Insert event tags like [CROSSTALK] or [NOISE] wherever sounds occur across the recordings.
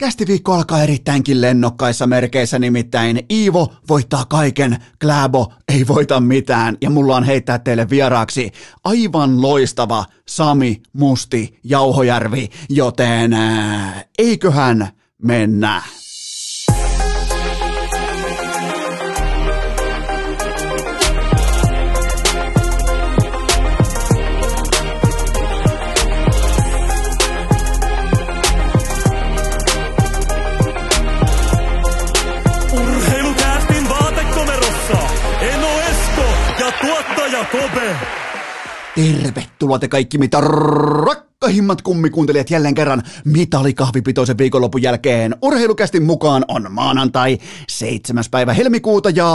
Kästiviikko alkaa erittäinkin lennokkaissa merkeissä, nimittäin Iivo voittaa kaiken, Kläbo ei voita mitään, ja mulla on heittää teille vieraaksi aivan loistava Sami Musti Jauhojärvi, joten eiköhän mennä. Tervetuloa te kaikki mitä rakkahimmat kummikuuntelijat jälleen kerran mitalikahvipitoisen viikonlopun jälkeen. Urheilukästin mukaan on maanantai 7. päivä helmikuuta ja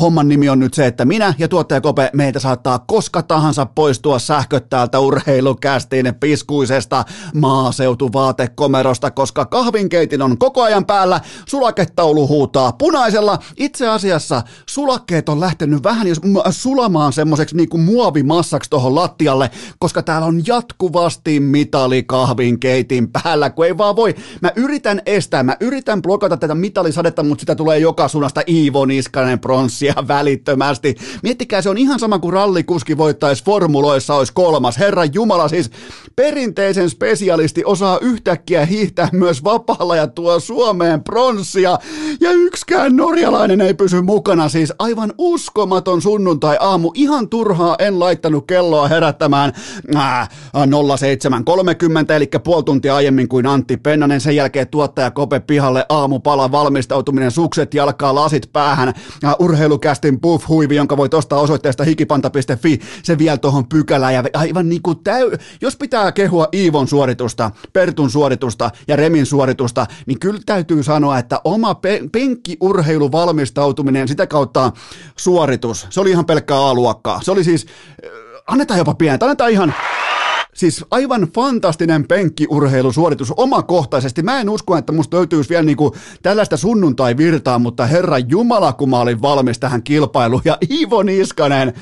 Homman nimi on nyt se, että minä ja tuottaja Kope meitä saattaa koska tahansa poistua sähköt täältä urheilukästin piskuisesta maaseutuvaatekomerosta, koska kahvinkeitin on koko ajan päällä, sulaketaulu huutaa punaisella. Itse asiassa sulakkeet on lähtenyt vähän jos sulamaan semmoiseksi niin kuin muovimassaksi tuohon lattialle, koska täällä on jatkuvasti mitali kahvinkeitin päällä, kun ei vaan voi. Mä yritän estää, mä yritän blokata tätä mitalisadetta, mutta sitä tulee joka suunnasta Iivo Niskanen pronssia välittömästi. Miettikää, se on ihan sama kuin rallikuski voittaisi formuloissa olisi kolmas. Herra Jumala, siis perinteisen spesialisti osaa yhtäkkiä hiihtää myös vapaalla ja tuo Suomeen pronssia. Ja yksikään norjalainen ei pysy mukana, siis aivan uskomaton sunnuntai-aamu. Ihan turhaa en laittanut kelloa herättämään äh, 07.30, eli puoli tuntia aiemmin kuin Antti Pennanen. Sen jälkeen tuottaja Kope pihalle aamupala valmistautuminen, sukset jalkaa, lasit päähän, äh, urheilukästin buff-huivi, jonka voit ostaa osoitteesta hikipanta.fi, se vielä tuohon pykälään. Ja aivan niin kuin täy... Jos pitää kehua Iivon suoritusta, Pertun suoritusta ja Remin suoritusta, niin kyllä täytyy sanoa, että oma pe- penkkiurheilu valmistautuminen, sitä kautta suoritus, se oli ihan pelkkää A-luokkaa. Se oli siis, äh, annetaan jopa pientä, annetaan ihan Siis aivan fantastinen penkkiurheilusuoritus omakohtaisesti. Mä en usko, että musta löytyisi vielä niinku tällaista sunnuntai-virtaa, mutta herra Jumala, kun mä olin valmis tähän kilpailuun. Ja Ivo Niskanen,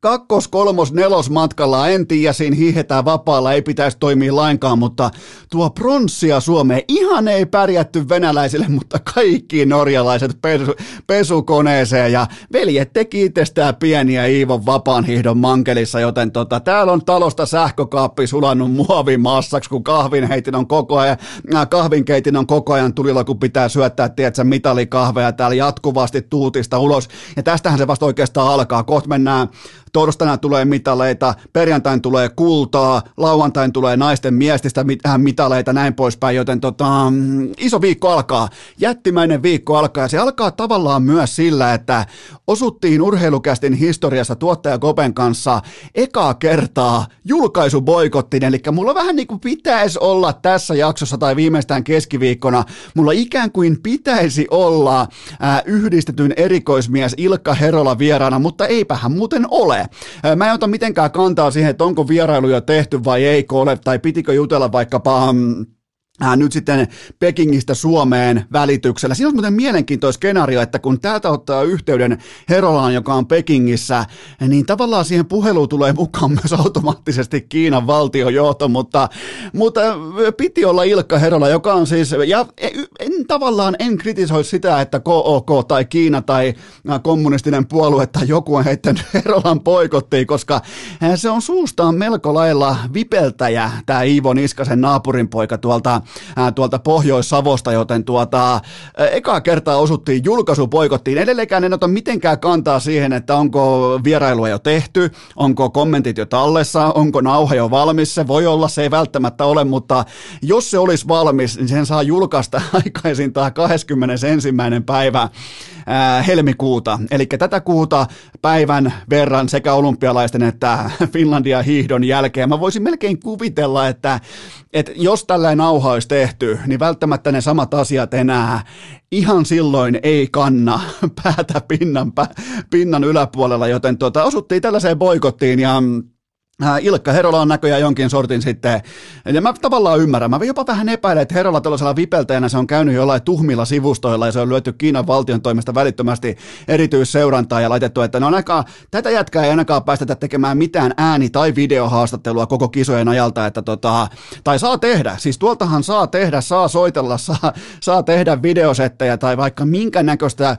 kakkos, kolmos, nelos matkalla, en tiedä, siinä hiihetään vapaalla, ei pitäisi toimia lainkaan, mutta tuo pronssia Suomeen, ihan ei pärjätty venäläisille, mutta kaikki norjalaiset pesu, pesukoneeseen, ja veljet teki itsestään pieniä Iivon vapaan hiihdon mankelissa, joten tota, täällä on talosta sähkökaappi sulannut muovimassaksi, kun kahvinheitin on koko ajan, äh, kahvinkeitin on koko ajan tulilla, kun pitää syöttää, tiedätkö, mitalikahveja täällä jatkuvasti tuutista ulos, ja tästähän se vasta oikeastaan alkaa, kohta mennään torstaina tulee mitaleita, perjantain tulee kultaa, lauantain tulee naisten miestistä äh, mitaleita, näin poispäin, joten tota, mm, iso viikko alkaa, jättimäinen viikko alkaa, ja se alkaa tavallaan myös sillä, että osuttiin urheilukästin historiassa tuottaja Kopen kanssa ekaa kertaa julkaisuboikottiin, eli mulla vähän niin kuin pitäisi olla tässä jaksossa tai viimeistään keskiviikkona, mulla ikään kuin pitäisi olla ää, yhdistetyn erikoismies Ilkka Herola vieraana, mutta eipähän muuten ole. Mä en ota mitenkään kantaa siihen, että onko vierailuja tehty vai ei ole, tai pitikö jutella vaikkapa mm, Äh, nyt sitten Pekingistä Suomeen välityksellä. Siinä on muuten mielenkiintoinen skenaario, että kun täältä ottaa yhteyden Herolaan, joka on Pekingissä, niin tavallaan siihen puheluun tulee mukaan myös automaattisesti Kiinan valtiojohto, mutta, mutta piti olla Ilkka Herola, joka on siis, ja en tavallaan en kritisoi sitä, että KOK tai Kiina tai kommunistinen puolue tai joku on heittänyt [LAUGHS] Herolan poikottiin, koska se on suustaan melko lailla vipeltäjä, tämä Iivo Niskasen naapurin poika tuolta tuolta Pohjois-Savosta, joten tuota, ekaa kertaa osuttiin julkaisu poikottiin. Edelleenkään en ota mitenkään kantaa siihen, että onko vierailua jo tehty, onko kommentit jo tallessa, onko nauha jo valmis. Se voi olla, se ei välttämättä ole, mutta jos se olisi valmis, niin sen saa julkaista [LAUGHS] aikaisintaan 21. päivä helmikuuta. Eli tätä kuuta päivän verran sekä olympialaisten että [LAUGHS] Finlandia hiihdon jälkeen. Mä voisin melkein kuvitella, että, että jos tällainen nauha olisi tehty, niin välttämättä ne samat asiat enää. Ihan silloin ei kanna [LAUGHS] päätä pinnan, pinnan yläpuolella, joten tuota, osuttiin tällaiseen boikottiin ja Äh, Ilkka Herola on näköjään jonkin sortin sitten, ja mä tavallaan ymmärrän, mä jopa vähän epäilen, että Herola tällaisella vipeltäjänä se on käynyt jollain tuhmilla sivustoilla ja se on lyöty Kiinan valtion toimesta välittömästi erityisseurantaa ja laitettu, että no ainakaan, tätä jätkää ei ainakaan päästetä tekemään mitään ääni- tai videohaastattelua koko kisojen ajalta, että tota, tai saa tehdä, siis tuoltahan saa tehdä, saa soitella, saa, saa tehdä videosettejä tai vaikka minkä näköistä äh,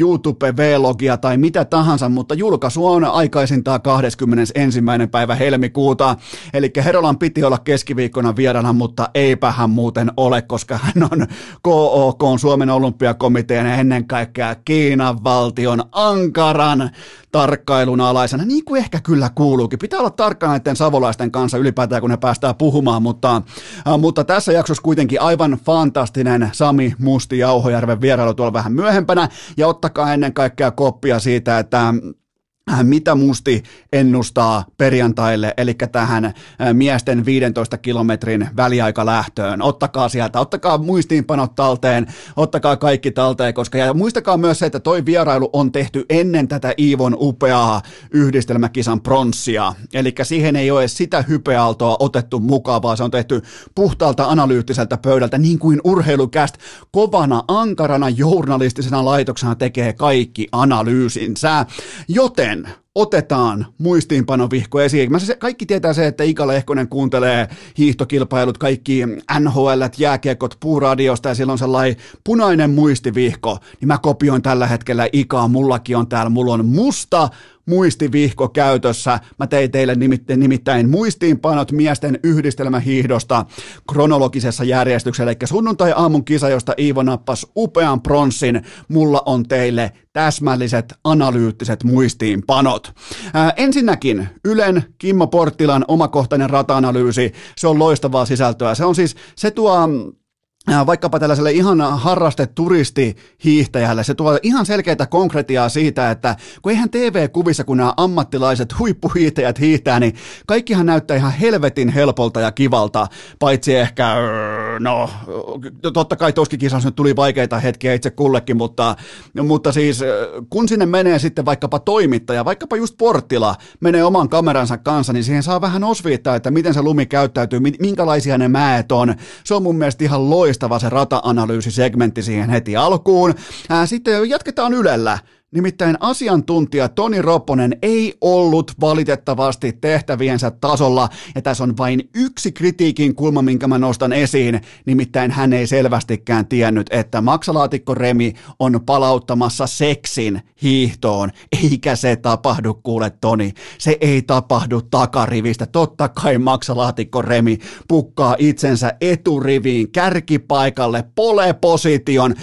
YouTube-vlogia tai mitä tahansa, mutta julkaisu on aikaisintaan 21. päivä päivä helmikuuta. Eli Herolan piti olla keskiviikkona vieraana, mutta eipä hän muuten ole, koska hän on KOK, Suomen olympiakomitean ja ennen kaikkea Kiinan valtion Ankaran tarkkailun alaisena, niin kuin ehkä kyllä kuuluukin. Pitää olla tarkkana näiden savolaisten kanssa ylipäätään, kun ne päästään puhumaan, mutta, äh, mutta tässä jaksossa kuitenkin aivan fantastinen Sami Musti Jauhojärven vierailu tuolla vähän myöhempänä, ja ottakaa ennen kaikkea koppia siitä, että mitä Musti ennustaa perjantaille, eli tähän äh, miesten 15 kilometrin väliaikalähtöön. Ottakaa sieltä, ottakaa muistiinpanot talteen, ottakaa kaikki talteen, koska ja muistakaa myös se, että toi vierailu on tehty ennen tätä Iivon upeaa yhdistelmäkisan pronssia, eli siihen ei ole sitä hypealtoa otettu mukaan, vaan se on tehty puhtaalta analyyttiseltä pöydältä, niin kuin urheilukäst kovana, ankarana journalistisena laitoksena tekee kaikki analyysinsä. Joten Joten otetaan muistiinpanovihko esiin. Mä se, kaikki tietää se, että Ika Lehkonen kuuntelee hiihtokilpailut, kaikki NHL, jääkiekot puuradiosta ja silloin sellainen punainen muistivihko, niin mä kopioin tällä hetkellä Ikaa, mullakin on täällä, mulla on musta muistivihko käytössä. Mä tein teille nimittäin, nimittäin muistiinpanot miesten yhdistelmähiihdosta kronologisessa järjestyksessä, eli sunnuntai-aamun kisa, josta Iivo nappasi upean pronssin. Mulla on teille täsmälliset analyyttiset muistiinpanot. Ää, ensinnäkin Ylen Kimmo Porttilan omakohtainen rata-analyysi, se on loistavaa sisältöä. Se on siis, se tuo Äh, vaikkapa tällaiselle ihan harrasteturistihiihtäjälle, se tuo ihan selkeitä konkretiaa siitä, että kun eihän TV-kuvissa, kun nämä ammattilaiset huippuhiihtäjät hiihtää, niin kaikkihan näyttää ihan helvetin helpolta ja kivalta, paitsi ehkä, no totta kai tuossa kisassa nyt tuli vaikeita hetkiä itse kullekin, mutta, mutta siis kun sinne menee sitten vaikkapa toimittaja, vaikkapa just Porttila menee oman kameransa kanssa, niin siihen saa vähän osviittaa, että miten se lumi käyttäytyy, minkälaisia ne mäet on. Se on mun mielestä ihan loistava loistava se rata-analyysisegmentti siihen heti alkuun. Sitten jatketaan Ylellä. Nimittäin asiantuntija Toni Ropponen ei ollut valitettavasti tehtäviensä tasolla, ja tässä on vain yksi kritiikin kulma, minkä mä nostan esiin, nimittäin hän ei selvästikään tiennyt, että maksalaatikko Remi on palauttamassa seksin hiihtoon, eikä se tapahdu, kuule Toni, se ei tapahdu takarivistä, totta kai maksalaatikko Remi pukkaa itsensä eturiviin, kärkipaikalle, pole-position,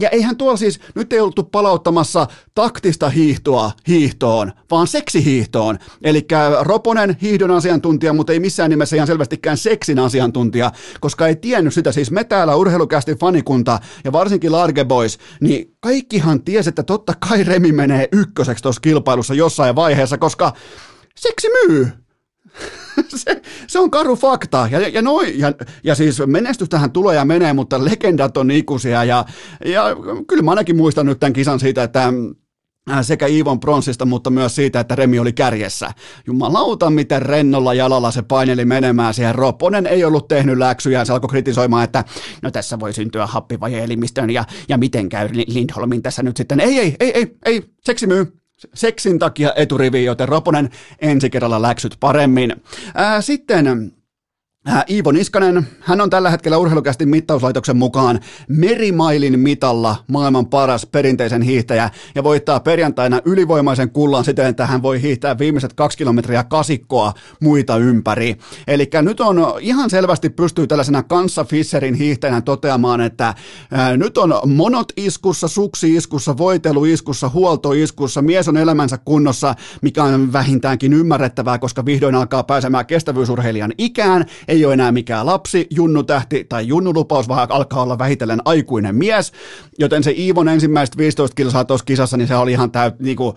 ja eihän tuolla siis, nyt ei oltu palauttamassa tulossa taktista hiihtoa hiihtoon, vaan seksihiihtoon. Eli Roponen hiihdon asiantuntija, mutta ei missään nimessä ihan selvästikään seksin asiantuntija, koska ei tiennyt sitä. Siis me täällä urheilukästi fanikunta ja varsinkin Large Boys, niin kaikkihan tiesi, että totta kai Remi menee ykköseksi tuossa kilpailussa jossain vaiheessa, koska seksi myy. [LAUGHS] se, se on karu fakta. Ja, ja, noi, ja, ja siis menestystähän tulee ja menee, mutta legendat on ikuisia. Ja, ja kyllä mä ainakin muistan nyt tämän kisan siitä, että äh, sekä Iivon pronssista, mutta myös siitä, että Remi oli kärjessä. Jumalauta, miten rennolla jalalla se paineli menemään siihen. Ropponen ei ollut tehnyt läksyjä, se alkoi kritisoimaan, että no tässä voi syntyä happivaje elimistön ja, ja miten käy Lindholmin tässä nyt sitten. Ei, ei, ei, ei, ei, seksi myy seksin takia eturivi, joten Roponen ensi kerralla läksyt paremmin. Ää, sitten Iivo Niskanen, hän on tällä hetkellä urheilukästi mittauslaitoksen mukaan merimailin mitalla maailman paras perinteisen hiihtäjä ja voittaa perjantaina ylivoimaisen kullan siten, että hän voi hiihtää viimeiset kaksi kilometriä kasikkoa muita ympäri. Eli nyt on ihan selvästi pystyy tällaisena kanssa Fisserin hiihtäjänä toteamaan, että äh, nyt on monot iskussa, suksi iskussa, voitelu iskussa, huolto iskussa, mies on elämänsä kunnossa, mikä on vähintäänkin ymmärrettävää, koska vihdoin alkaa pääsemään kestävyysurheilijan ikään, ei ole enää mikään lapsi, junnutähti tai junnulupaus, vaan alkaa olla vähitellen aikuinen mies, joten se Iivon ensimmäiset 15 kilsaa tuossa kisassa, niin se oli ihan täyt, niinku,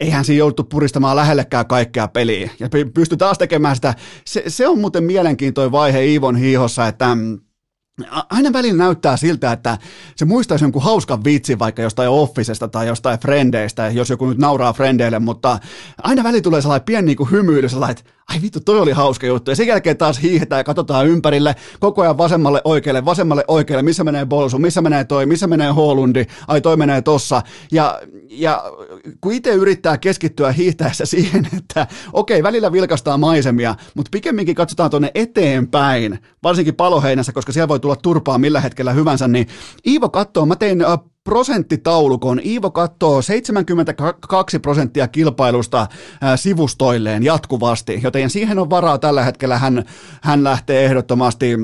eihän siinä jouduttu puristamaan lähellekään kaikkea peliä. Ja pysty taas tekemään sitä. Se, se on muuten mielenkiintoinen vaihe Iivon hiihossa, että mm, aina välillä näyttää siltä, että se muistaisi jonkun hauskan vitsin vaikka jostain Officesta tai jostain Frendeistä, jos joku nyt nauraa Frendeille, mutta aina välillä tulee sellainen pieni niin kuin hymyily, sellainen, että ai vittu, toi oli hauska juttu. Ja sen jälkeen taas hiihetään ja katsotaan ympärille, koko ajan vasemmalle oikealle, vasemmalle oikealle, missä menee Bolsu, missä menee toi, missä menee Holundi, ai toi menee tossa. Ja, ja kun itse yrittää keskittyä hiihtäessä [LAUGHS] siihen, että okei, välillä vilkastaa maisemia, mutta pikemminkin katsotaan tuonne eteenpäin, varsinkin paloheinässä, koska siellä voi tulla turpaa millä hetkellä hyvänsä, niin Iivo katsoo, mä tein prosenttitaulukon. Iivo katsoo 72 prosenttia kilpailusta sivustoilleen jatkuvasti, joten siihen on varaa tällä hetkellä. Hän, hän lähtee ehdottomasti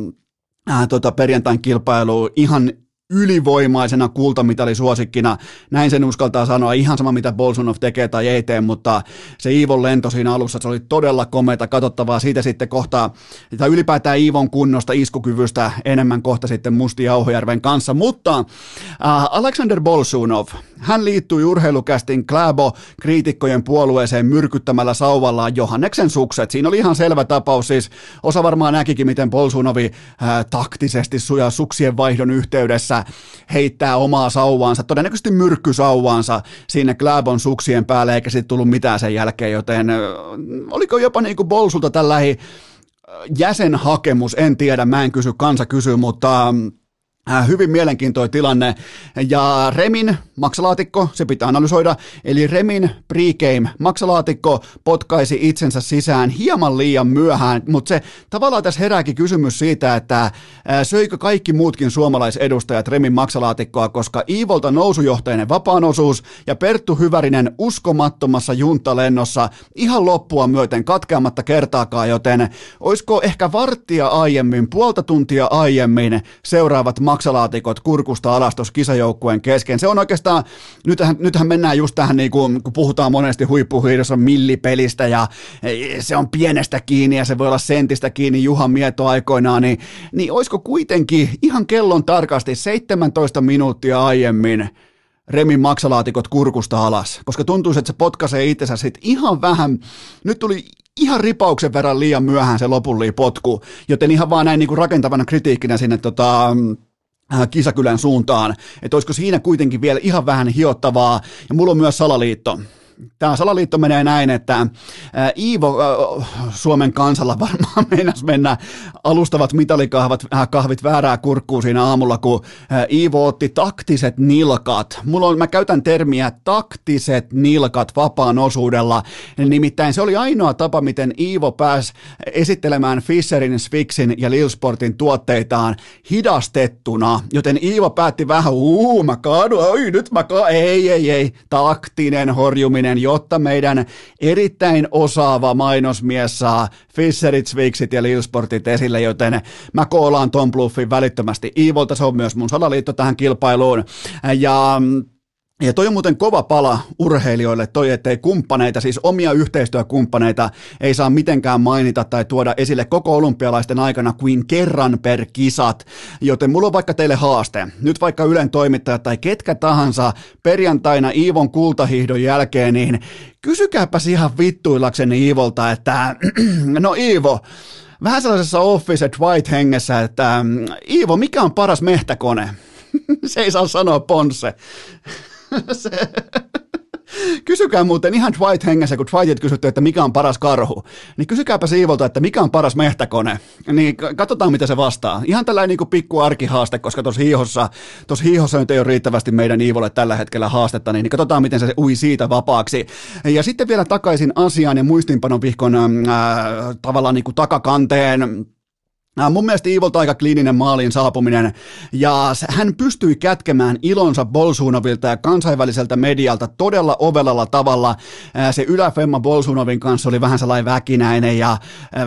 ää, tota, perjantain kilpailuun ihan ylivoimaisena kultamitalisuosikkina. Näin sen uskaltaa sanoa, ihan sama mitä Bolsunov tekee tai ei tee, mutta se Iivon lento siinä alussa, se oli todella komeita katsottavaa. Siitä sitten kohtaa, tai ylipäätään Iivon kunnosta, iskukyvystä enemmän kohta sitten Musti Jauhojärven kanssa. Mutta äh, Alexander Bolsunov, hän liittyi urheilukästin Kläbo-kriitikkojen puolueeseen myrkyttämällä sauvallaan Johanneksen sukset. Siinä oli ihan selvä tapaus, siis osa varmaan näkikin, miten Bolsunovi äh, taktisesti suja suksien vaihdon yhteydessä heittää omaa sauvaansa, todennäköisesti myrkkysauvaansa sinne Kläbon suksien päälle, eikä sitten tullut mitään sen jälkeen, joten oliko jopa niin kuin Bolsulta tällä jäsenhakemus, en tiedä, mä en kysy, kansa kysyy, mutta hyvin mielenkiintoinen tilanne. Ja Remin maksalaatikko, se pitää analysoida, eli Remin pregame maksalaatikko potkaisi itsensä sisään hieman liian myöhään, mutta se tavallaan tässä herääkin kysymys siitä, että äh, söikö kaikki muutkin suomalaisedustajat Remin maksalaatikkoa, koska Iivolta nousujohtainen vapaanosuus ja Perttu Hyvärinen uskomattomassa juntalennossa ihan loppua myöten katkeamatta kertaakaan, joten olisiko ehkä varttia aiemmin, puolta tuntia aiemmin seuraavat maksalaatikot kurkusta alas tuossa kisajoukkueen kesken. Se on oikeastaan, nythän, nythän mennään just tähän, niin kuin, kun puhutaan monesti huippuhiidossa millipelistä ja se on pienestä kiinni ja se voi olla sentistä kiinni. Juhan Mieto aikoinaan, niin, niin olisiko kuitenkin ihan kellon tarkasti 17 minuuttia aiemmin Remin maksalaatikot kurkusta alas, koska tuntuu, että se potkaisee itsensä sitten ihan vähän, nyt tuli ihan ripauksen verran liian myöhään se lopullinen potku, joten ihan vaan näin niin kuin rakentavana kritiikkinä sinne tota, Äh, kisakylän suuntaan, että olisiko siinä kuitenkin vielä ihan vähän hiottavaa, ja mulla on myös salaliitto, Tämä salaliitto menee näin, että Iivo Suomen kansalla varmaan [LAUGHS] meinas mennä alustavat mitalikahvat kahvit väärää kurkkuun siinä aamulla, kun Iivo otti taktiset nilkat. Mulla on, mä käytän termiä taktiset nilkat vapaan osuudella, nimittäin se oli ainoa tapa, miten Iivo pääsi esittelemään Fisherin, Spixin ja Lilsportin tuotteitaan hidastettuna, joten Iivo päätti vähän, uu, mä kaadu, oi nyt mä kaadu, ei, ei, ei, taktinen horjuminen uutinen, jotta meidän erittäin osaava mainosmies saa Fisserit, Swixit ja Lilsportit esille, joten mä koolaan Tom Bluffin välittömästi Iivolta, se on myös mun salaliitto tähän kilpailuun. Ja ja toi on muuten kova pala urheilijoille toi, ettei kumppaneita, siis omia yhteistyökumppaneita ei saa mitenkään mainita tai tuoda esille koko olympialaisten aikana kuin kerran per kisat. Joten mulla on vaikka teille haaste. Nyt vaikka Ylen toimittajat tai ketkä tahansa perjantaina Iivon kultahihdon jälkeen, niin kysykääpäs ihan vittuillakseni Iivolta, että [CLEARS THROAT] no Iivo, vähän sellaisessa office white hengessä, että Iivo, mikä on paras mehtäkone? [LAUGHS] Se ei saa sanoa Ponsse. [LAUGHS] se, Kysykää muuten ihan Dwight hengessä, kun Dwightit kysytty, että mikä on paras karhu, niin kysykääpä Siivolta, että mikä on paras mehtäkone, niin katsotaan mitä se vastaa. Ihan tällainen niin pikku arkihaaste, koska tuossa hiihossa, tuossa hiihossa nyt ei ole riittävästi meidän Iivolle tällä hetkellä haastetta, niin katsotaan miten se ui siitä vapaaksi. Ja sitten vielä takaisin asiaan ja muistinpanon vihkon äh, tavallaan niin kuin takakanteen, Mun mielestä Iivolta aika kliininen maaliin saapuminen, ja hän pystyi kätkemään ilonsa Bolsunovilta ja kansainväliseltä medialta todella ovelalla tavalla. Se yläfemma Bolsunovin kanssa oli vähän sellainen väkinäinen ja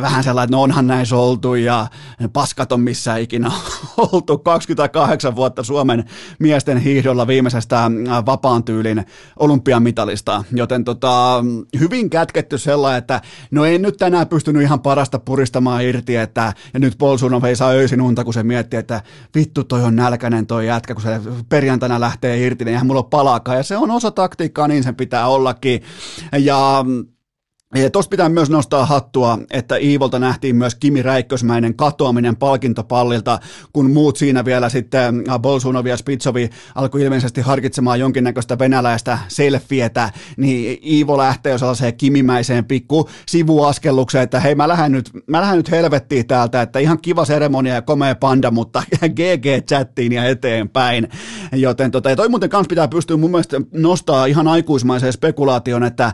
vähän sellainen, että no onhan näissä oltu ja paskat on missä ikinä [LAUGHS] oltu. 28 vuotta Suomen miesten hiihdolla viimeisestä vapaan tyylin olympiamitalista, joten tota, hyvin kätketty sellainen, että no ei nyt tänään pystynyt ihan parasta puristamaan irti, että ja nyt Bolsunov ei saa öisin unta, kun se miettii, että vittu toi on nälkäinen toi jätkä, kun se perjantaina lähtee irti, niin eihän mulla ole palaakaan. Ja se on osa taktiikkaa, niin sen pitää ollakin. Ja ja tuossa pitää myös nostaa hattua, että Iivolta nähtiin myös Kimi Räikkösmäinen katoaminen palkintopallilta, kun muut siinä vielä sitten äh, Bolsunovi ja Spitsovi alkoi ilmeisesti harkitsemaan jonkinnäköistä venäläistä selfietä, niin Iivo lähtee jo sellaiseen kimimäiseen pikku sivuaskellukseen, että hei mä lähden nyt, mä lähden nyt helvettiin täältä, että ihan kiva seremonia ja komea panda, mutta [LAUGHS] GG-chattiin ja eteenpäin. Joten tota, ja toi muuten kans pitää pystyä mun mielestä nostaa ihan aikuismaiseen spekulaation, että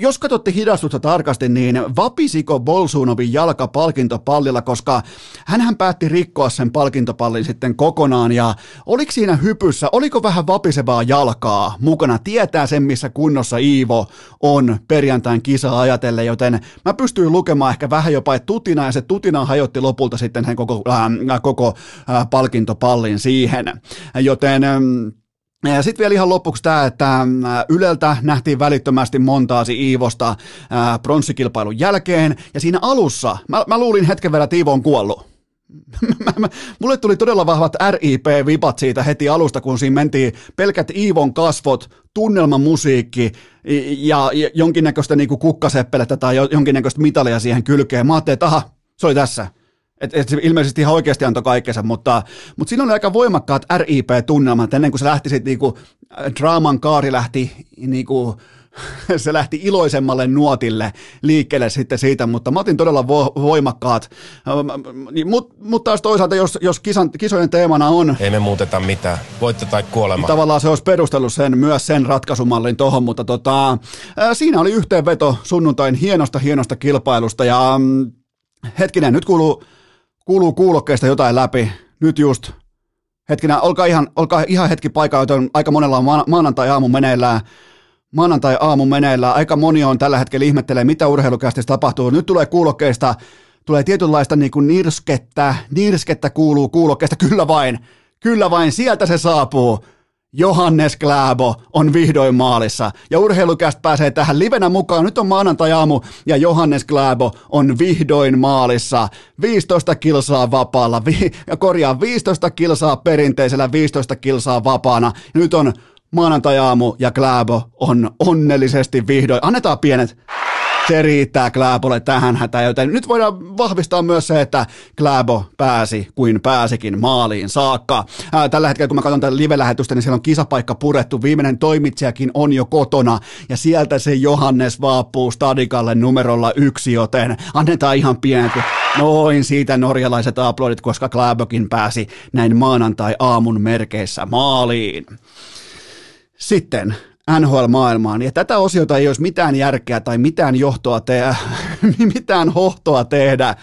jos katsotte hidastusta tarkasti, niin vapisiko Bolsunovin jalka palkintopallilla, koska hän päätti rikkoa sen palkintopallin sitten kokonaan ja oliko siinä hypyssä, oliko vähän vapisevaa jalkaa mukana, tietää sen missä kunnossa Iivo on perjantain kisa ajatellen, joten mä pystyin lukemaan ehkä vähän jopa, tutina ja se tutina hajotti lopulta sitten hän koko, äh, koko äh, palkintopallin siihen, joten äh, sitten vielä ihan lopuksi tämä, että äh, Yleltä nähtiin välittömästi montaasi Iivosta äh, pronssikilpailun jälkeen, ja siinä alussa, mä, mä luulin hetken verran, että Iivo on kuollut. [LAUGHS] Mulle tuli todella vahvat RIP-vipat siitä heti alusta, kun siinä mentiin pelkät Iivon kasvot, tunnelmamusiikki ja jonkinnäköistä niinku kukkaseppelettä tai jonkinnäköistä mitalia siihen kylkeen. Mä ajattelin, että aha, se oli tässä. Et, et se ilmeisesti ihan oikeasti antoi kaikkensa, mutta, mutta siinä oli aika voimakkaat RIP-tunnelmat ennen kuin se lähti sitten niinku, draaman kaari lähti niinku, [LAUGHS] se lähti iloisemmalle nuotille liikkeelle sitten siitä, mutta mä otin todella vo, voimakkaat. Mutta mut taas toisaalta, jos, jos kisan, kisojen teemana on... Ei me muuteta mitään, voitte tai kuolema. Niin tavallaan se olisi perustellut sen, myös sen ratkaisumallin tohon, mutta tota, siinä oli yhteenveto sunnuntain hienosta hienosta kilpailusta ja mm, hetkinen, nyt kuuluu kuuluu kuulokkeista jotain läpi, nyt just, hetkinen, olkaa ihan, olkaa ihan hetki paikkaa, joten aika monella on maanantai-aamu meneillään, maanantai-aamu meneillään, aika moni on tällä hetkellä ihmettelee, mitä urheilukästissä tapahtuu, nyt tulee kuulokkeista, tulee tietynlaista niin kuin nirskettä, nirskettä kuuluu kuulokkeista, kyllä vain, kyllä vain, sieltä se saapuu, Johannes Kläbo on vihdoin maalissa ja urheilukästä pääsee tähän livenä mukaan. Nyt on maanantai-aamu ja Johannes Kläbo on vihdoin maalissa. 15 kilsaa vapaalla, vi- ja korjaa 15 kilsaa perinteisellä, 15 kilsaa vapaana. Nyt on maanantai-aamu ja Kläbo on onnellisesti vihdoin. Annetaan pienet se riittää Kläbolle tähän hätään, joten nyt voidaan vahvistaa myös se, että Kläbo pääsi kuin pääsikin maaliin saakka. Ää, tällä hetkellä, kun mä katson tätä live-lähetystä, niin siellä on kisapaikka purettu, viimeinen toimitsijakin on jo kotona, ja sieltä se Johannes vaapuu stadikalle numerolla yksi, joten annetaan ihan pienet Noin siitä norjalaiset aplodit, koska Kläbokin pääsi näin maanantai-aamun merkeissä maaliin. Sitten NHL-maailmaan. Ja tätä osiota ei olisi mitään järkeä tai mitään johtoa tehdä, [LAUGHS] mitään hohtoa tehdä,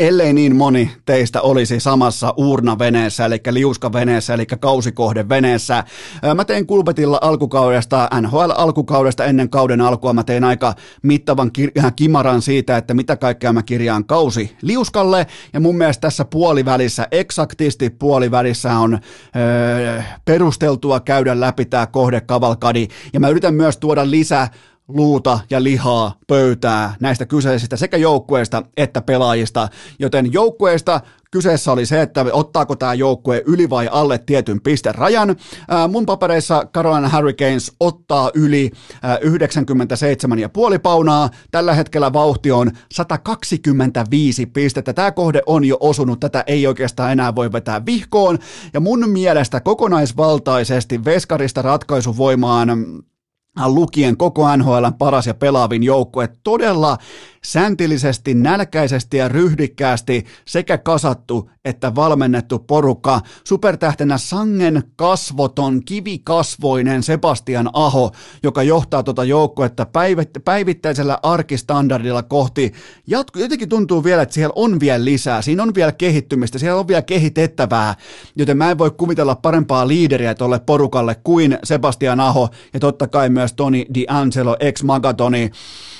ellei niin moni teistä olisi samassa uurnaveneessä, eli liuskaveneessä, eli kausikahdeveneessä. Mä tein Kulpetilla alkukaudesta, NHL-alkukaudesta ennen kauden alkua, mä tein aika mittavan kimaran siitä, että mitä kaikkea mä kirjaan kausi liuskalle, ja mun mielestä tässä puolivälissä, eksaktisti puolivälissä on perusteltua käydä läpi tämä kohdekavalkadi, ja mä yritän myös tuoda lisää luuta ja lihaa pöytää näistä kyseisistä sekä joukkueista että pelaajista, joten joukkueista Kyseessä oli se, että ottaako tämä joukkue yli vai alle tietyn pisterajan. Mun papereissa Carolina Hurricanes ottaa yli 97,5 paunaa. Tällä hetkellä vauhti on 125 pistettä. Tämä kohde on jo osunut, tätä ei oikeastaan enää voi vetää vihkoon. Ja mun mielestä kokonaisvaltaisesti veskarista ratkaisuvoimaan lukien koko NHL paras ja pelaavin joukkue. Todella säntillisesti, nälkäisesti ja ryhdikkäästi sekä kasattu että valmennettu porukka. Supertähtenä sangen kasvoton, kivikasvoinen Sebastian Aho, joka johtaa tuota joukkuetta päivittäisellä arkistandardilla kohti. Jatku, jotenkin tuntuu vielä, että siellä on vielä lisää, siinä on vielä kehittymistä, siellä on vielä kehitettävää, joten mä en voi kuvitella parempaa liideriä tuolle porukalle kuin Sebastian Aho ja totta kai myös Toni D'Angelo, ex-Magatoni,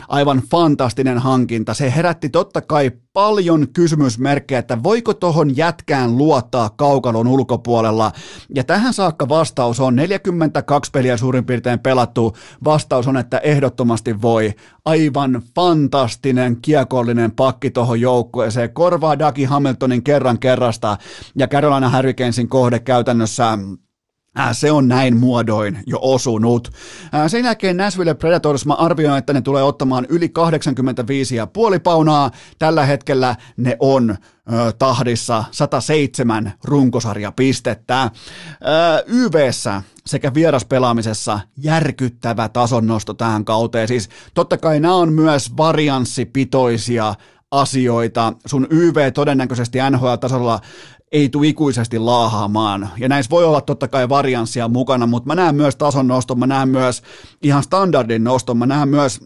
aivan fantastinen hankinta. Se herätti totta kai paljon kysymysmerkkejä, että voiko tohon jätkään luottaa kaukalon ulkopuolella. Ja tähän saakka vastaus on 42 peliä suurin piirtein pelattu. Vastaus on, että ehdottomasti voi. Aivan fantastinen kiekollinen pakki tohon joukkueeseen. Korvaa Dagi Hamiltonin kerran kerrasta ja Carolina Hurricanesin kohde käytännössä se on näin muodoin jo osunut. Sen jälkeen Nashville Predators mä arvioin, että ne tulee ottamaan yli 85,5 paunaa. Tällä hetkellä ne on tahdissa 107 runkosarjapistettä. YVssä sekä vieraspelaamisessa järkyttävä tasonnosto tähän kauteen. Siis totta kai nämä on myös varianssipitoisia asioita. Sun YV todennäköisesti NHL-tasolla ei tule ikuisesti laahaamaan. Ja näissä voi olla totta kai varianssia mukana, mutta mä näen myös tason noston, mä näen myös ihan standardin noston, mä näen myös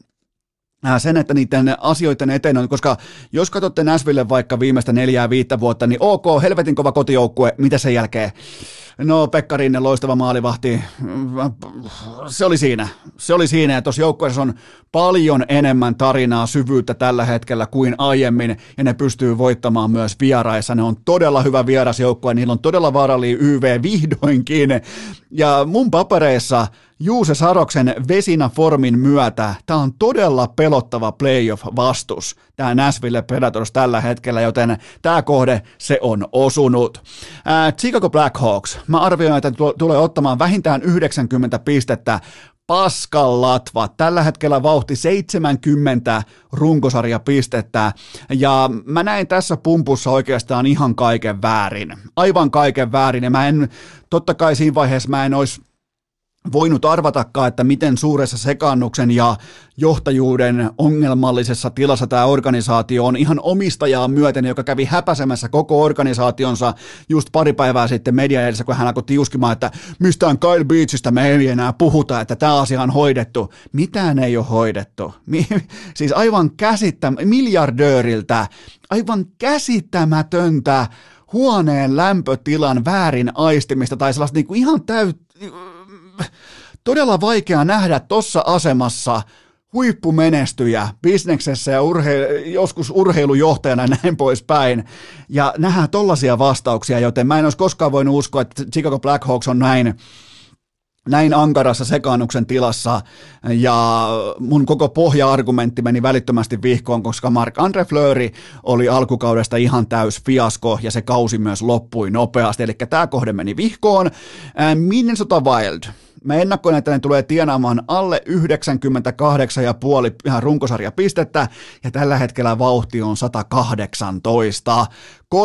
Äh, sen, että niiden asioiden eteen on, koska jos katsotte Näsville vaikka viimeistä neljää viittä vuotta, niin ok, helvetin kova kotijoukkue, mitä sen jälkeen? No Pekka Rinne, loistava maalivahti, se oli siinä. Se oli siinä, ja tuossa joukkueessa on paljon enemmän tarinaa, syvyyttä tällä hetkellä kuin aiemmin, ja ne pystyy voittamaan myös vieraissa. Ne on todella hyvä vierasjoukkue, niillä on todella vaarallinen YV vihdoinkin, ja mun papereissa Juuse Saroksen Vesina-formin myötä tämä on todella pelottava playoff-vastus, tämä Nashville Predators tällä hetkellä, joten tämä kohde se on osunut. Ää, Chicago Blackhawks, mä arvioin, että tulee ottamaan vähintään 90 pistettä paskan latva. Tällä hetkellä vauhti 70 runkosarjapistettä ja mä näin tässä pumpussa oikeastaan ihan kaiken väärin. Aivan kaiken väärin ja mä en, totta kai siinä vaiheessa mä en olisi voinut arvatakaan, että miten suuressa sekannuksen ja johtajuuden ongelmallisessa tilassa tämä organisaatio on ihan omistajaa myöten, joka kävi häpäsemässä koko organisaationsa just pari päivää sitten media edessä, kun hän alkoi tiuskimaan, että mistään Kyle Beachistä me ei enää puhuta, että tämä asia on hoidettu. Mitään ei ole hoidettu. siis aivan käsittäm- miljardööriltä, aivan käsittämätöntä huoneen lämpötilan väärin aistimista tai sellaista niin kuin ihan täyt todella vaikea nähdä tuossa asemassa huippumenestyjä bisneksessä ja urhe- joskus urheilujohtajana ja näin poispäin. Ja nähdään tollaisia vastauksia, joten mä en olisi koskaan voinut uskoa, että Chicago Blackhawks on näin näin ankarassa sekaannuksen tilassa ja mun koko pohja-argumentti meni välittömästi vihkoon, koska Mark Andre Fleury oli alkukaudesta ihan täys fiasko ja se kausi myös loppui nopeasti, eli tämä kohde meni vihkoon. Minnesota Wild, Mä ennakkoin, että ne tulee tienaamaan alle 98,5 ihan runkosarjapistettä, ja tällä hetkellä vauhti on 118. 3,31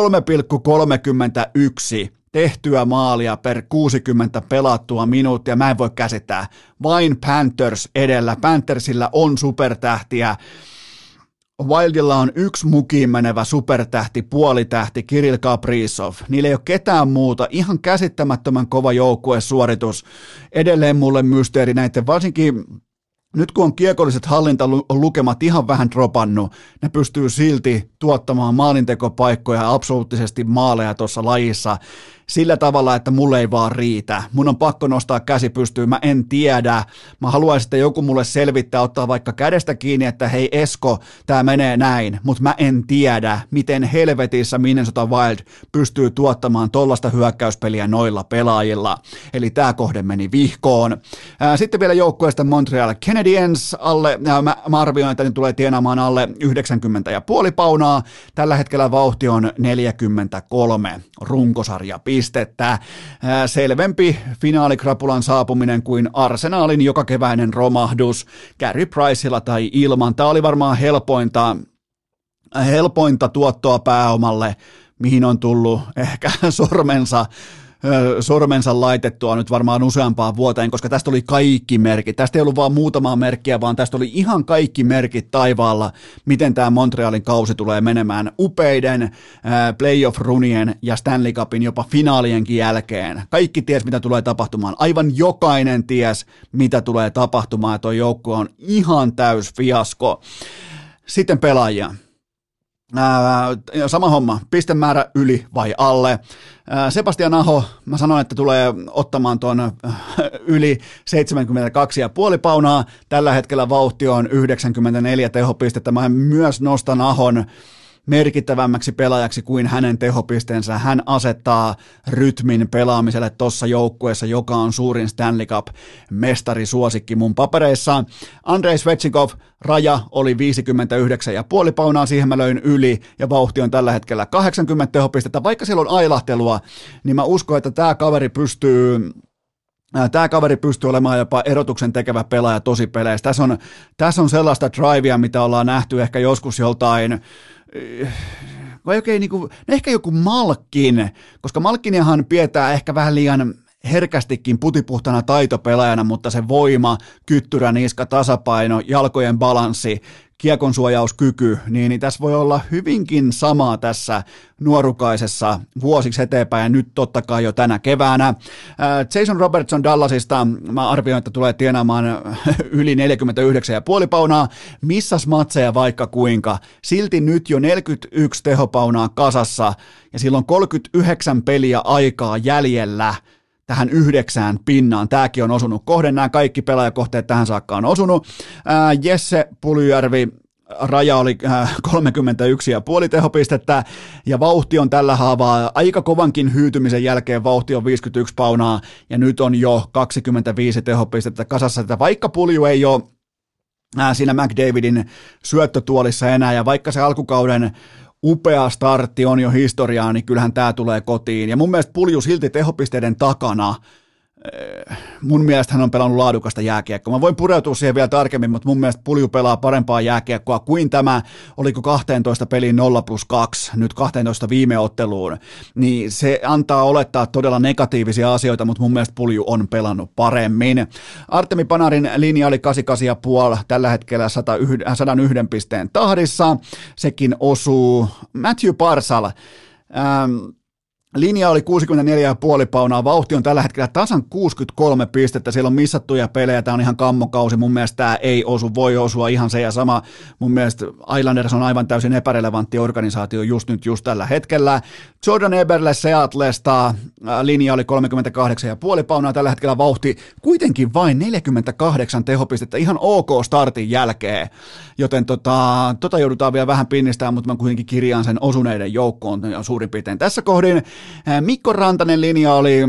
tehtyä maalia per 60 pelattua minuuttia. Mä en voi käsittää. Vain Panthers edellä. Panthersilla on supertähtiä. Wildilla on yksi mukiin menevä supertähti, puolitähti, Kirill Kaprizov. Niillä ei ole ketään muuta. Ihan käsittämättömän kova joukkuesuoritus. Edelleen mulle mysteeri näiden, varsinkin nyt kun on kiekolliset hallintalukemat ihan vähän dropannut, ne pystyy silti tuottamaan maalintekopaikkoja absoluuttisesti maaleja tuossa lajissa sillä tavalla, että mulle ei vaan riitä. Mun on pakko nostaa käsi pystyyn, mä en tiedä. Mä haluaisin, että joku mulle selvittää, ottaa vaikka kädestä kiinni, että hei Esko, tää menee näin, mutta mä en tiedä, miten helvetissä Minnesota Wild pystyy tuottamaan tollasta hyökkäyspeliä noilla pelaajilla. Eli tää kohde meni vihkoon. Sitten vielä joukkueesta Montreal Canadiens alle, mä, mä arvioin, että ne tulee tienaamaan alle 90,5 paunaa. Tällä hetkellä vauhti on 43 runkosarja pistettä. Selvempi finaalikrapulan saapuminen kuin Arsenaalin joka keväinen romahdus Gary Priceilla tai ilman. Tämä oli varmaan helpointa, helpointa tuottoa pääomalle, mihin on tullut ehkä [LAUGHS] sormensa sormensa laitettua nyt varmaan useampaan vuoteen, koska tästä oli kaikki merkit. Tästä ei ollut vaan muutamaa merkkiä, vaan tästä oli ihan kaikki merkit taivaalla, miten tämä Montrealin kausi tulee menemään upeiden playoff-runien ja Stanley Cupin jopa finaalienkin jälkeen. Kaikki ties, mitä tulee tapahtumaan. Aivan jokainen ties, mitä tulee tapahtumaan. Tuo joukko on ihan täys fiasko. Sitten pelaajia. Sama homma, pistemäärä yli vai alle. Sebastian Aho, mä sanoin, että tulee ottamaan tuon [LAUGHS] yli 72,5 paunaa. Tällä hetkellä vauhti on 94 tehopistettä. Mä myös nostan Ahon merkittävämmäksi pelaajaksi kuin hänen tehopisteensä. Hän asettaa rytmin pelaamiselle tuossa joukkueessa, joka on suurin Stanley Cup mestarisuosikki mun papereissa. Andrei Svechikov, raja oli 59,5 paunaa, siihen mä löin yli ja vauhti on tällä hetkellä 80 tehopistettä. Vaikka siellä on ailahtelua, niin mä uskon, että tämä kaveri pystyy Tämä kaveri pystyy olemaan jopa erotuksen tekevä pelaaja tosi peleissä. Tässä on, tässä on sellaista drivea, mitä ollaan nähty ehkä joskus joltain vai oikein niin kuin, no ehkä joku Malkin, koska Malkiniahan pidetään ehkä vähän liian herkästikin putipuhtana taitopelaajana, mutta se voima, kyttyrä, niska, tasapaino, jalkojen balanssi, kiekon suojauskyky, niin, niin tässä voi olla hyvinkin samaa tässä nuorukaisessa vuosiksi eteenpäin ja nyt totta kai jo tänä keväänä. Jason Robertson Dallasista, mä arvioin, että tulee tienaamaan [LAUGHS] yli 49,5 paunaa, missas matseja vaikka kuinka, silti nyt jo 41 tehopaunaa kasassa ja silloin 39 peliä aikaa jäljellä – tähän yhdeksään pinnaan. Tämäkin on osunut kohden. Nämä kaikki pelaajakohteet tähän saakka on osunut. Ää, Jesse Pulyjärvi raja oli 31,5 tehopistettä ja vauhti on tällä haavaa aika kovankin hyytymisen jälkeen vauhti on 51 paunaa ja nyt on jo 25 tehopistettä kasassa, että vaikka pulju ei ole siinä McDavidin syöttötuolissa enää ja vaikka se alkukauden upea startti on jo historiaa, niin kyllähän tämä tulee kotiin. Ja mun mielestä Pulju silti tehopisteiden takana mun mielestä hän on pelannut laadukasta jääkiekkoa. Mä voin pureutua siihen vielä tarkemmin, mutta mun mielestä Pulju pelaa parempaa jääkiekkoa kuin tämä, oliko 12 peliin 0 plus 2, nyt 12 viime otteluun. Niin se antaa olettaa todella negatiivisia asioita, mutta mun mielestä Pulju on pelannut paremmin. Artemi Panarin linja oli 88,5, tällä hetkellä 101, 101 pisteen tahdissa. Sekin osuu Matthew Parsal. Ähm, Linja oli 64,5 paunaa, vauhti on tällä hetkellä tasan 63 pistettä, siellä on missattuja pelejä, tämä on ihan kammokausi, mun mielestä tämä ei osu, voi osua ihan se ja sama, mun mielestä Islanders on aivan täysin epärelevantti organisaatio just nyt, just tällä hetkellä. Jordan Eberle Seatlesta, äh, linja oli 38,5 paunaa, tällä hetkellä vauhti kuitenkin vain 48 tehopistettä, ihan ok startin jälkeen, joten tota, tota joudutaan vielä vähän pinnistämään, mutta mä kuitenkin kirjaan sen osuneiden joukkoon suurin piirtein tässä kohdin. Mikko Rantanen linja oli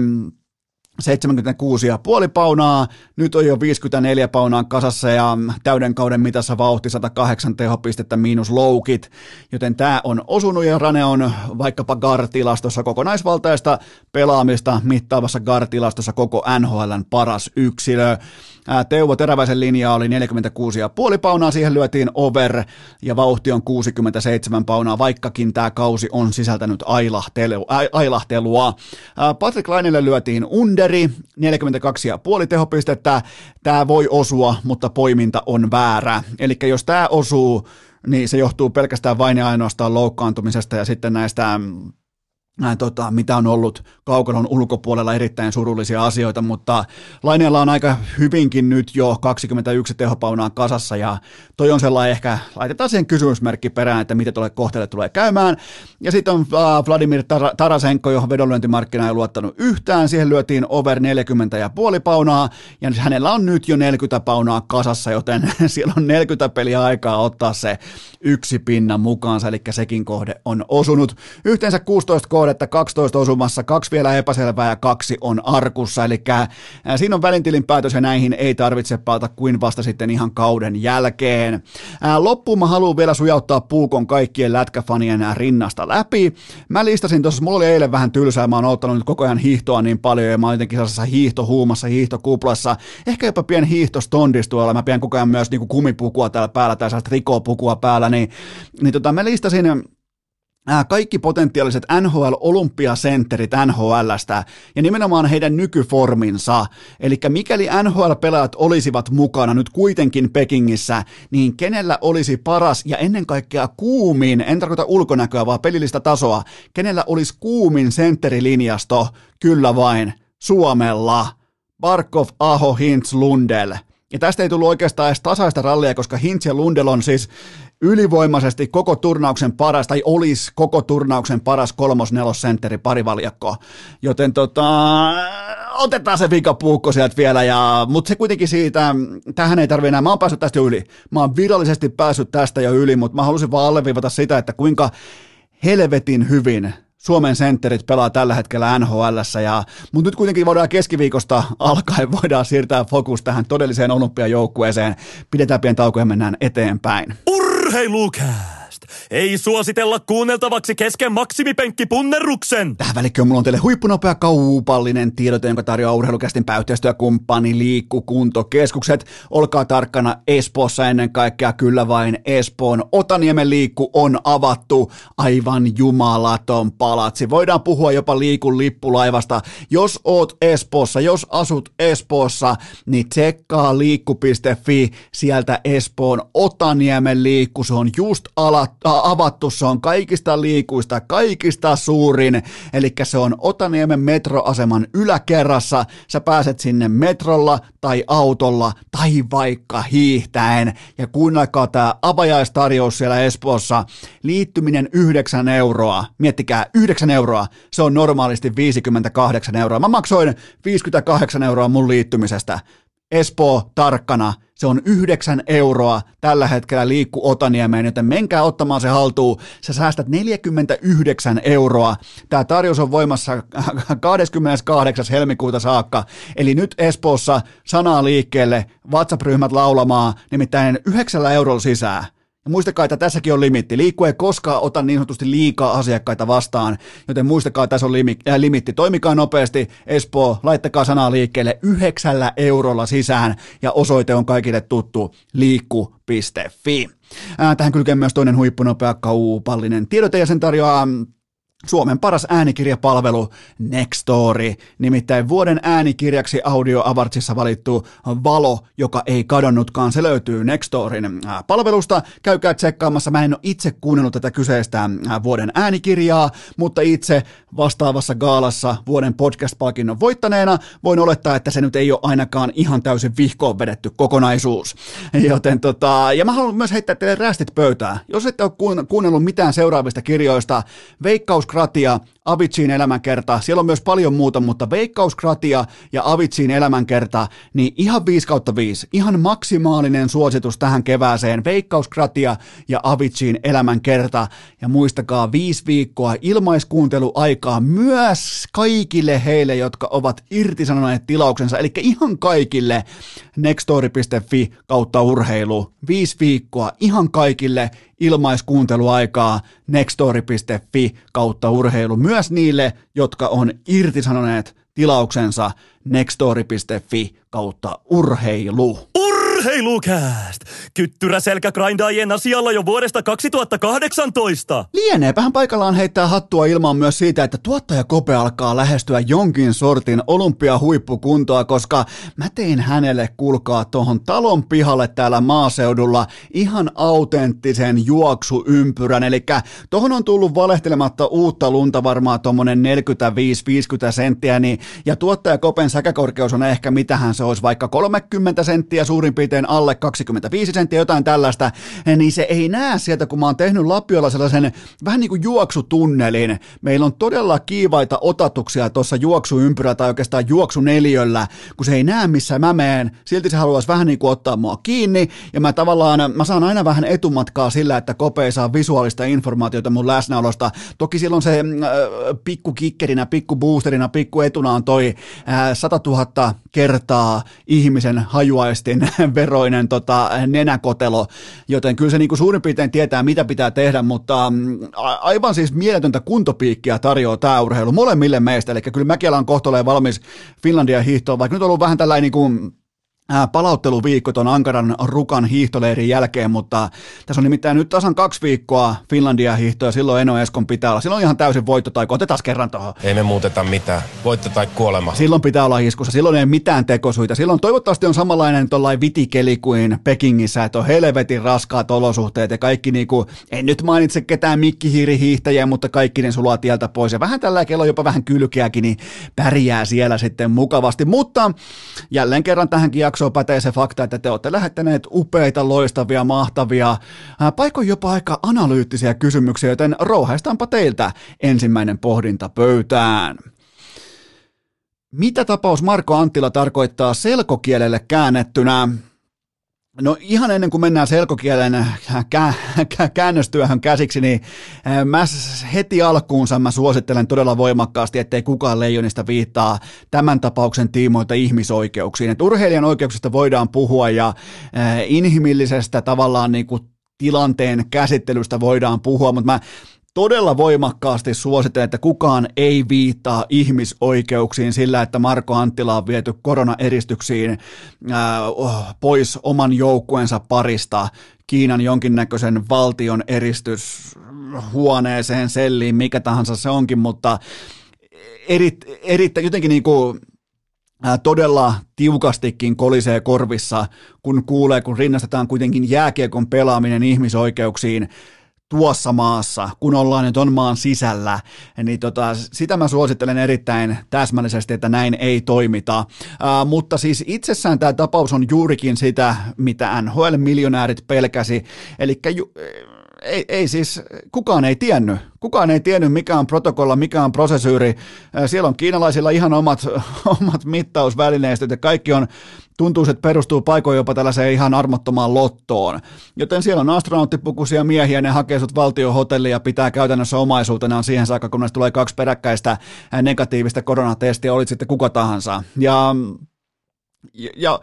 76,5 paunaa, nyt on jo 54 paunaa kasassa ja täyden kauden mitassa vauhti 108 tehopistettä miinus loukit, joten tämä on osunut ja Rane on vaikkapa GAR-tilastossa kokonaisvaltaista pelaamista mittaavassa GAR-tilastossa koko NHLn paras yksilö. Teuvo Teräväisen linja oli 46,5 paunaa, siihen lyötiin over ja vauhti on 67 paunaa, vaikkakin tämä kausi on sisältänyt ailahtelu, ailahtelua. Patrick Lainille lyötiin underi, 42,5 tehopistettä. Tämä voi osua, mutta poiminta on väärä. Eli jos tämä osuu, niin se johtuu pelkästään vain ja ainoastaan loukkaantumisesta ja sitten näistä tota, mitä on ollut kaukalon ulkopuolella erittäin surullisia asioita, mutta Laineella on aika hyvinkin nyt jo 21 tehopaunaa kasassa ja toi on sellainen ehkä, laitetaan siihen kysymysmerkki perään, että miten tuolle kohteelle tulee käymään. Ja sitten on Vladimir Tar- Tarasenko, johon vedonlyöntimarkkina ei luottanut yhtään, siihen lyötiin over 40 ja puoli paunaa ja hänellä on nyt jo 40 paunaa kasassa, joten [LAUGHS] siellä on 40 peliä aikaa ottaa se yksi pinna mukaansa, eli sekin kohde on osunut. Yhteensä 16 kohdetta, 12 osumassa, kaksi vielä epäselvää ja kaksi on arkussa, eli siinä on välintilin päätös ja näihin ei tarvitse palata kuin vasta sitten ihan kauden jälkeen. Loppuun mä haluan vielä sujauttaa puukon kaikkien lätkäfanien rinnasta läpi. Mä listasin tuossa, mulla oli eilen vähän tylsää, mä oon ottanut nyt koko ajan hiihtoa niin paljon ja mä oon jotenkin sellaisessa hiihtohuumassa, hiihtokuplassa, ehkä jopa pien hiihtostondistuella, mä pidän koko ajan myös niinku kumipukua täällä päällä tai sellaista rikopukua päällä, niin, niin tota, mä listasin kaikki potentiaaliset NHL-olympiasentterit NHLstä ja nimenomaan heidän nykyforminsa. Eli mikäli NHL-pelaajat olisivat mukana nyt kuitenkin Pekingissä, niin kenellä olisi paras ja ennen kaikkea kuumin, en tarkoita ulkonäköä vaan pelillistä tasoa, kenellä olisi kuumin sentterilinjasto, kyllä vain, Suomella. Barkov, Aho, Hintz, Lundell. Ja tästä ei tullut oikeastaan edes tasaista rallia, koska Hintz ja Lundell on siis ylivoimaisesti koko turnauksen paras, tai olisi koko turnauksen paras kolmos-nelosentteri parivaljakko. Joten tota, otetaan se vikapuukko sieltä vielä, ja, mutta se kuitenkin siitä, tähän ei tarvitse enää, mä oon päässyt tästä jo yli. Mä oon virallisesti päässyt tästä jo yli, mutta mä halusin vaan alleviivata sitä, että kuinka helvetin hyvin Suomen sentterit pelaa tällä hetkellä nhl ja, mutta nyt kuitenkin voidaan keskiviikosta alkaen [LAUGHS] voidaan siirtää fokus tähän todelliseen olympiajoukkueeseen. Pidetään pieni tauko ja mennään eteenpäin. Urheilukääst! Ei suositella kuunneltavaksi kesken maksimipenkkipunnerruksen. Tähän välikköön mulla on teille huippunopea kaupallinen tiedote, jonka tarjoaa urheilukästin pääyhteistyökumppani Liikkukuntokeskukset. Olkaa tarkkana Espoossa ennen kaikkea, kyllä vain Espoon Otaniemen liikku on avattu. Aivan jumalaton palatsi. Voidaan puhua jopa liikun lippulaivasta. Jos oot Espoossa, jos asut Espoossa, niin tsekkaa liikku.fi sieltä Espoon Otaniemen liikku. Se on just alat, avattu, se on kaikista liikuista, kaikista suurin. Eli se on Otaniemen metroaseman yläkerrassa. Sä pääset sinne metrolla tai autolla tai vaikka hiihtäen. Ja kuunnelkaa tämä avajaistarjous siellä Espoossa. Liittyminen 9 euroa. Miettikää, 9 euroa. Se on normaalisti 58 euroa. Mä maksoin 58 euroa mun liittymisestä. Espoo tarkkana, se on 9 euroa tällä hetkellä liikku Otaniemeen, joten menkää ottamaan se haltuun. Sä säästät 49 euroa. Tämä tarjous on voimassa [LAUGHS] 28. helmikuuta saakka. Eli nyt Espoossa sanaa liikkeelle, WhatsApp-ryhmät laulamaan, nimittäin 9 eurolla sisään. Ja muistakaa, että tässäkin on limitti. Liikku ei koskaan ota niin sanotusti liikaa asiakkaita vastaan, joten muistakaa, että tässä on limi, äh, limitti. Toimikaa nopeasti, Espoo, laittakaa sanaa liikkeelle yhdeksällä eurolla sisään, ja osoite on kaikille tuttu, liikku.fi. Äh, tähän kylkee myös toinen huippunopea kaupallinen tiedote, ja sen tarjoaa Suomen paras äänikirjapalvelu Nextory, nimittäin vuoden äänikirjaksi Audio Awardsissa valittu Valo, joka ei kadonnutkaan, se löytyy Nextorin äh, palvelusta. Käykää tsekkaamassa, mä en ole itse kuunnellut tätä kyseistä äh, vuoden äänikirjaa, mutta itse vastaavassa gaalassa vuoden podcast-palkinnon voittaneena voin olettaa, että se nyt ei ole ainakaan ihan täysin vihkoon vedetty kokonaisuus. [LAUGHS] Joten tota, ja mä haluan myös heittää teille rästit pöytään. Jos ette ole kuunnellut mitään seuraavista kirjoista, Veikkaus Kratia, Avicin elämänkerta, siellä on myös paljon muuta, mutta Veikkauskratia ja Avicin elämänkerta, niin ihan 5 kautta 5, ihan maksimaalinen suositus tähän kevääseen, Veikkauskratia ja Avicin elämänkerta, ja muistakaa viisi viikkoa ilmaiskuunteluaikaa myös kaikille heille, jotka ovat irtisanoneet tilauksensa, eli ihan kaikille nextory.fi kautta urheilu, viisi viikkoa ihan kaikille ilmaiskuunteluaikaa nextory.fi kautta urheilu. Myös niille, jotka on irtisanoneet tilauksensa nextory.fi kautta urheilu. Urheilukääst! Kyttyrä selkägrindaajien asialla jo vuodesta 2018. Lieneepähän paikallaan heittää hattua ilmaan myös siitä, että tuottaja Kope alkaa lähestyä jonkin sortin olympiahuippukuntoa, koska mä tein hänelle kulkaa tuohon talon pihalle täällä maaseudulla ihan autenttisen juoksuympyrän. Eli tohon on tullut valehtelematta uutta lunta varmaan tuommoinen 45-50 senttiä, niin, ja tuottaja Kopen säkäkorkeus on ehkä mitähän se olisi, vaikka 30 senttiä suurin piirtein piirtein alle 25 senttiä, jotain tällaista, niin se ei näe sieltä, kun mä oon tehnyt Lapiolla sellaisen vähän niin kuin juoksutunnelin. Meillä on todella kiivaita otatuksia tuossa juoksuympyrä tai oikeastaan juoksuneliöllä, kun se ei näe missä mä meen, silti se haluaisi vähän niin kuin ottaa mua kiinni, ja mä tavallaan, mä saan aina vähän etumatkaa sillä, että Kope ei saa visuaalista informaatiota mun läsnäolosta. Toki silloin se äh, pikku kikkerinä, pikku boosterina, pikku etuna on toi äh, 100 000 kertaa ihmisen hajuaistin [LAUGHS] veroinen tota, nenäkotelo, joten kyllä se niin kuin suurin piirtein tietää, mitä pitää tehdä, mutta mm, aivan siis mieletöntä kuntopiikkiä tarjoaa tämä urheilu molemmille meistä, eli kyllä mäkin alan kohtoleen valmis Finlandia hiihtoon, vaikka nyt on ollut vähän tällainen niin kuin palautteluviikko tuon Ankaran Rukan hiihtoleirin jälkeen, mutta tässä on nimittäin nyt tasan kaksi viikkoa Finlandia hiihtoa, silloin Eno Eskon pitää olla. Silloin on ihan täysin voitto tai otetaan kerran tuohon. Ei me muuteta mitään. Voitto tai kuolema. Silloin pitää olla iskussa. Silloin ei mitään tekosuita. Silloin toivottavasti on samanlainen tuollainen vitikeli kuin Pekingissä, että on helvetin raskaat olosuhteet ja kaikki niinku, en nyt mainitse ketään mikkihiirihiihtäjiä, mutta kaikki ne sulaa tieltä pois. Ja vähän tällä kello jopa vähän kylkeäkin, niin pärjää siellä sitten mukavasti. Mutta jälleen kerran tähänkin jaksoon pätee se fakta, että te olette lähettäneet upeita, loistavia, mahtavia, paikoin jopa aika analyyttisiä kysymyksiä, joten rouhaistaanpa teiltä ensimmäinen pohdinta pöytään. Mitä tapaus Marko Anttila tarkoittaa selkokielelle käännettynä? No ihan ennen kuin mennään selkokielen kä- käännöstyöhön käsiksi, niin mä heti alkuunsa mä suosittelen todella voimakkaasti, ettei kukaan leijonista viittaa tämän tapauksen tiimoilta ihmisoikeuksiin. Et urheilijan oikeuksista voidaan puhua ja inhimillisestä tavallaan niin kuin tilanteen käsittelystä voidaan puhua, mutta mä todella voimakkaasti suosittelen, että kukaan ei viittaa ihmisoikeuksiin sillä, että Marko Anttila on viety koronaeristyksiin oh, pois oman joukkueensa parista Kiinan jonkinnäköisen valtion eristyshuoneeseen, selliin, mikä tahansa se onkin, mutta eri, eri, jotenkin niin kuin todella tiukastikin kolisee korvissa, kun kuulee, kun rinnastetaan kuitenkin jääkiekon pelaaminen ihmisoikeuksiin tuossa maassa, kun ollaan nyt on maan sisällä, niin tota, sitä mä suosittelen erittäin täsmällisesti, että näin ei toimita. Uh, mutta siis itsessään tämä tapaus on juurikin sitä, mitä NHL-miljonäärit pelkäsi, eli ju- ei, ei siis, kukaan ei tiennyt. Kukaan ei tiennyt, mikä on protokolla, mikä on prosesyyri. Siellä on kiinalaisilla ihan omat, [LAUGHS] omat mittausvälineistöt ja kaikki on, tuntuu, että perustuu paikoin jopa tällaiseen ihan armottomaan lottoon. Joten siellä on astronauttipukuisia miehiä, ne hakee sut valtiohotellia ja pitää käytännössä omaisuutenaan siihen saakka, kun tulee kaksi peräkkäistä negatiivista koronatestiä, olit sitten kuka tahansa. Ja, ja, ja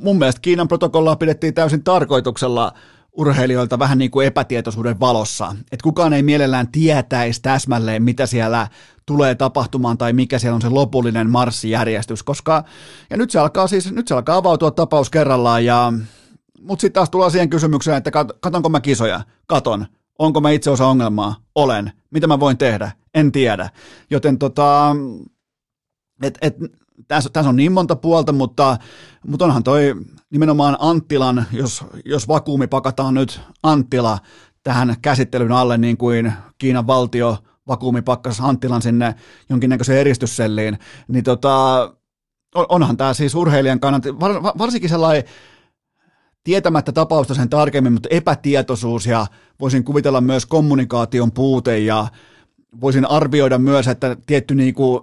mun mielestä Kiinan protokollaa pidettiin täysin tarkoituksella urheilijoilta vähän niin kuin epätietoisuuden valossa. Että kukaan ei mielellään tietäisi täsmälleen, mitä siellä tulee tapahtumaan tai mikä siellä on se lopullinen marssijärjestys, koska, ja nyt se alkaa siis, nyt se alkaa avautua tapaus kerrallaan, ja, mutta sitten taas tullaan siihen kysymykseen, että kat, katonko mä kisoja? Katon. Onko mä itse osa ongelmaa? Olen. Mitä mä voin tehdä? En tiedä. Joten tota, et, et, tässä, tässä on niin monta puolta, mutta, mutta onhan toi nimenomaan Anttilan, jos, jos vakuumi pakataan nyt Anttila tähän käsittelyn alle, niin kuin Kiinan valtio vakuumi pakkas Anttilan sinne jonkinnäköiseen eristysselliin, niin tota, onhan tämä siis urheilijan kannalta, varsinkin sellainen tietämättä tapausta sen tarkemmin, mutta epätietoisuus ja voisin kuvitella myös kommunikaation puute ja voisin arvioida myös, että tietty niin kuin,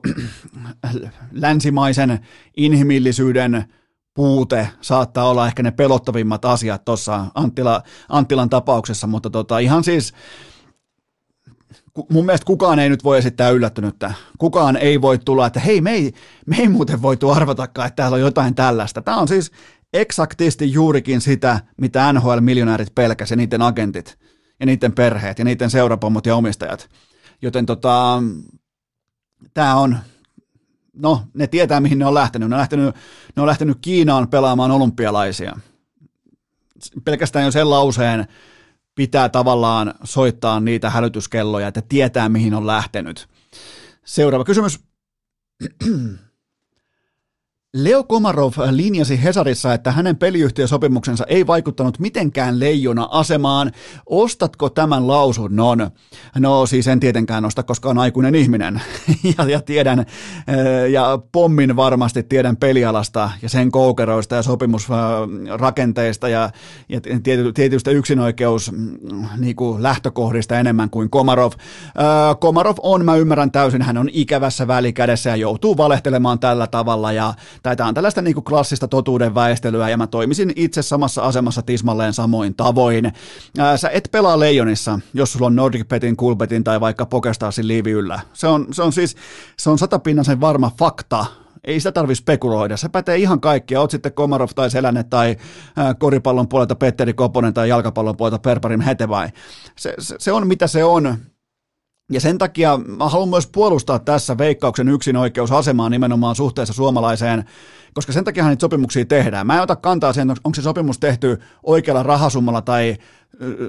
[CLEARS THROAT] länsimaisen inhimillisyyden puute saattaa olla ehkä ne pelottavimmat asiat tuossa Anttila, Anttilan tapauksessa, mutta tota, ihan siis mun mielestä kukaan ei nyt voi esittää yllättynyttä. Kukaan ei voi tulla, että hei, me ei, me ei muuten voitu arvatakaan, että täällä on jotain tällaista. Tämä on siis eksaktisti juurikin sitä, mitä NHL-miljonäärit pelkäsi, niiden agentit ja niiden perheet ja niiden seurapomot ja omistajat. Joten tota, tämä on, no ne tietää mihin ne on lähtenyt. Ne on lähtenyt, ne on lähtenyt Kiinaan pelaamaan olympialaisia. Pelkästään jo sen lauseen pitää tavallaan soittaa niitä hälytyskelloja, että tietää mihin on lähtenyt. Seuraava kysymys. Leo Komarov linjasi Hesarissa, että hänen peliyhtiösopimuksensa ei vaikuttanut mitenkään leijona asemaan. Ostatko tämän lausunnon? No siis en tietenkään osta, koska on aikuinen ihminen. [LAUGHS] ja, ja tiedän, eh, ja pommin varmasti tiedän pelialasta ja sen koukeroista ja sopimusrakenteista ja, ja tietystä yksinoikeus mm, niin kuin lähtökohdista enemmän kuin Komarov. Eh, Komarov on, mä ymmärrän täysin, hän on ikävässä välikädessä ja joutuu valehtelemaan tällä tavalla ja tai tämä on tällaista niin kuin klassista totuuden väestelyä, ja mä toimisin itse samassa asemassa tismalleen samoin tavoin. Ää, sä et pelaa Leijonissa, jos sulla on Nordic Petin, Coolbetin tai vaikka Pokestarsin liivi yllä. Se on, se on siis, se on satapinnasen varma fakta, ei sitä tarvi spekuloida. Se pätee ihan kaikkia. Oot sitten Komarov tai Selänne tai koripallon puolelta Petteri Koponen tai jalkapallon puolelta Perparim Hetevai. Se, se, se on mitä se on. Ja sen takia mä haluan myös puolustaa tässä veikkauksen yksinoikeusasemaa nimenomaan suhteessa suomalaiseen, koska sen takia niitä sopimuksia tehdään. Mä en ota kantaa siihen, onko se sopimus tehty oikealla rahasummalla tai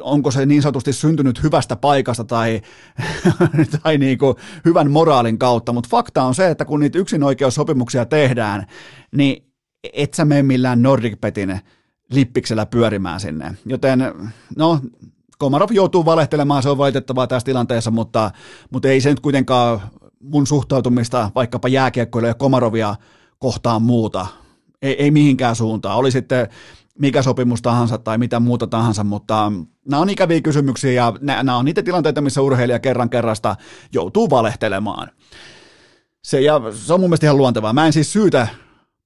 onko se niin sanotusti syntynyt hyvästä paikasta tai, [LAUGHS] tai niin kuin hyvän moraalin kautta, mutta fakta on se, että kun niitä yksinoikeussopimuksia tehdään, niin et sä mene millään Nordic Petin lippiksellä pyörimään sinne. Joten no, Komarov joutuu valehtelemaan, se on valitettavaa tässä tilanteessa, mutta, mutta ei se nyt kuitenkaan mun suhtautumista vaikkapa jääkiekkoille ja Komarovia kohtaan muuta. Ei, ei mihinkään suuntaan. Oli sitten mikä sopimus tahansa tai mitä muuta tahansa, mutta nämä on ikäviä kysymyksiä ja nämä on niitä tilanteita, missä urheilija kerran kerrasta joutuu valehtelemaan. Se, ja se on mun mielestä ihan luontevaa. Mä en siis syytä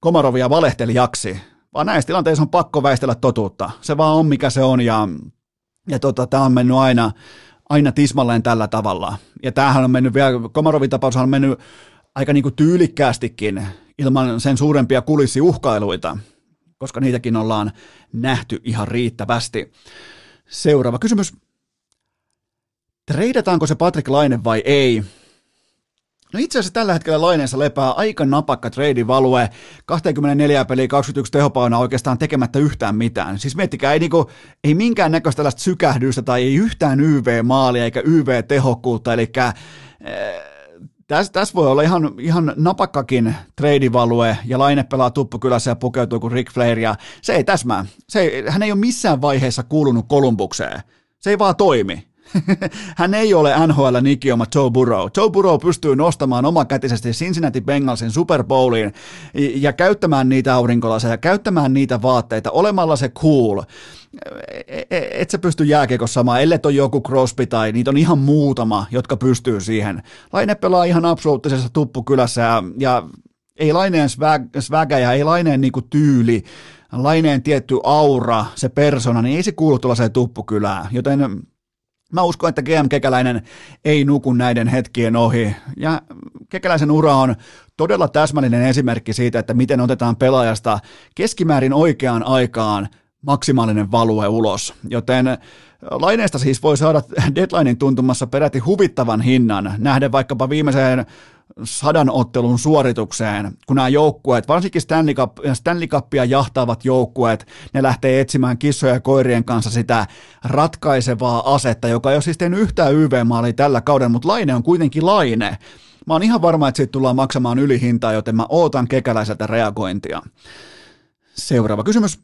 Komarovia valehtelijaksi, vaan näissä tilanteissa on pakko väistellä totuutta. Se vaan on mikä se on ja ja tota, tämä on mennyt aina, aina tismalleen tällä tavalla. Ja tämähän on mennyt vielä, Komarovin tapaus on mennyt aika niin kuin tyylikkäästikin ilman sen suurempia kulissiuhkailuita, koska niitäkin ollaan nähty ihan riittävästi. Seuraava kysymys. Treidataanko se Patrick Laine vai ei? No itse asiassa tällä hetkellä Laineessa lepää aika napakka trade value, 24 peliä, 21 tehopauna oikeastaan tekemättä yhtään mitään. Siis miettikää, ei, niinku, ei minkään näköistä tällaista sykähdystä tai ei yhtään YV-maalia eikä YV-tehokkuutta, eli äh, tässä täs voi olla ihan, ihan napakkakin treidivalue ja Laine pelaa tuppukylässä ja pukeutuu kuin Rick Flair ja se ei täsmää. Se ei, hän ei ole missään vaiheessa kuulunut Kolumbukseen. Se ei vaan toimi. [LAUGHS] Hän ei ole NHL nikioma Joe Burrow. Joe Burrow pystyy nostamaan omakätisesti Cincinnati Bengalsin Super Bowliin ja käyttämään niitä aurinkolaseja, käyttämään niitä vaatteita, olemalla se cool. E, e, et sä pysty jääkiekossa samaan, ellei on joku Crosby tai niitä on ihan muutama, jotka pystyy siihen. Laine pelaa ihan absoluuttisessa tuppukylässä ja, ja ei Laineen svägä ja ei Laineen niinku tyyli, Laineen tietty aura, se persona, niin ei se kuulu tuollaiseen tuppukylään. Joten Mä uskon, että GM Kekäläinen ei nuku näiden hetkien ohi. Ja Kekäläisen ura on todella täsmällinen esimerkki siitä, että miten otetaan pelaajasta keskimäärin oikeaan aikaan maksimaalinen value ulos. Joten Laineesta siis voi saada [LAUGHS] deadlinein tuntumassa peräti huvittavan hinnan, nähden vaikkapa viimeiseen sadan ottelun suoritukseen, kun nämä joukkueet, varsinkin Stanley, Cup, Stanley Cupia jahtaavat joukkueet, ne lähtee etsimään kissoja ja koirien kanssa sitä ratkaisevaa asetta, joka ei ole siis tehnyt yhtään YV-maalia tällä kaudella, mutta Laine on kuitenkin Laine. Mä oon ihan varma, että siitä tullaan maksamaan ylihintaa, joten mä ootan kekäläiseltä reagointia. Seuraava kysymys.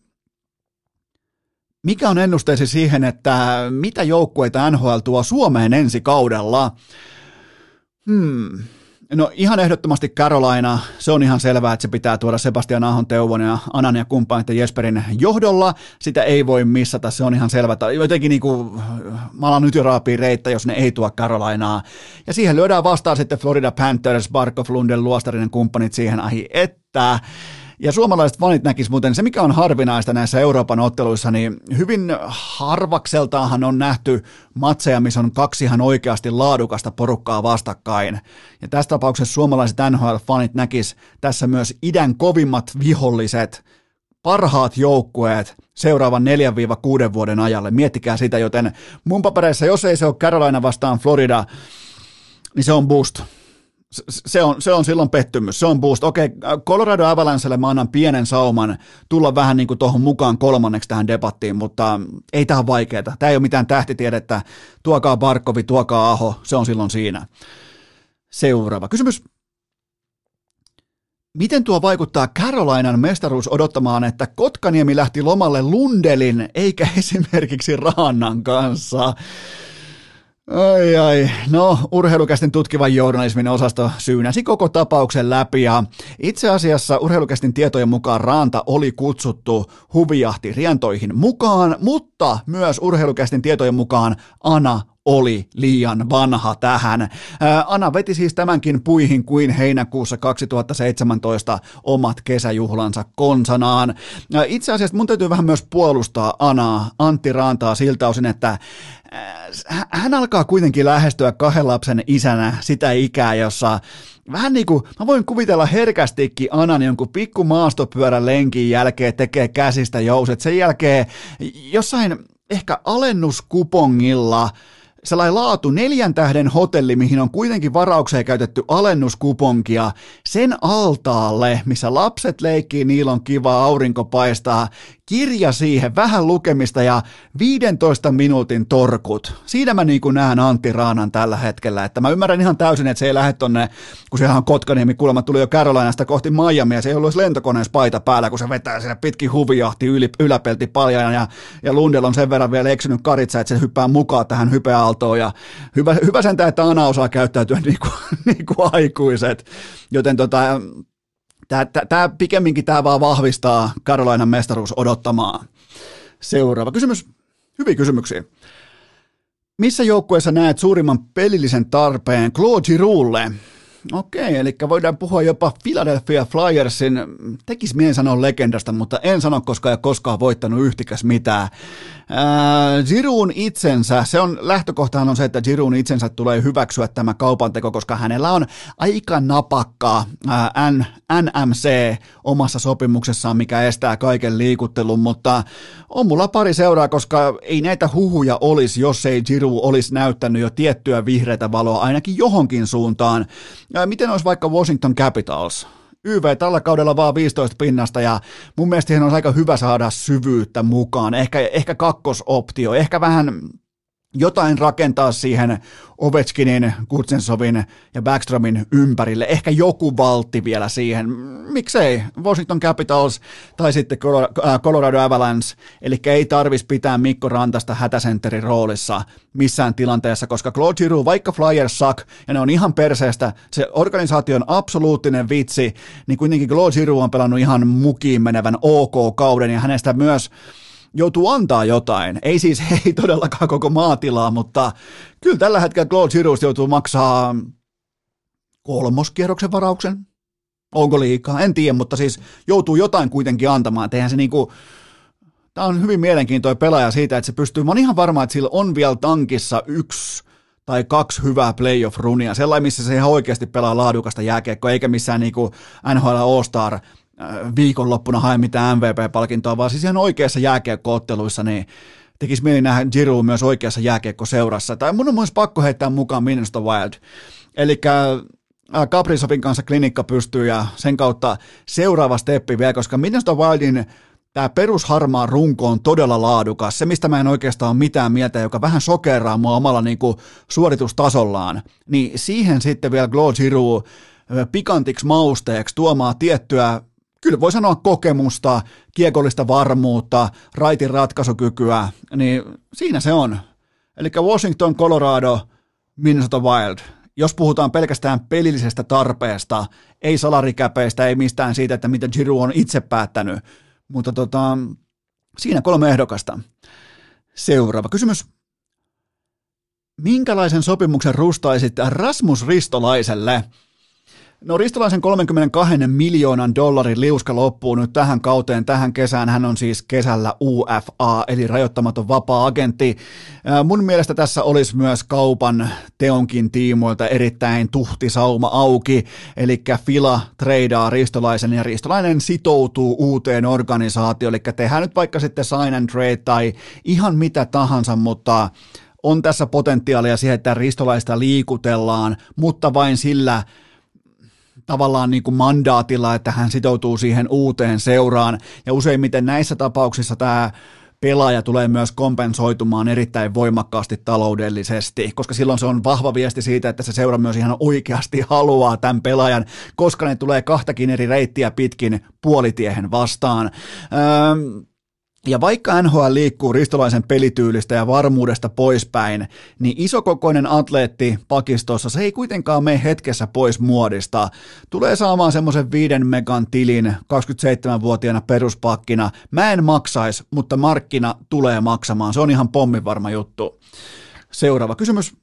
Mikä on ennusteesi siihen, että mitä joukkueita NHL tuo Suomeen ensi kaudella? Hmm. No ihan ehdottomasti Carolina, se on ihan selvää, että se pitää tuoda Sebastian Ahon, Teuvon ja Anan ja kumppanit Jesperin johdolla. Sitä ei voi missata, se on ihan selvä. Jotenkin niin kuin, mä alan nyt jo raapii reittä, jos ne ei tuo Carolinaa. Ja siihen lyödään vastaan sitten Florida Panthers, Barkov, Lundell, Luostarinen kumppanit siihen, ahi että ja suomalaiset fanit näkis muuten, se mikä on harvinaista näissä Euroopan otteluissa, niin hyvin harvakseltaanhan on nähty matseja, missä on kaksi ihan oikeasti laadukasta porukkaa vastakkain. Ja tässä tapauksessa suomalaiset NHL-fanit näkis tässä myös idän kovimmat viholliset, parhaat joukkueet seuraavan 4-6 vuoden ajalle. Miettikää sitä, joten mun papereissa, jos ei se ole Carolina vastaan Florida, niin se on boost se on, se on silloin pettymys, se on boost. Okei, Colorado Avalancelle mä annan pienen sauman tulla vähän niin kuin tuohon mukaan kolmanneksi tähän debattiin, mutta ei tämä vaikeaa. Tämä ei ole mitään tähtitiedettä. Tuokaa Barkovi, tuokaa Aho, se on silloin siinä. Seuraava kysymys. Miten tuo vaikuttaa Carolinan mestaruus odottamaan, että Kotkaniemi lähti lomalle Lundelin eikä [LAUGHS] esimerkiksi Raannan kanssa? Ai ai, no urheilukästin tutkivan journalismin osasto syynäsi koko tapauksen läpi ja itse asiassa urheilukästin tietojen mukaan Raanta oli kutsuttu huvijahti rientoihin mukaan, mutta myös urheilukästin tietojen mukaan Ana oli liian vanha tähän. Anna veti siis tämänkin puihin kuin heinäkuussa 2017 omat kesäjuhlansa konsanaan. Itse asiassa mun täytyy vähän myös puolustaa Anaa, Antti Raantaa siltä osin, että hän alkaa kuitenkin lähestyä kahden lapsen isänä sitä ikää, jossa vähän niin kuin, mä voin kuvitella herkästikin Anan jonkun pikku maastopyörän lenkin jälkeen tekee käsistä jouset. Sen jälkeen jossain ehkä alennuskupongilla sellainen laatu neljän tähden hotelli, mihin on kuitenkin varaukseen käytetty alennuskuponkia, sen altaalle, missä lapset leikkii, niillä on kiva, aurinko paistaa, kirja siihen, vähän lukemista ja 15 minuutin torkut. Siinä mä niin kuin näen Antti Raanan tällä hetkellä, että mä ymmärrän ihan täysin, että se ei lähde tonne, kun sehän on Kotkaniemi, kuulemma tuli jo Carolinasta kohti Miami ja se ei ollut lentokoneessa paita päällä, kun se vetää sinne pitkin huvijahti yläpelti paljon ja, ja Lundell on sen verran vielä eksynyt karitsa, että se hyppää mukaan tähän hypeaaltoon ja hyvä, hyvä sentään, että Ana osaa käyttäytyä niin kuin, [LAUGHS] niin kuin aikuiset, joten tota, Tämä pikemminkin tämä vaan vahvistaa Carolinan mestaruus odottamaan. Seuraava kysymys. Hyviä kysymyksiä. Missä joukkueessa näet suurimman pelillisen tarpeen Claude Giroulle? Okei, eli voidaan puhua jopa Philadelphia Flyersin, tekisi mieli sanoa legendasta, mutta en sano, koska ei ole koskaan voittanut yhtikäs mitään. Äh, itsensä, se on, lähtökohtaan on se, että Giroun itsensä tulee hyväksyä tämä kaupanteko, koska hänellä on aika napakka äh, NMC omassa sopimuksessaan, mikä estää kaiken liikuttelun, mutta on mulla pari seuraa, koska ei näitä huhuja olisi, jos ei Giroux olisi näyttänyt jo tiettyä vihreätä valoa ainakin johonkin suuntaan. Miten olisi vaikka Washington Capitals? YV tällä kaudella vaan 15 pinnasta ja mun mielestä siihen on aika hyvä saada syvyyttä mukaan. Ehkä, ehkä kakkosoptio, ehkä vähän jotain rakentaa siihen Ovechkinin, Kutsensovin ja Backstromin ympärille. Ehkä joku valtti vielä siihen. Miksei? Washington Capitals tai sitten äh, Colorado Avalanche. Eli ei tarvis pitää Mikko Rantasta hätäsentterin roolissa missään tilanteessa, koska Claude Giroux, vaikka Flyers suck, ja ne on ihan perseestä, se organisaatio on absoluuttinen vitsi, niin kuitenkin Claude Giroux on pelannut ihan mukiin menevän OK-kauden, ja hänestä myös joutuu antaa jotain. Ei siis [LAUGHS] ei todellakaan koko maatilaa, mutta kyllä tällä hetkellä Claude Giroux joutuu maksaa kolmoskierroksen varauksen. Onko liikaa? En tiedä, mutta siis joutuu jotain kuitenkin antamaan. Eihän se niinku, tämä on hyvin mielenkiintoinen pelaaja siitä, että se pystyy, mä oon ihan varma, että sillä on vielä tankissa yksi tai kaksi hyvää playoff-runia, sellainen, missä se ihan oikeasti pelaa laadukasta jääkiekkoa, eikä missään niinku NHL All-Star viikonloppuna hae mitään MVP-palkintoa, vaan siis ihan oikeassa jääkiekkootteluissa, niin tekisi mieli nähdä Giroud myös oikeassa jääkiekkoseurassa. Tai mun on myös pakko heittää mukaan Minnesota Wild. Eli äh, Kaprizovin kanssa klinikka pystyy ja sen kautta seuraava steppi vielä, koska Minnesota Wildin tämä perusharmaa runko on todella laadukas. Se, mistä mä en oikeastaan ole mitään mieltä, joka vähän sokeraa mua omalla niin kuin, suoritustasollaan, niin siihen sitten vielä Claude Giroux äh, pikantiksi mausteeksi tuomaan tiettyä kyllä voi sanoa kokemusta, kiekollista varmuutta, raitin ratkaisukykyä, niin siinä se on. Eli Washington, Colorado, Minnesota Wild. Jos puhutaan pelkästään pelillisestä tarpeesta, ei salarikäpeistä, ei mistään siitä, että mitä Giroux on itse päättänyt, mutta tota, siinä kolme ehdokasta. Seuraava kysymys. Minkälaisen sopimuksen rustaisit Rasmus Ristolaiselle? No Ristolaisen 32 miljoonan dollarin liuska loppuu nyt tähän kauteen, tähän kesään. Hän on siis kesällä UFA, eli rajoittamaton vapaa-agentti. Mun mielestä tässä olisi myös kaupan teonkin tiimoilta erittäin tuhti sauma auki, eli Fila treidaa Ristolaisen ja Ristolainen sitoutuu uuteen organisaatioon, eli tehdään nyt vaikka sitten sign and trade tai ihan mitä tahansa, mutta on tässä potentiaalia siihen, että Ristolaista liikutellaan, mutta vain sillä tavallaan niin kuin mandaatilla, että hän sitoutuu siihen uuteen seuraan. Ja useimmiten näissä tapauksissa tämä pelaaja tulee myös kompensoitumaan erittäin voimakkaasti taloudellisesti, koska silloin se on vahva viesti siitä, että se seura myös ihan oikeasti haluaa tämän pelaajan, koska ne tulee kahtakin eri reittiä pitkin puolitiehen vastaan. Öö, ja vaikka NHL liikkuu ristolaisen pelityylistä ja varmuudesta poispäin, niin isokokoinen atleetti pakistossa se ei kuitenkaan mene hetkessä pois muodista. Tulee saamaan semmoisen viiden megan tilin 27-vuotiaana peruspakkina. Mä en maksais, mutta markkina tulee maksamaan. Se on ihan pommivarma juttu. Seuraava kysymys.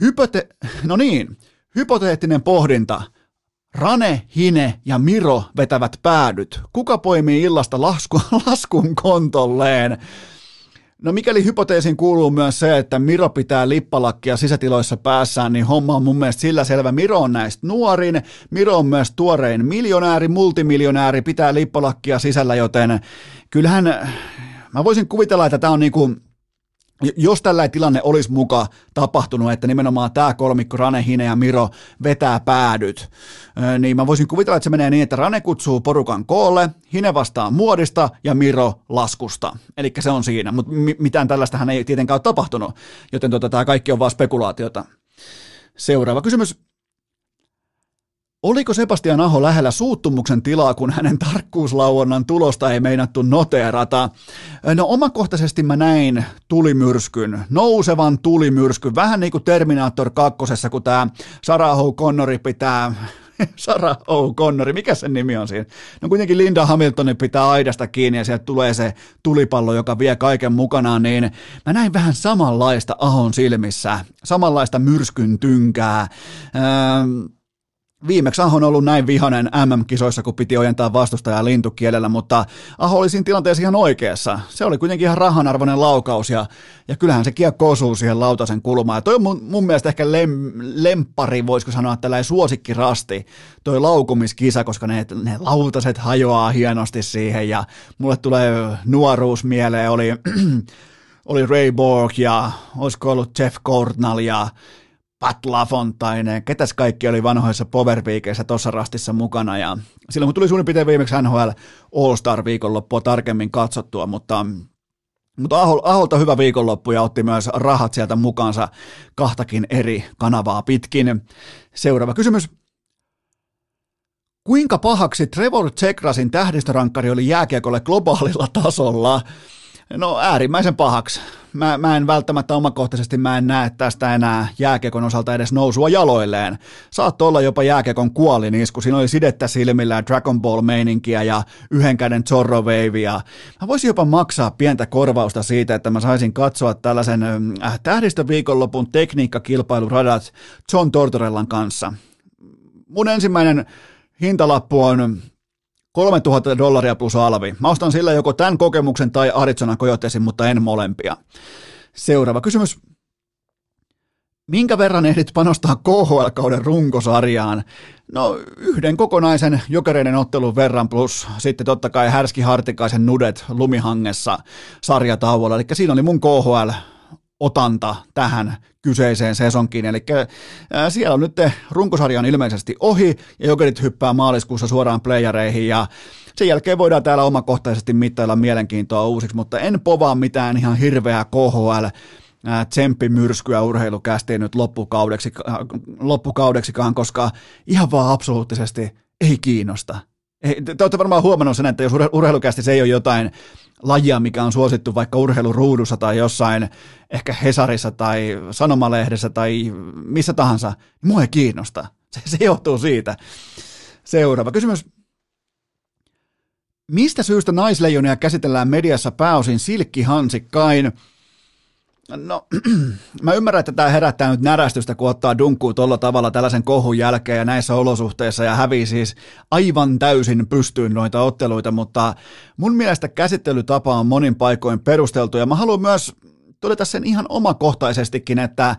Hypote... No niin, hypoteettinen pohdinta – Rane, Hine ja Miro vetävät päädyt. Kuka poimii illasta lasku, [LAUGHS] laskun kontolleen? No mikäli hypoteesin kuuluu myös se, että Miro pitää lippalakkia sisätiloissa päässään, niin homma on mun mielestä sillä selvä. Miro on näistä nuorin, Miro on myös tuorein miljonääri, multimiljonääri, pitää lippalakkia sisällä, joten kyllähän mä voisin kuvitella, että tämä on niinku jos tällä tilanne olisi muka tapahtunut, että nimenomaan tämä kolmikko, Rane, Hine ja Miro vetää päädyt, niin mä voisin kuvitella, että se menee niin, että Rane kutsuu porukan koolle, Hine vastaa muodista ja Miro laskusta. Eli se on siinä, mutta mitään tällaistähän ei tietenkään ole tapahtunut, joten tota, tämä kaikki on vain spekulaatiota. Seuraava kysymys. Oliko Sebastian Aho lähellä suuttumuksen tilaa, kun hänen tarkkuuslauonnan tulosta ei meinattu noteerata? No omakohtaisesti mä näin tulimyrskyn, nousevan tulimyrskyn, vähän niin kuin Terminator 2, kun tämä Sarah Connori pitää [LAUGHS] Sara O'Connori, mikä sen nimi on siinä? No kuitenkin Linda Hamiltonin pitää aidasta kiinni ja sieltä tulee se tulipallo, joka vie kaiken mukanaan, niin mä näin vähän samanlaista Ahon silmissä, samanlaista myrskyn tynkää. Öö, Viimeksi Aho on ollut näin vihanen MM-kisoissa, kun piti ojentaa vastustajaa lintukielellä, mutta Aho oli siinä tilanteessa ihan oikeassa. Se oli kuitenkin ihan rahanarvoinen laukaus ja, ja kyllähän se kiekko osuu siihen lautasen kulmaan. Ja toi on mun, mun mielestä ehkä lem, lempari, voisiko sanoa, tällainen suosikkirasti, toi laukumiskisa, koska ne, ne lautaset hajoaa hienosti siihen ja mulle tulee nuoruus mieleen, oli, [CLEARS THROAT] oli Ray Borg ja olisiko ollut Jeff Cornell ja Pat LaFontaine, ketäs kaikki oli vanhoissa Powerpeakeissä tuossa rastissa mukana. Ja silloin kun tuli suurin piirtein viimeksi NHL All-Star viikonloppua tarkemmin katsottua, mutta mutta Aholta hyvä viikonloppu ja otti myös rahat sieltä mukaansa kahtakin eri kanavaa pitkin. Seuraava kysymys. Kuinka pahaksi Trevor Tsekrasin tähdistörankkari oli jääkiekolle globaalilla tasolla? No äärimmäisen pahaksi. Mä, mä en välttämättä omakohtaisesti mä en näe tästä enää jääkekon osalta edes nousua jaloilleen. Saat olla jopa jääkekon kuolinisku. Siinä oli sidettä silmillä Dragon Ball meininkiä ja yhden käden Zorro Wavea. Mä voisin jopa maksaa pientä korvausta siitä, että mä saisin katsoa tällaisen äh, tähdistöviikonlopun tekniikkakilpailuradat John Tortorellan kanssa. Mun ensimmäinen hintalappu on 3000 dollaria plus alvi. Mä ostan sillä joko tämän kokemuksen tai Arizona Coyotesin, mutta en molempia. Seuraava kysymys. Minkä verran ehdit panostaa KHL-kauden runkosarjaan? No yhden kokonaisen jokereiden ottelun verran plus sitten totta kai Härski Hartikaisen nudet lumihangessa sarjatauolla. Eli siinä oli mun KHL otanta tähän kyseiseen sesonkiin. Eli siellä on nyt runkosarja on ilmeisesti ohi ja jokerit hyppää maaliskuussa suoraan playereihin ja sen jälkeen voidaan täällä omakohtaisesti mittailla mielenkiintoa uusiksi, mutta en povaa mitään ihan hirveää KHL tsemppimyrskyä urheilukästiin nyt loppukaudeksi, loppukaudeksikaan, koska ihan vaan absoluuttisesti ei kiinnosta. Te olette varmaan huomannut sen, että jos urheilukästi se ei ole jotain lajia, mikä on suosittu vaikka urheiluruudussa tai jossain ehkä Hesarissa tai Sanomalehdessä tai missä tahansa, niin mua ei kiinnosta. [LAUGHS] Se, se johtuu siitä. Seuraava kysymys. Mistä syystä naisleijonia käsitellään mediassa pääosin silkkihansikkain? No, [CLEARS THROAT] mä ymmärrän, että tämä herättää nyt närästystä, kun ottaa dunkkuu tuolla tavalla tällaisen kohun jälkeen ja näissä olosuhteissa ja hävii siis aivan täysin pystyyn noita otteluita, mutta mun mielestä käsittelytapa on monin paikoin perusteltu. Ja mä haluan myös todeta sen ihan omakohtaisestikin, että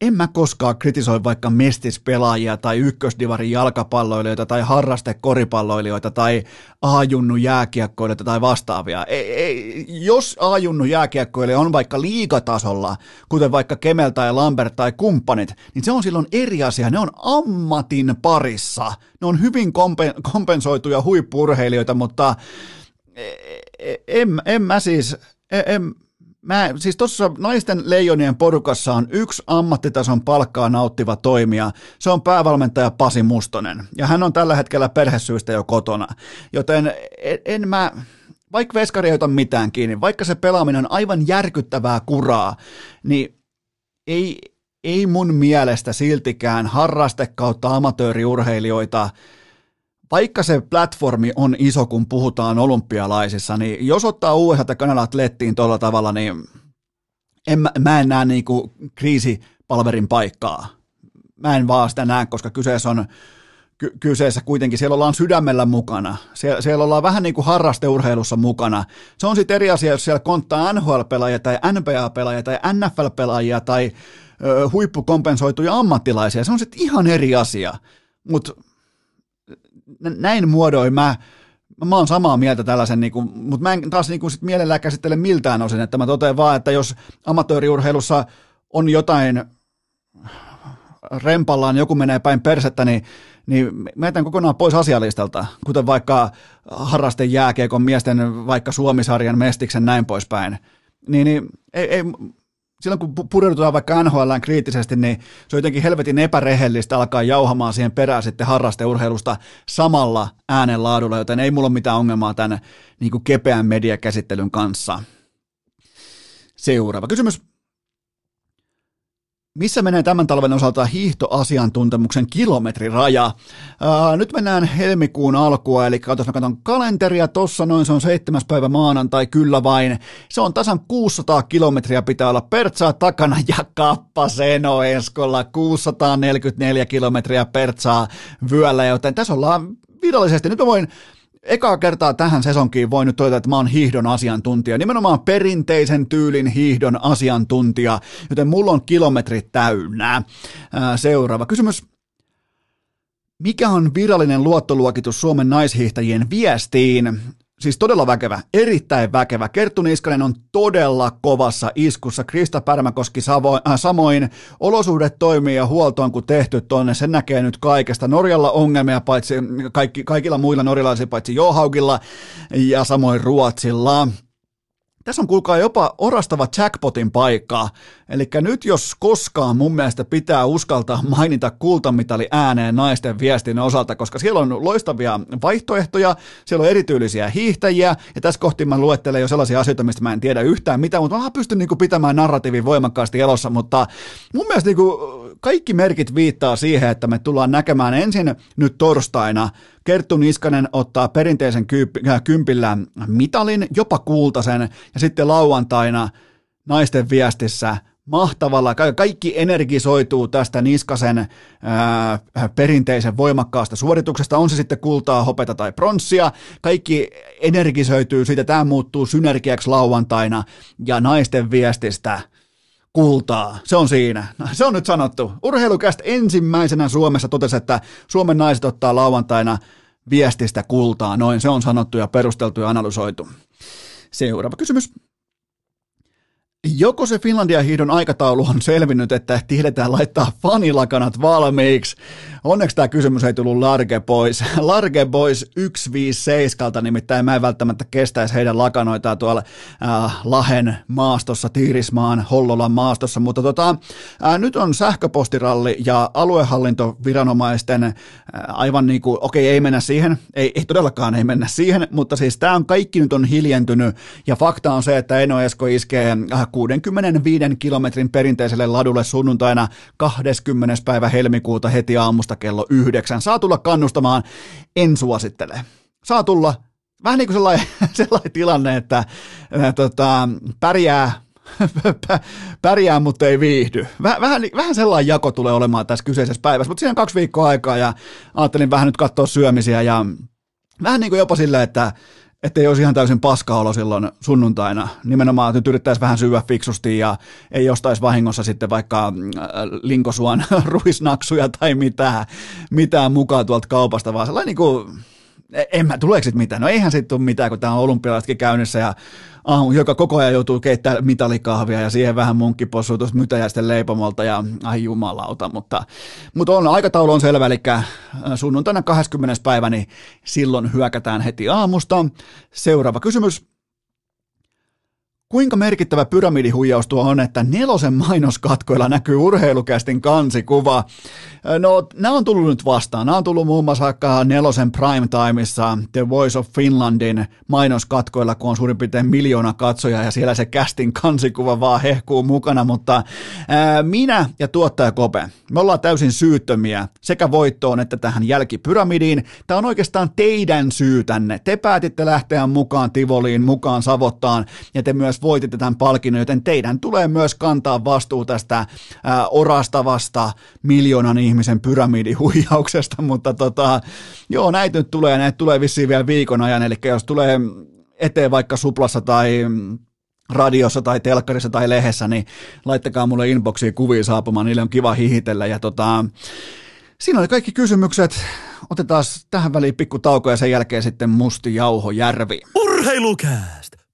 en mä koskaan kritisoi vaikka mestispelaajia tai ykkösdivarin jalkapalloilijoita tai harrastekoripalloilijoita tai ajunnu jääkiekkoilijoita tai vastaavia. Ei, ei, jos ajunnu jääkiekkoilija on vaikka liigatasolla, kuten vaikka Kemel tai Lambert tai kumppanit, niin se on silloin eri asia. Ne on ammatin parissa. Ne on hyvin kompensoituja huippurheilijoita, mutta e, e, en, en mä siis, en, Mä, siis tuossa naisten leijonien porukassa on yksi ammattitason palkkaa nauttiva toimija. Se on päävalmentaja Pasi Mustonen. Ja hän on tällä hetkellä perhesyistä jo kotona. Joten en, en mä, vaikka veskari ei ota mitään kiinni, vaikka se pelaaminen on aivan järkyttävää kuraa, niin ei, ei mun mielestä siltikään harraste kautta amatööriurheilijoita – vaikka se platformi on iso, kun puhutaan olympialaisissa, niin jos ottaa USA ja Kanadat lettiin tuolla tavalla, niin en, mä en näe niinku kriisipalverin paikkaa. Mä en vaan sitä näe, koska kyseessä on ky- kyseessä kuitenkin, siellä ollaan sydämellä mukana. Sie- siellä ollaan vähän niin kuin harrasteurheilussa mukana. Se on sitten eri asia, jos siellä konttaa NHL-pelaajia tai NBA-pelaajia tai NFL-pelaajia tai ö, huippukompensoituja ammattilaisia. Se on sitten ihan eri asia. Mutta näin muodoin mä, mä oon samaa mieltä tällaisen, niin kuin, mutta mä en taas niin kuin sit mielellään käsittele miltään osin, että mä totean vaan, että jos amatööriurheilussa on jotain rempallaan, joku menee päin persettä, niin, niin mä jätän kokonaan pois asialistalta, kuten vaikka harrasten jääkiekon miesten vaikka Suomisarjan mestiksen näin poispäin. Niin, niin ei, ei, silloin kun pureudutaan vaikka NHL kriittisesti, niin se on jotenkin helvetin epärehellistä alkaa jauhamaan siihen perään sitten harrasteurheilusta samalla äänenlaadulla, joten ei mulla ole mitään ongelmaa tämän niin kuin kepeän mediakäsittelyn kanssa. Seuraava kysymys. Missä menee tämän talven osalta hiihtoasiantuntemuksen kilometriraja? Ää, nyt mennään helmikuun alkua, eli mä katson kalenteria, tossa noin se on seitsemäs päivä maanantai, kyllä vain. Se on tasan 600 kilometriä pitää olla pertsaa takana ja kappa Seno Eskolla 644 kilometriä pertsaa vyöllä, joten tässä ollaan virallisesti, nyt mä voin ekaa kertaa tähän sesonkiin voin nyt todeta, että mä oon hiihdon asiantuntija, nimenomaan perinteisen tyylin hiihdon asiantuntija, joten mulla on kilometrit täynnä. Seuraava kysymys. Mikä on virallinen luottoluokitus Suomen naishiihtäjien viestiin? Siis todella väkevä, erittäin väkevä. Kerttu Niskanen on todella kovassa iskussa. Krista Pärmäkoski savo, äh, samoin. Olosuhdet toimii ja huolto on kun tehty tonne. Sen näkee nyt kaikesta. Norjalla ongelmia paitsi kaikki, kaikilla muilla norjalaisilla paitsi Johaugilla ja samoin Ruotsilla. Tässä on kuulkaa jopa orastava jackpotin paikka. Eli nyt jos koskaan mun mielestä pitää uskaltaa mainita kultamitali ääneen naisten viestin osalta, koska siellä on loistavia vaihtoehtoja, siellä on erityylisiä hiihtäjiä, ja tässä kohti mä luettelen jo sellaisia asioita, mistä mä en tiedä yhtään mitään, mutta mä pystyn niinku pitämään narratiivin voimakkaasti elossa, mutta mun mielestä niinku kaikki merkit viittaa siihen, että me tullaan näkemään ensin nyt torstaina. Kerttu Niskanen ottaa perinteisen äh, kympillä mitalin, jopa kultasen, ja sitten lauantaina naisten viestissä mahtavalla, kaikki energisoituu tästä Niskasen ää, perinteisen voimakkaasta suorituksesta, on se sitten kultaa, hopeta tai pronssia, kaikki energisoituu siitä, tämä muuttuu synergiaksi lauantaina, ja naisten viestistä kultaa. Se on siinä. Se on nyt sanottu. Urheilukästä ensimmäisenä Suomessa totesi, että Suomen naiset ottaa lauantaina viestistä kultaa. Noin, se on sanottu ja perusteltu ja analysoitu. Seuraava kysymys. Joko se Finlandia hiidon aikataulu on selvinnyt, että tiedetään laittaa fanilakanat valmiiksi? Onneksi tämä kysymys ei tullut Large Boys. [LAUGHS] Large Boys 157, nimittäin mä en välttämättä kestäisi heidän lakanoitaan tuolla äh, Lahen maastossa, Tiirismaan, Hollolan maastossa, mutta tota, äh, nyt on sähköpostiralli ja aluehallintoviranomaisten äh, aivan niin kuin, okei ei mennä siihen, ei, ei todellakaan ei mennä siihen, mutta siis tämä on kaikki nyt on hiljentynyt ja fakta on se, että Eno Esko iskee äh, 65 kilometrin perinteiselle ladulle sunnuntaina 20. päivä helmikuuta heti aamusta kello yhdeksän. Saa tulla kannustamaan, en suosittele. Saa tulla, vähän niin kuin sellainen, [LAUGHS] sellainen tilanne, että ää, tota, pärjää [LAUGHS] pärjää, mutta ei viihdy. Väh, vähän, vähän sellainen jako tulee olemaan tässä kyseisessä päivässä, mutta siinä on kaksi viikkoa aikaa ja ajattelin vähän nyt katsoa syömisiä ja vähän niin kuin jopa silleen, että että ei olisi ihan täysin paskaolo silloin sunnuntaina. Nimenomaan, että nyt yrittäisi vähän syödä fiksusti ja ei ostaisi vahingossa sitten vaikka äh, linkosuan [LAUGHS] ruisnaksuja tai mitään, mitään mukaan tuolta kaupasta, vaan sellainen niin kuin, en mä, tuleeko sitten mitään? No eihän sitten tule mitään, kun tämä on olympialaisetkin käynnissä ja aamu, joka koko ajan joutuu keittämään mitalikahvia ja siihen vähän munkkipossua tuosta mytäjäisten leipomolta ja ai jumalauta, mutta, mutta on, aikataulu on selvä, eli äh, sunnuntaina 20. päivä, niin silloin hyökätään heti aamusta. Seuraava kysymys. Kuinka merkittävä pyramidihuijaus tuo on, että nelosen mainoskatkoilla näkyy urheilukästin kansikuva? No, nämä on tullut nyt vastaan. Nämä on tullut muun muassa vaikka nelosen primetimeissa The Voice of Finlandin mainoskatkoilla, kun on suurin piirtein miljoona katsoja ja siellä se kästin kansikuva vaan hehkuu mukana, mutta ää, minä ja tuottaja Kope, me ollaan täysin syyttömiä sekä voittoon että tähän jälkipyramidiin. Tämä on oikeastaan teidän syytänne. Te päätitte lähteä mukaan Tivoliin, mukaan Savottaan ja te myös voititte tämän palkinnon, joten teidän tulee myös kantaa vastuu tästä ää, orastavasta miljoonan ihmisen pyramidihuijauksesta, [LAUGHS] mutta tota, joo, näitä nyt tulee, näitä tulee vissiin vielä viikon ajan, eli jos tulee eteen vaikka suplassa tai radiossa tai telkkarissa tai lehdessä, niin laittakaa mulle inboxiin kuvia saapumaan, niille on kiva hihitellä ja tota, Siinä oli kaikki kysymykset. Otetaan tähän väliin pikku tauko ja sen jälkeen sitten Musti Jauho Järvi.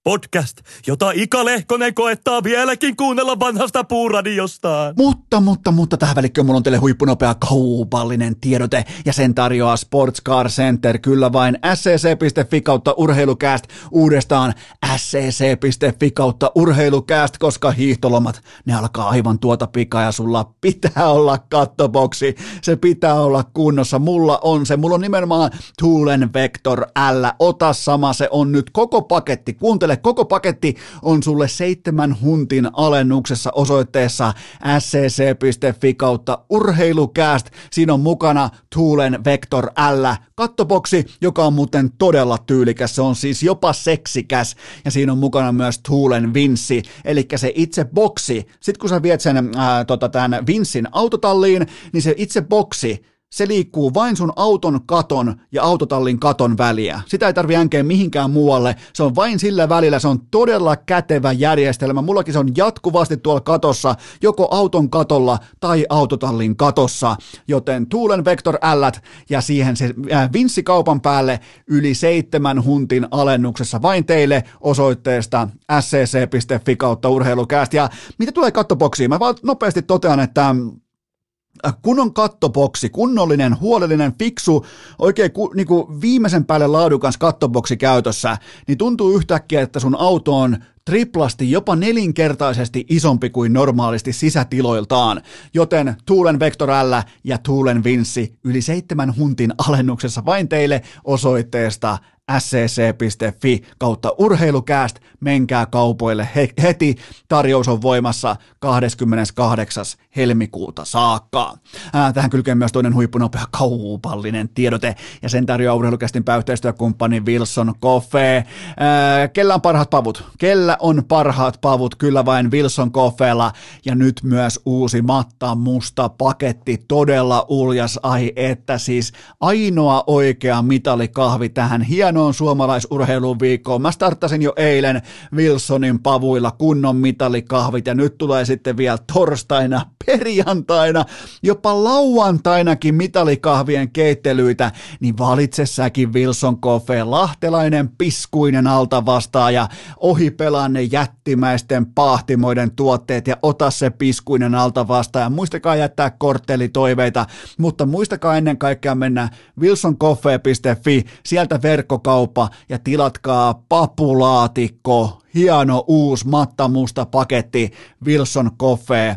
Podcast, jota Ika Lehkonen koettaa vieläkin kuunnella vanhasta puuradiostaan. Mutta, mutta, mutta tähän välikköön mulla on teille huippunopea kaupallinen tiedote. Ja sen tarjoaa Sports Car Center kyllä vain scc.fi kautta urheilukääst uudestaan. Scc.fi kautta urheilukääst, koska hiihtolomat ne alkaa aivan tuota pikaa ja sulla pitää olla kattoboksi, se pitää olla kunnossa, mulla on se, mulla on nimenomaan Tuulen Vector L, ota sama, se on nyt koko paketti, kuuntele Kuuntele, koko paketti on sulle seitsemän huntin alennuksessa osoitteessa scc.fi kautta urheilukääst. Siinä on mukana Tuulen Vector L kattoboksi, joka on muuten todella tyylikäs. Se on siis jopa seksikäs ja siinä on mukana myös Tuulen Vinssi, eli se itse boksi. Sitten kun sä viet sen ää, tota, tämän Vinssin autotalliin, niin se itse boksi se liikkuu vain sun auton katon ja autotallin katon väliä. Sitä ei tarvi änkeä mihinkään muualle, se on vain sillä välillä, se on todella kätevä järjestelmä. Mullakin se on jatkuvasti tuolla katossa, joko auton katolla tai autotallin katossa, joten Tuulen Vector L ja siihen se äh, vinssi kaupan päälle yli seitsemän huntin alennuksessa vain teille osoitteesta scc.fi kautta urheilukääst. Ja mitä tulee kattoboksiin, mä vaan nopeasti totean, että Äh, kunnon kattoboksi, kunnollinen, huolellinen, fiksu, oikein ku, niin kuin viimeisen päälle laadukas kattoboksi käytössä, niin tuntuu yhtäkkiä, että sun auto on triplasti, jopa nelinkertaisesti isompi kuin normaalisti sisätiloiltaan, joten Tuulen Vector L ja Tuulen Vinssi yli seitsemän huntin alennuksessa vain teille osoitteesta scc.fi kautta urheilukääst, menkää kaupoille he- heti, tarjous on voimassa 28. helmikuuta saakka. Ää, tähän kylkee myös toinen huippunopea kaupallinen tiedote, ja sen tarjoaa urheilukästin päyhteistyökumppani Wilson Coffee. Ää, kellä on parhaat pavut? Kellä on parhaat pavut? Kyllä vain Wilson Coffeella, ja nyt myös uusi matta musta paketti, todella uljas, ai että siis ainoa oikea mitalikahvi tähän hienoon suomalaisurheilun viikkoon. Mä starttasin jo eilen Wilsonin pavuilla kunnon mitalikahvit ja nyt tulee sitten vielä torstaina, perjantaina, jopa lauantainakin mitalikahvien keittelyitä, niin valitse säkin Wilson Coffee, lahtelainen piskuinen alta vastaaja, ohipelaa ne jättimäisten pahtimoiden tuotteet ja ota se piskuinen alta vastaaja. Muistakaa jättää korttelitoiveita, mutta muistakaa ennen kaikkea mennä wilsoncoffee.fi, sieltä verkko kauppa ja tilatkaa papulaatikko, hieno uusi mattamusta paketti Wilson Coffee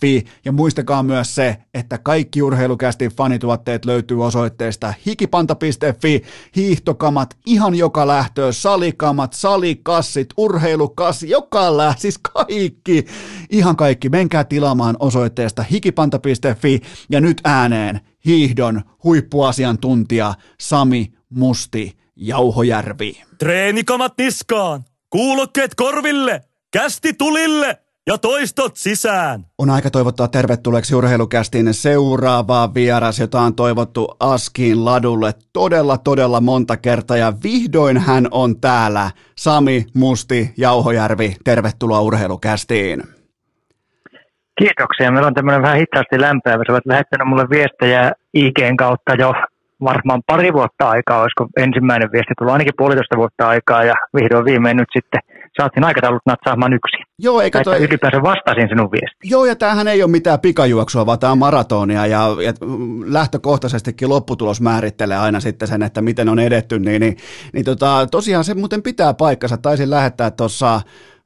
Fi. Ja muistakaa myös se, että kaikki urheilukästi fanituotteet löytyy osoitteesta hikipanta.fi, hiihtokamat ihan joka lähtöön, salikamat, salikassit, urheilukassi, joka lää, siis kaikki, ihan kaikki. Menkää tilaamaan osoitteesta hikipanta.fi ja nyt ääneen hiihdon huippuasiantuntija Sami Musti Jauhojärvi. Treenikamat niskaan, kuulokkeet korville, kästi tulille ja toistot sisään. On aika toivottaa tervetulleeksi urheilukästiin seuraavaa vieras, jota on toivottu Askiin ladulle todella todella monta kertaa ja vihdoin hän on täällä. Sami Musti Jauhojärvi, tervetuloa urheilukästiin. Kiitoksia. Meillä on tämmöinen vähän hitaasti lämpöä. Sä olet lähettänyt mulle viestejä IGn kautta jo varmaan pari vuotta aikaa, olisiko ensimmäinen viesti tullut ainakin puolitoista vuotta aikaa ja vihdoin viimein nyt sitten saatiin aikataulut natsaamaan yksi. Joo, eikä toi... ylipäänsä vastasin sinun viestiin. Joo, ja tämähän ei ole mitään pikajuoksua, vaan tämä on maratonia ja, ja lähtökohtaisestikin lopputulos määrittelee aina sitten sen, että miten on edetty, niin, niin, niin tota, tosiaan se muuten pitää paikkansa. Taisin lähettää tuossa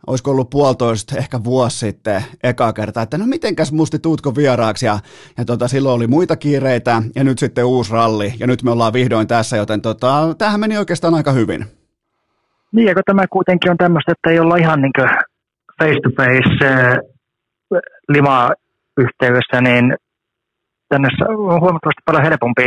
olisiko ollut puolitoista, ehkä vuosi sitten eka kerta, että no mitenkäs musti tuutko vieraaksi ja, ja tota, silloin oli muita kiireitä ja nyt sitten uusi ralli ja nyt me ollaan vihdoin tässä, joten tota, tämähän meni oikeastaan aika hyvin. Niin, kun tämä kuitenkin on tämmöistä, että ei olla ihan niin face to face äh, lima yhteydessä, niin tänne on huomattavasti paljon helpompi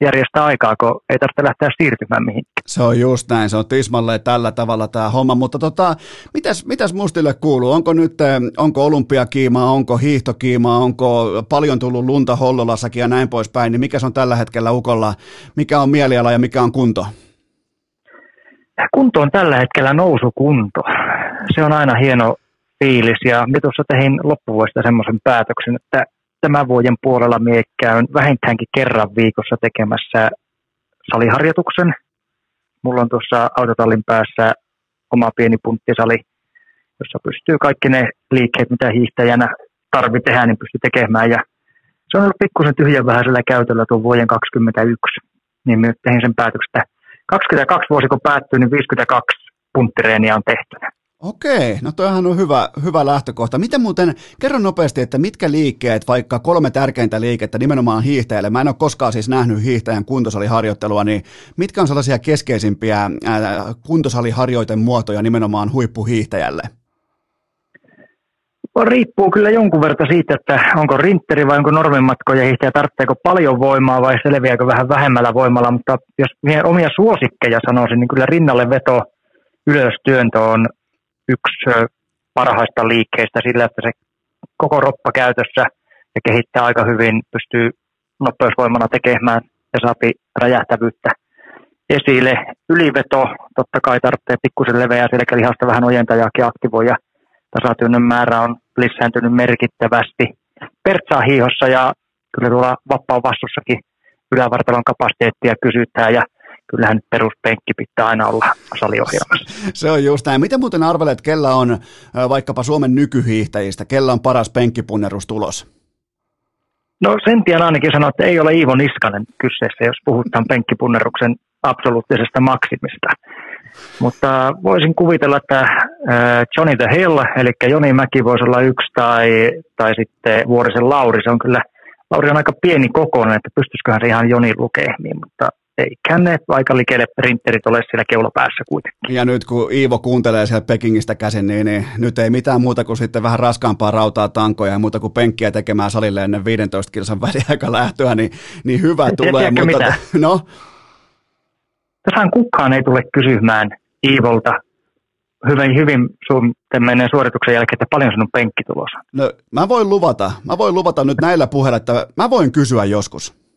järjestää aikaa, kun ei tarvitse lähteä siirtymään mihinkään. Se on just näin, se on tismalleen tällä tavalla tämä homma, mutta tota, mitäs, mitäs Mustille kuuluu? Onko nyt, eh, onko olympiakiimaa, onko hiihtokiimaa, onko paljon tullut lunta Hollolassakin ja näin poispäin, niin mikä se on tällä hetkellä Ukolla, mikä on mieliala ja mikä on kunto? Kunto on tällä hetkellä nousukunto. Se on aina hieno fiilis ja me tuossa tein loppuvuodesta semmoisen päätöksen, että tämän vuoden puolella mie käyn vähintäänkin kerran viikossa tekemässä saliharjoituksen. Mulla on tuossa autotallin päässä oma pieni punttisali, jossa pystyy kaikki ne liikkeet, mitä hiihtäjänä tarvii tehdä, niin pystyy tekemään. Ja se on ollut pikkusen tyhjän vähäisellä käytöllä tuon vuoden 2021, niin myös tein sen päätöksen, 22 vuosi kun päättyy, niin 52 punttireeniä on tehty. Okei, no toihan on hyvä, hyvä lähtökohta. Miten muuten, kerro nopeasti, että mitkä liikkeet, vaikka kolme tärkeintä liikettä nimenomaan hiihtäjälle, mä en ole koskaan siis nähnyt hiihtäjän kuntosaliharjoittelua, niin mitkä on sellaisia keskeisimpiä äh, kuntosaliharjoitemuotoja nimenomaan huippuhiihtäjälle? Riippuu kyllä jonkun verran siitä, että onko rinteri vai onko normimatkoja hiihtäjä, tarvitseeko paljon voimaa vai selviääkö vähän vähemmällä voimalla, mutta jos omia suosikkeja sanoisin, niin kyllä rinnalle veto ylöstyöntö on yksi parhaista liikkeistä sillä, että se koko roppa käytössä ja kehittää aika hyvin, pystyy nopeusvoimana tekemään ja saapi räjähtävyyttä esille. Yliveto totta kai tarvitsee pikkusen leveää selkälihasta vähän ojentajaakin aktivoi ja tasatyönnön määrä on lisääntynyt merkittävästi. Pertsaa hiihossa ja kyllä tuolla vapaan vastussakin ylävartalon kapasiteettia kysytään ja kyllähän nyt peruspenkki pitää aina olla saliohjelmassa. Se on just näin. Miten muuten arvelet, kellä on vaikkapa Suomen nykyhiihtäjistä, kellä on paras penkkipunnerustulos? No sen tiedän ainakin sanoa, että ei ole Iivo Niskanen kyseessä, jos puhutaan penkkipunneruksen absoluuttisesta maksimista. Mutta voisin kuvitella, että Johnny the Hill, eli Joni Mäki voisi olla yksi, tai, tai sitten Vuorisen Lauri, se on kyllä, Lauri on aika pieni kokoinen, että pystyisiköhän se ihan Joni lukehmiin, mutta eikä ne aika likelle printerit ole siellä keulapäässä kuitenkin. Ja nyt kun Iivo kuuntelee sieltä Pekingistä käsin, niin, niin nyt ei mitään muuta kuin sitten vähän raskaampaa rautaa tankoja ja muuta kuin penkkiä tekemään salille ennen 15 kilsan väliaika lähtöä, niin, niin hyvä tulee. Mutta, mitä? [LAUGHS] No? Tässähän kukaan ei tule kysymään Iivolta hyvin, hyvin sun suorituksen jälkeen, että paljon sinun penkki tulossa. No mä voin luvata, mä voin luvata nyt näillä puheilla, että mä voin kysyä joskus.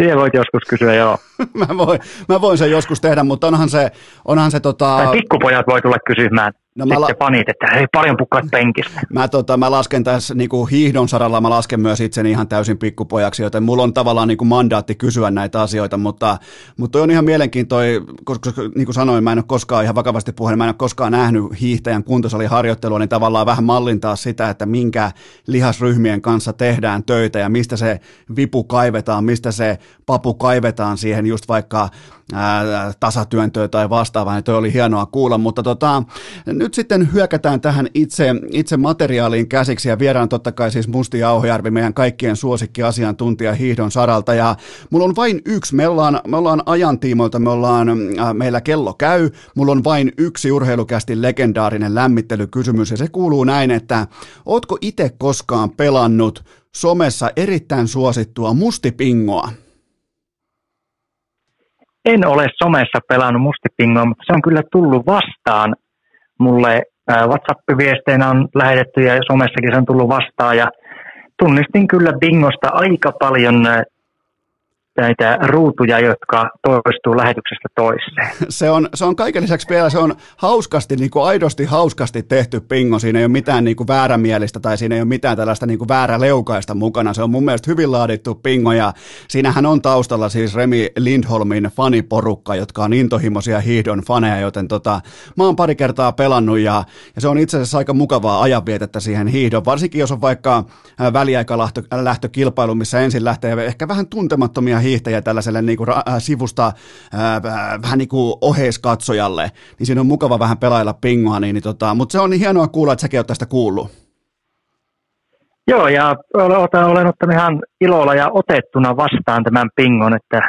Siihen voit joskus kysyä, joo. [LAUGHS] mä, voin, mä voin sen joskus tehdä, mutta onhan se... Onhan se tota... Tai pikkupojat voi tulla kysymään. No mä la... panit, että hei paljon pukkaat penkistä. [LAUGHS] Mä, tota, mä lasken tässä niin kuin hiihdon saralla, mä lasken myös itseni ihan täysin pikkupojaksi, joten mulla on tavallaan niin kuin mandaatti kysyä näitä asioita, mutta, mutta toi on ihan mielenkiintoinen, koska niin kuin sanoin, mä en ole koskaan ihan vakavasti puheen, mä en ole koskaan nähnyt hiihtäjän kuntosaliharjoittelua, niin tavallaan vähän mallintaa sitä, että minkä lihasryhmien kanssa tehdään töitä ja mistä se vipu kaivetaan, mistä se papu kaivetaan siihen just vaikka ää, tasatyöntöä tai vastaavaa, niin toi oli hienoa kuulla, mutta tota, nyt sitten hyökätään tähän itse, itse materiaaliin käsiksi ja viedään totta kai siis Musti Auhojärvi, meidän kaikkien suosikki asiantuntija hiihdon saralta. Ja mulla on vain yksi, me ollaan, me ollaan ajantiimoilta, me ollaan, ää, meillä kello käy, mulla on vain yksi urheilukästi legendaarinen lämmittelykysymys ja se kuuluu näin, että ootko itse koskaan pelannut somessa erittäin suosittua mustipingoa? En ole somessa pelannut mustipingoa, mutta se on kyllä tullut vastaan mulle. WhatsApp-viesteinä on lähetetty ja somessakin se on tullut vastaan ja tunnistin kyllä bingosta aika paljon näitä ruutuja, jotka toistuu lähetyksestä toiseen. Se on, se on kaiken lisäksi vielä, se on hauskasti, niin kuin aidosti hauskasti tehty pingo. Siinä ei ole mitään niin kuin väärämielistä tai siinä ei ole mitään tällaista niin kuin vääräleukaista mukana. Se on mun mielestä hyvin laadittu pingo ja siinähän on taustalla siis Remi Lindholmin faniporukka, jotka on intohimoisia hiihdon faneja, joten tota, mä oon pari kertaa pelannut ja, ja se on itse asiassa aika mukavaa ajanvietettä siihen hiihdon, varsinkin jos on vaikka väliaikalähtökilpailu, missä ensin lähtee ehkä vähän tuntemattomia hiihtäjä tällaiselle niin kuin, äh, sivusta äh, vähän niin kuin oheiskatsojalle, niin siinä on mukava vähän pelailla pingoa, niin, niin tota, mutta se on niin hienoa kuulla, että säkin oot tästä kuullut. Joo, ja olen, olen ottanut ihan ilolla ja otettuna vastaan tämän pingon, että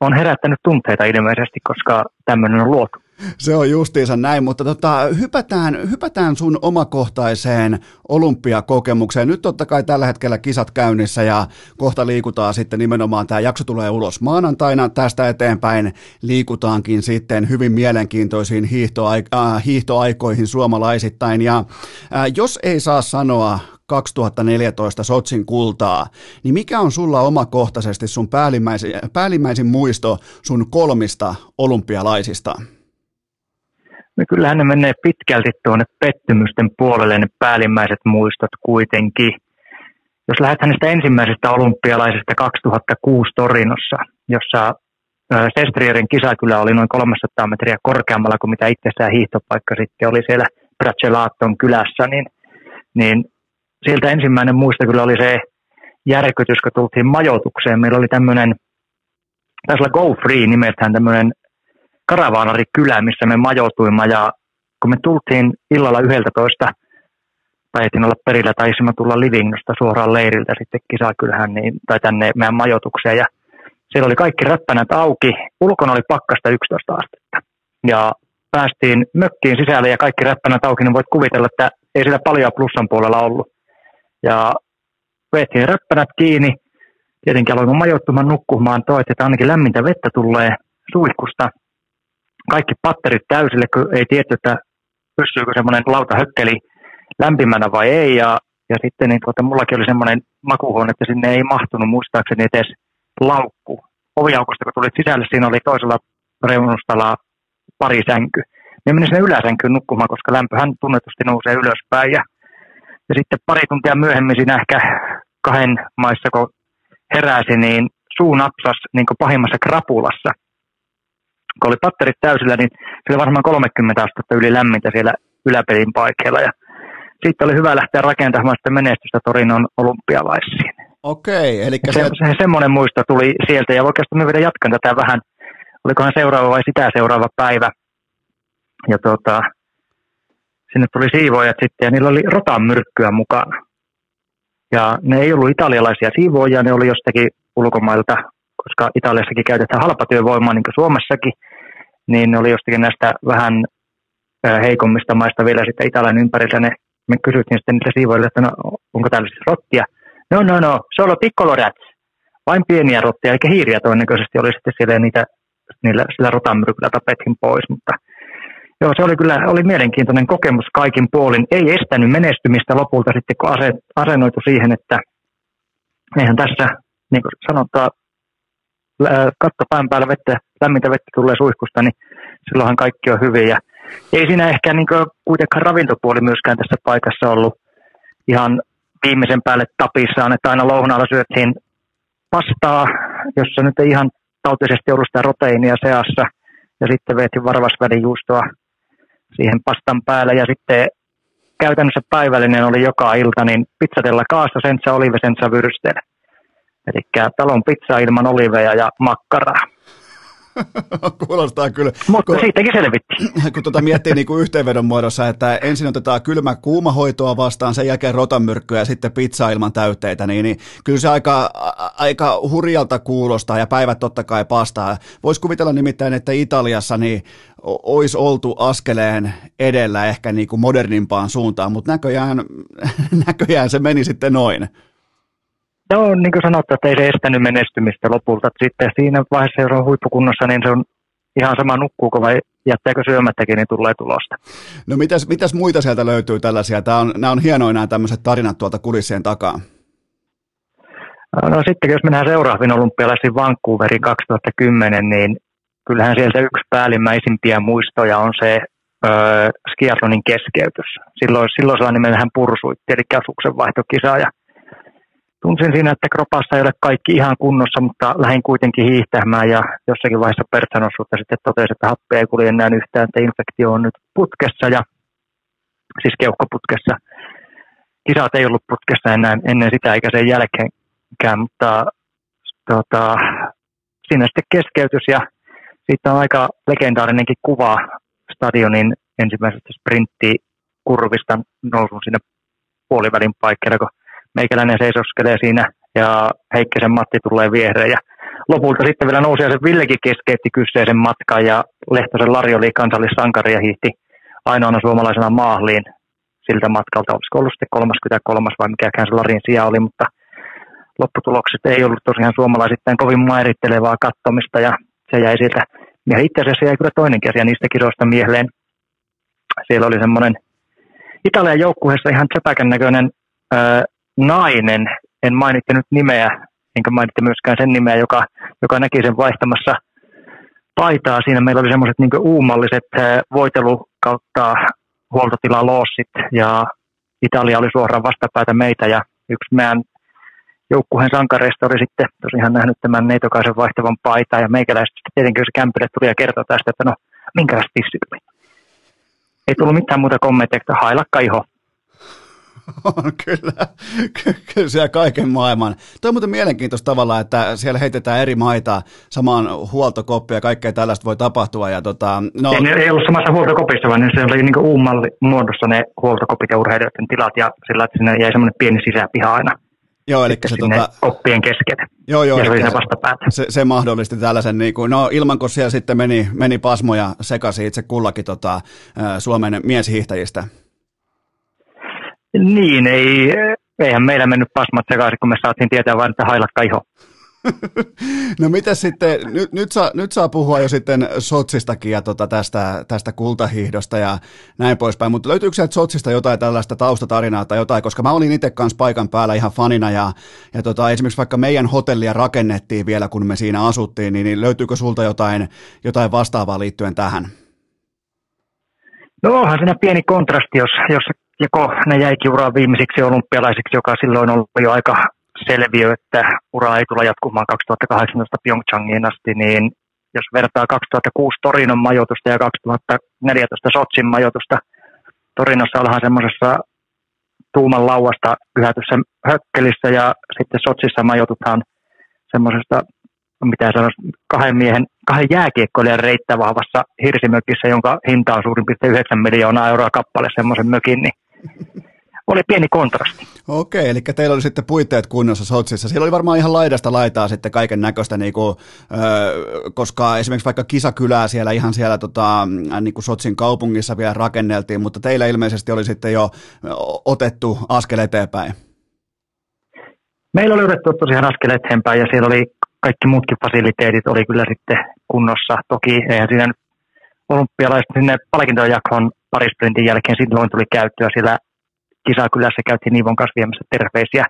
on herättänyt tunteita ilmeisesti, koska tämmöinen on luotu. Se on justiinsa näin, mutta tota, hypätään, hypätään sun omakohtaiseen olympiakokemukseen. Nyt totta kai tällä hetkellä kisat käynnissä ja kohta liikutaan sitten nimenomaan, tämä jakso tulee ulos maanantaina, tästä eteenpäin liikutaankin sitten hyvin mielenkiintoisiin hiihtoaik- äh, hiihtoaikoihin suomalaisittain. Ja äh, jos ei saa sanoa 2014 Sotsin kultaa, niin mikä on sulla omakohtaisesti sun päällimmäisin, päällimmäisin muisto sun kolmista olympialaisista? No kyllähän ne menee pitkälti tuonne pettymysten puolelle ne päällimmäiset muistot kuitenkin. Jos lähdetään niistä ensimmäisestä olympialaisesta 2006 Torinossa, jossa Sestrierin kisa kyllä oli noin 300 metriä korkeammalla kuin mitä itsessään hiihtopaikka sitten oli siellä Bracelaton kylässä, niin, niin sieltä ensimmäinen muisto kyllä oli se järkytys, kun tultiin majoitukseen. Meillä oli tämmöinen, taisi olla Go Free nimeltään tämmöinen karavaanarikylä, missä me majoituimme ja kun me tultiin illalla 11, taitin olla perillä, tai me tulla Livingnosta suoraan leiriltä sitten kisakylhän niin, tai tänne meidän majoitukseen. Ja siellä oli kaikki räppänät auki. Ulkona oli pakkasta 11 astetta. Ja päästiin mökkiin sisälle ja kaikki räppänät auki, niin voit kuvitella, että ei siellä paljon plussan puolella ollut. Ja veettiin räppänät kiinni. Tietenkin aloin majoittumaan nukkumaan, toit, että ainakin lämmintä vettä tulee suihkusta. Kaikki patterit täysille, kun ei tietty, että pystyykö semmoinen lauta hökkeli lämpimänä vai ei. Ja, ja sitten niin tuota, mullakin oli semmoinen makuhuone, että sinne ei mahtunut muistaakseni edes laukku. Oviaukosta kun tulit sisälle, siinä oli toisella reunustalla pari sänky. Me menin sinne yläsänkyyn nukkumaan, koska lämpöhän tunnetusti nousee ylöspäin. Ja, ja sitten pari tuntia myöhemmin siinä ehkä kahden maissa, kun heräsi, niin suu napsas niin pahimmassa krapulassa. Kun oli patterit täysillä, niin se oli varmaan 30 astetta yli lämmintä siellä yläpelin paikkeilla. Ja sitten oli hyvä lähteä rakentamaan sitä menestystä Torinon olympialaisiin. Okei, eli se, se, semmoinen muisto tuli sieltä, ja oikeastaan me vielä jatkan tätä vähän, olikohan seuraava vai sitä seuraava päivä. Ja tota, sinne tuli siivoojat sitten, ja niillä oli rotan myrkkyä mukana. Ja ne ei ollut italialaisia siivoojia, ne oli jostakin ulkomailta, koska Italiassakin käytetään halpatyövoimaa, niin kuin Suomessakin, niin ne oli jostakin näistä vähän heikommista maista vielä sitten Italian ympärillä. Ne, me kysyttiin sitten niille siivoille, että no, onko täällä siis rottia. No, no, no, solo piccolo rats. Vain pieniä rottia, eikä hiiriä todennäköisesti oli sitten siellä niitä, niillä, sillä rotamyrkyllä tapettiin pois, mutta Joo, se oli kyllä oli mielenkiintoinen kokemus kaikin puolin. Ei estänyt menestymistä lopulta sitten, kun ase, asennoitu siihen, että eihän tässä, niin kuin sanotaan, katto pään päällä vettä, lämmintä vettä tulee suihkusta, niin silloinhan kaikki on hyvin. Ja ei siinä ehkä niin kuitenkaan ravintopuoli myöskään tässä paikassa ollut ihan viimeisen päälle tapissaan, että aina lounaalla syöttiin pastaa, jossa nyt ei ihan tautisesti ollut sitä proteiinia seassa, ja sitten veetin varvasvälijuustoa siihen pastan päälle, ja sitten käytännössä päivällinen oli joka ilta, niin pizzatella kaassa, sensa olive, sensa vyrstele. Eli talon pizza ilman oliveja ja makkaraa. [LAUGHS] Kuulostaa kyllä. Mutta kun, siitäkin selvittiin. [LAUGHS] Kun tuota miettii niin kuin yhteenvedon muodossa, että ensin otetaan kylmä kuumahoitoa vastaan, sen jälkeen rotanmyrkkyä ja sitten pizza ilman täytteitä, niin, niin kyllä se aika, aika hurjalta kuulostaa ja päivät totta kai pastaa. Voisi kuvitella nimittäin, että Italiassa niin olisi oltu askeleen edellä ehkä niin kuin modernimpaan suuntaan, mutta näköjään, [LAUGHS] näköjään se meni sitten noin. Joo, niin kuin sanottu, että ei se estänyt menestymistä lopulta. Sitten siinä vaiheessa, jos on huippukunnossa, niin se on ihan sama nukkuuko vai jättääkö syömättäkin, niin tulee tulosta. No mitäs, mitäs muita sieltä löytyy tällaisia? Tämä on, nämä on hienoja nämä tämmöiset tarinat tuolta kulissien takaa. No sitten jos mennään seuraaviin olympialaisiin Vancouverin 2010, niin kyllähän sieltä yksi päällimmäisimpiä muistoja on se öö, skiathlonin keskeytys. Silloin, silloisella nimellä hän pursuitti, eli suksen vaihtokisa, ja tunsin siinä, että kropassa ei ole kaikki ihan kunnossa, mutta lähdin kuitenkin hiihtämään ja jossakin vaiheessa Pertsanossuutta sitten totesi, että happea ei kulje enää yhtään, että infektio on nyt putkessa ja siis keuhkoputkessa. Kisat ei ollut putkessa enää ennen sitä eikä sen jälkeenkään, mutta tota, siinä sitten keskeytys ja siitä on aika legendaarinenkin kuva stadionin ensimmäisestä sprinttikurvista nousun sinne puolivälin paikkeilla, kun meikäläinen seisoskelee siinä ja Heikkisen Matti tulee viereen ja lopulta sitten vielä nousi se Villekin keskeytti kyseisen matkan ja Lehtosen Lari oli kansallissankari ja hiihti ainoana suomalaisena maahliin siltä matkalta. Olisiko ollut sitten 33 vai mikäkään se Larin sija oli, mutta lopputulokset ei ollut tosiaan suomalaisittain kovin mairittelevaa kattomista ja se jäi siltä. Ja itse asiassa jäi kyllä toinenkin asia niistä kisoista mieleen. Siellä oli semmoinen Italian joukkueessa ihan tsepäkän näköinen nainen, en mainitte nyt nimeä, enkä mainitte myöskään sen nimeä, joka, joka näki sen vaihtamassa paitaa. Siinä meillä oli semmoiset niin uumalliset voitelu kautta huoltotilalossit ja Italia oli suoraan vastapäätä meitä ja yksi meidän joukkueen sankareista oli sitten tosiaan nähnyt tämän neitokaisen vaihtavan paitaa ja meikäläistä tietenkin se kämpille tuli ja kertoi tästä, että no minkälaista tissyt Ei tullut mitään muuta kommentteja, että hailakka iho. On kyllä, kyllä siellä kaiken maailman. Tuo on muuten mielenkiintoista tavalla, että siellä heitetään eri maita samaan huoltokoppia ja kaikkea tällaista voi tapahtua. Ja tota, no... ei, ei ollut samassa huoltokopissa, vaan se oli niin uumalli muodossa ne huoltokopit ja urheilijoiden tilat ja sillä, että sinne jäi semmoinen pieni sisäpiha aina. Joo, eli se tota... koppien keskelle. Joo, joo, ja se, oli se vastapäätä. Se, se, mahdollisti tällaisen, niin kuin, no ilman kun siellä sitten meni, meni pasmoja sekaisin itse kullakin tota, Suomen mieshiihtäjistä. Niin, ei, eihän meillä mennyt pasmat sekaisin, kun me saatiin tietää vain, että hailakka iho. [LAUGHS] no mitä sitten, nyt, nyt, saa, nyt saa puhua jo sitten Sotsistakin ja tota tästä, tästä kultahiihdosta ja näin poispäin, mutta löytyykö sieltä Sotsista jotain tällaista taustatarinaa tai jotain, koska mä olin itse kanssa paikan päällä ihan fanina ja, ja tota, esimerkiksi vaikka meidän hotellia rakennettiin vielä, kun me siinä asuttiin, niin, niin löytyykö sulta jotain, jotain vastaavaa liittyen tähän? No onhan siinä pieni kontrasti, jos, jos joko ne jäikin uraan viimeisiksi olympialaisiksi, joka silloin oli jo aika selviö, että ura ei tule jatkumaan 2018 Pyeongchangiin asti, niin jos vertaa 2006 Torinon majoitusta ja 2014 Sotsin majoitusta, Torinossa ollaan semmoisessa tuuman lauasta pyhätyssä hökkelissä ja sitten Sotsissa majoitutaan semmoisesta, mitä sanoisi, kahden miehen, kahden jääkiekkoilijan reittä vahvassa hirsimökissä, jonka hinta on suurin piirtein 9 miljoonaa euroa kappale semmoisen mökin, niin oli pieni kontrasti. Okei, eli teillä oli sitten puitteet kunnossa Sotsissa. Siellä oli varmaan ihan laidasta laitaa sitten kaiken näköistä, niin kuin, koska esimerkiksi vaikka kisakylää siellä ihan siellä tota, niin kuin Sotsin kaupungissa vielä rakenneltiin, mutta teillä ilmeisesti oli sitten jo otettu askel eteenpäin. Meillä oli otettu tosiaan askel eteenpäin ja siellä oli kaikki muutkin fasiliteetit oli kyllä sitten kunnossa. Toki eihän siinä olympialaiset sinne palkintojen jakoon parisprintin jälkeen silloin tuli käyttöä, sillä kisakylässä käytiin Niivon kanssa viemässä terveisiä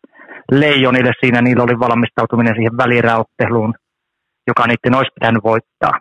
Leijonille. Siinä niillä oli valmistautuminen siihen väliräotteluun, joka niiden olisi pitänyt voittaa.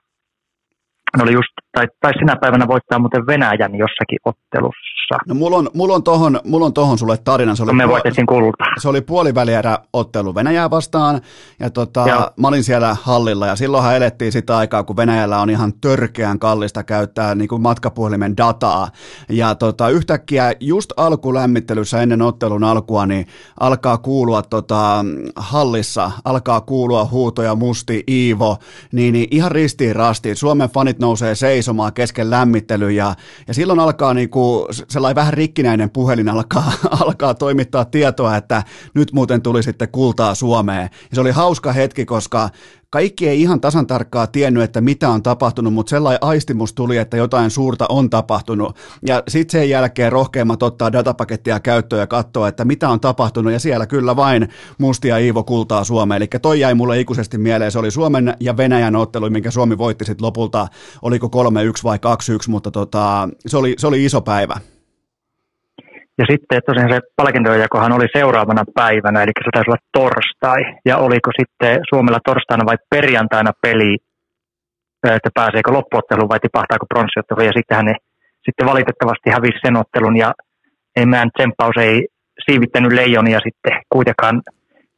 Ne oli just, tai, tai sinä päivänä voittaa muuten Venäjän jossakin ottelussa. No mulla on, mulla on, tohon, mulla on tohon sulle tarina. Se oli, me voitettiin kulta. Se oli puolivälierä ottelu Venäjää vastaan, ja tota, mä olin siellä hallilla, ja silloinhan elettiin sitä aikaa, kun Venäjällä on ihan törkeän kallista käyttää niin kuin matkapuhelimen dataa, ja tota, yhtäkkiä just alkulämmittelyssä ennen ottelun alkua, niin alkaa kuulua tota, hallissa, alkaa kuulua huutoja Musti, Iivo, niin, niin ihan ristiin rastiin. Suomen fanit nousee seisomaan kesken lämmittelyn ja, ja silloin alkaa niinku, sellainen vähän rikkinäinen puhelin alkaa, [LAUGHS] alkaa toimittaa tietoa, että nyt muuten tuli sitten kultaa Suomeen. Ja se oli hauska hetki, koska kaikki ei ihan tasan tarkkaa tiennyt, että mitä on tapahtunut, mutta sellainen aistimus tuli, että jotain suurta on tapahtunut. Ja sitten sen jälkeen rohkeimmat ottaa datapakettia käyttöön ja katsoa, että mitä on tapahtunut. Ja siellä kyllä vain Mustia Iivo kultaa Suomeen. Eli toi jäi mulle ikuisesti mieleen. Se oli Suomen ja Venäjän ottelu, minkä Suomi voitti sitten lopulta, oliko 3-1 vai 2-1, mutta tota, se, oli, se oli iso päivä. Ja sitten tosiaan se palkintojakohan oli seuraavana päivänä, eli se taisi olla torstai. Ja oliko sitten Suomella torstaina vai perjantaina peli, että pääseekö loppuotteluun vai tipahtaako pronssiottelu. Ja sitten hän sitten valitettavasti hävisi sen ottelun ja ei meidän tsemppaus ei siivittänyt leijonia sitten kuitenkaan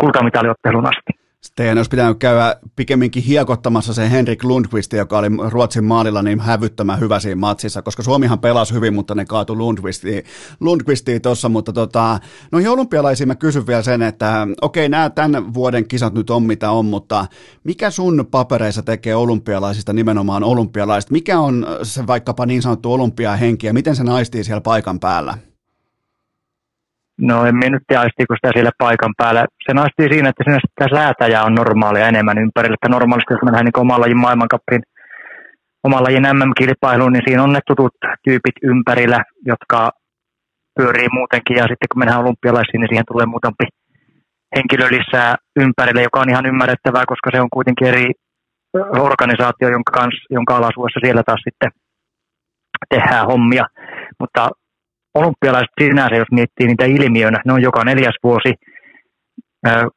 kultamitaliottelun asti. Teidän olisi pitänyt käydä pikemminkin hiekottamassa se Henrik Lundqvist, joka oli Ruotsin maalilla niin hävyttömän hyvä siinä matsissa, koska Suomihan pelasi hyvin, mutta ne kaatui Lundqvistiin, Lundqvistiin tuossa, mutta tota, no olympialaisiin mä kysyn vielä sen, että okei, nämä tämän vuoden kisat nyt on mitä on, mutta mikä sun papereissa tekee olympialaisista nimenomaan olympialaiset? Mikä on se vaikkapa niin sanottu olympiahenki ja miten se naistii siellä paikan päällä? No en minä nyt aistiko sitä siellä paikan päällä. Se naistii siinä, että siinä sitä säätäjää on normaalia enemmän ympärillä. Että normaalisti jos mennään niin oman lajin maailmankapin, oman lajin MM-kilpailuun, niin siinä on ne tutut tyypit ympärillä, jotka pyörii muutenkin. Ja sitten kun mennään olympialaisiin, niin siihen tulee muutampi henkilö lisää ympärille, joka on ihan ymmärrettävää, koska se on kuitenkin eri organisaatio, jonka, kans, jonka alasuudessa siellä taas sitten tehdään hommia. Mutta olympialaiset sinänsä, jos miettii niitä ilmiönä, ne on joka neljäs vuosi.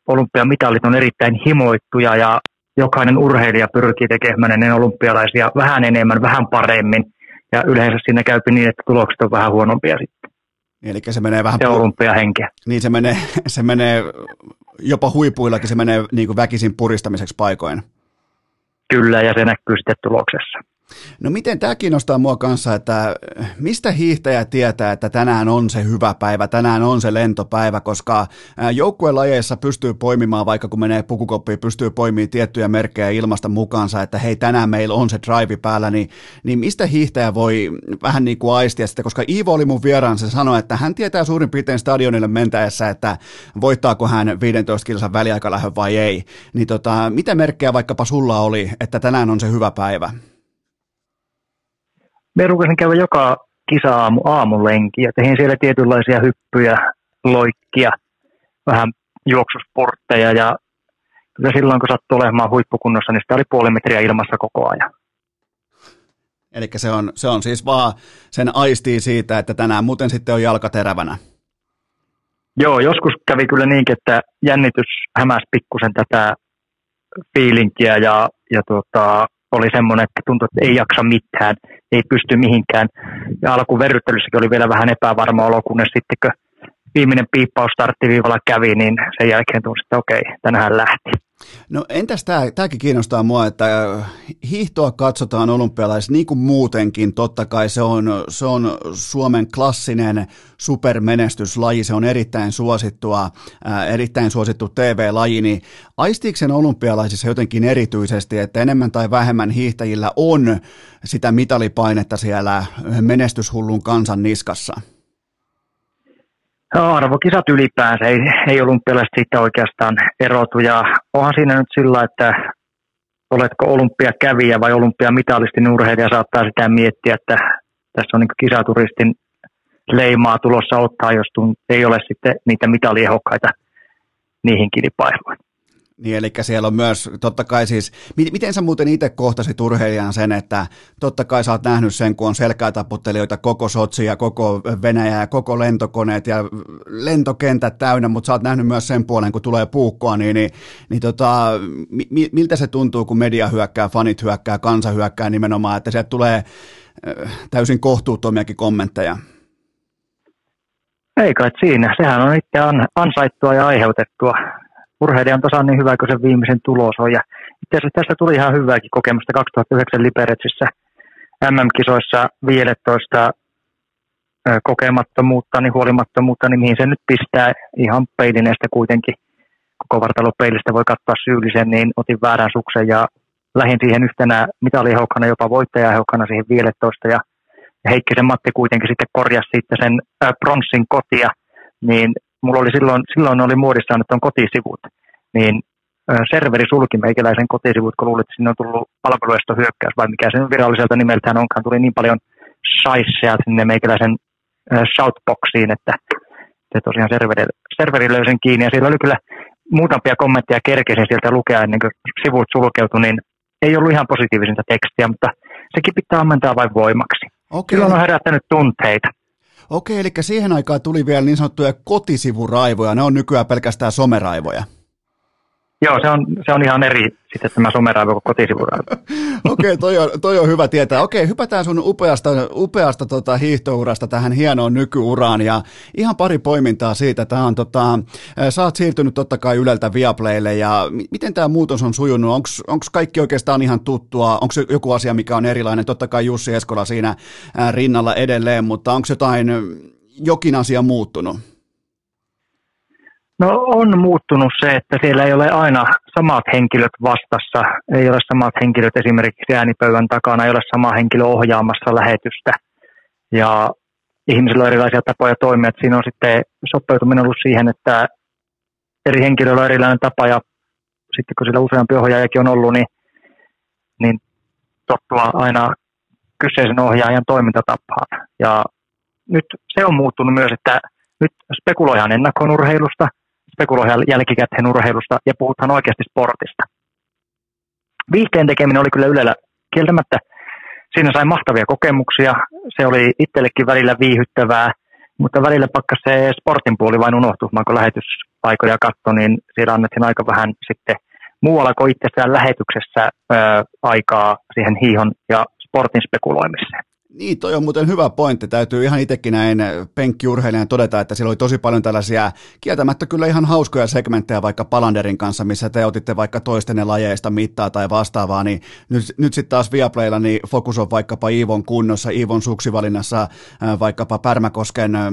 Olympiamitalit on erittäin himoittuja ja jokainen urheilija pyrkii tekemään ennen olympialaisia vähän enemmän, vähän paremmin. Ja yleensä siinä käy niin, että tulokset on vähän huonompia sitten. Eli se menee vähän... Se olympiahenkeä. Niin se menee, se menee jopa huipuillakin, se menee niin kuin väkisin puristamiseksi paikoin. Kyllä, ja se näkyy sitten tuloksessa. No miten tämä kiinnostaa mua kanssa, että mistä hiihtäjä tietää, että tänään on se hyvä päivä, tänään on se lentopäivä, koska joukkuelajeissa pystyy poimimaan, vaikka kun menee pukukoppiin, pystyy poimimaan tiettyjä merkkejä ilmasta mukaansa, että hei tänään meillä on se drive päällä, niin, niin mistä hiihtäjä voi vähän niin kuin aistia sitä, koska Iivo oli mun vieraan, se sanoi, että hän tietää suurin piirtein stadionille mentäessä, että voittaako hän 15 kilsan väliaikalähön vai ei, niin tota, mitä merkkejä vaikkapa sulla oli, että tänään on se hyvä päivä? Me rukasin käydä joka kisa-aamu aamulenki ja tein siellä tietynlaisia hyppyjä, loikkia, vähän juoksusportteja ja kyllä silloin kun sattui olemaan huippukunnossa, niin sitä oli puoli metriä ilmassa koko ajan. Eli se on, se on siis vaan sen aistii siitä, että tänään muuten sitten on jalka terävänä. Joo, joskus kävi kyllä niinkin, että jännitys hämäsi pikkusen tätä fiilinkiä ja, ja tuota, oli semmoinen, että tuntui, että ei jaksa mitään, ei pysty mihinkään. Ja alkuverryttelyssäkin oli vielä vähän epävarma olo, kunnes sitten kun viimeinen piippaus starttiviivalla kävi, niin sen jälkeen tunsi, että okei, tänään lähti. No entäs tämä, tämäkin kiinnostaa mua, että äh, hiihtoa katsotaan olympialaisissa niin kuin muutenkin, totta kai se on, se on Suomen klassinen supermenestyslaji, se on erittäin suosittua, ää, äh, erittäin suosittu TV-laji, niin aistiiko sen olympialaisissa jotenkin erityisesti, että enemmän tai vähemmän hiihtäjillä on sitä mitalipainetta siellä menestyshullun kansan niskassa? Arvokisat ylipäänsä, ei, ei olympialaiset siitä oikeastaan erotu. Ja onhan siinä nyt sillä, että oletko olympiakävijä vai olympiamitalistin urheilija, saattaa sitä miettiä, että tässä on niin kisaturistin leimaa tulossa ottaa, jos ei ole sitten niitä mitaliehokkaita niihin kilpailuihin. Niin, eli siellä on myös, totta kai siis, miten sä muuten itse kohtasit urheilijan sen, että totta kai sä oot nähnyt sen, kun on selkäätaputtelijoita koko Sotsi ja koko Venäjä ja koko lentokoneet ja lentokentät täynnä, mutta sä oot nähnyt myös sen puolen, kun tulee puukkoa, niin, niin, niin tota, mi, miltä se tuntuu, kun media hyökkää, fanit hyökkää, kansa hyökkää nimenomaan, että sieltä tulee täysin kohtuuttomiakin kommentteja? Ei kai siinä. Sehän on itse ansaittua ja aiheutettua urheilija on tasan niin hyvä kuin se viimeisen tulos on. Ja itse asiassa tästä tuli ihan hyvääkin kokemusta 2009 Liberetsissä MM-kisoissa 15 kokemattomuutta, niin huolimattomuutta, niin mihin se nyt pistää ihan peilineestä kuitenkin. Koko vartalopeilistä voi katsoa syyllisen, niin otin väärän suksen ja lähin siihen yhtenä mitaliheukkana, jopa voittajaheukkana siihen 15 ja Heikkisen Matti kuitenkin sitten korjasi sitten sen pronssin kotia, niin mulla oli silloin, silloin oli muodissaan, että on kotisivut, niin serveri sulki meikäläisen kotisivut, kun luulit, että sinne on tullut hyökkäys, vai mikä sen viralliselta nimeltään onkaan, tuli niin paljon shaisseja sinne meikäläisen shoutboxiin, että se tosiaan serveri, serveri löysin kiinni, ja siellä oli kyllä muutamia kommentteja kerkesin sieltä lukea ennen kuin sivut sulkeutui, niin ei ollut ihan positiivisinta tekstiä, mutta sekin pitää ammentaa vain voimaksi. Okay. Silloin on herättänyt tunteita. Okei, eli siihen aikaan tuli vielä niin sanottuja kotisivuraivoja, ne on nykyään pelkästään someraivoja. Joo, se on, se on ihan eri sitten tämä someraivo kuin kotisivuraivo. [LAUGHS] Okei, okay, toi, toi on hyvä tietää. Okei, hypätään sun upeasta, upeasta tota, hiihtourasta tähän hienoon nykyuraan ja ihan pari poimintaa siitä. Tää on, tota, sä oot siirtynyt totta kai Yleltä Viaplaylle ja miten tämä muutos on sujunut? Onko kaikki oikeastaan ihan tuttua? Onko joku asia, mikä on erilainen? Totta kai Jussi Eskola siinä rinnalla edelleen, mutta onko jotain, jokin asia muuttunut? No on muuttunut se, että siellä ei ole aina samat henkilöt vastassa, ei ole samat henkilöt esimerkiksi äänipöydän takana, ei ole sama henkilö ohjaamassa lähetystä. Ja ihmisillä on erilaisia tapoja toimia, että siinä on sitten sopeutuminen ollut siihen, että eri henkilöillä on erilainen tapa. Ja sitten kun sillä useampi ohjaajakin on ollut, niin, niin tottua aina kyseisen ohjaajan toimintatapaan. Ja nyt se on muuttunut myös, että nyt spekuloidaan ennakkonurheilusta, spekuloidaan jälkikäteen urheilusta ja puhutaan oikeasti sportista. Viihteen tekeminen oli kyllä Ylellä kieltämättä. Siinä sai mahtavia kokemuksia. Se oli itsellekin välillä viihyttävää, mutta välillä pakka se sportin puoli vain unohtumaan, kun lähetyspaikoja katsoi, niin siellä annettiin aika vähän sitten muualla kuin itsessään lähetyksessä ää, aikaa siihen hiihon ja sportin spekuloimiseen. Niin, toi on muuten hyvä pointti. Täytyy ihan itsekin näin penkkiurheilijan todeta, että siellä oli tosi paljon tällaisia kieltämättä kyllä ihan hauskoja segmenttejä vaikka Palanderin kanssa, missä te otitte vaikka toistenne lajeista mittaa tai vastaavaa, niin nyt, nyt sitten taas Viaplaylla niin fokus on vaikkapa Iivon kunnossa, Iivon suksivalinnassa, äh, vaikkapa Pärmäkosken äh,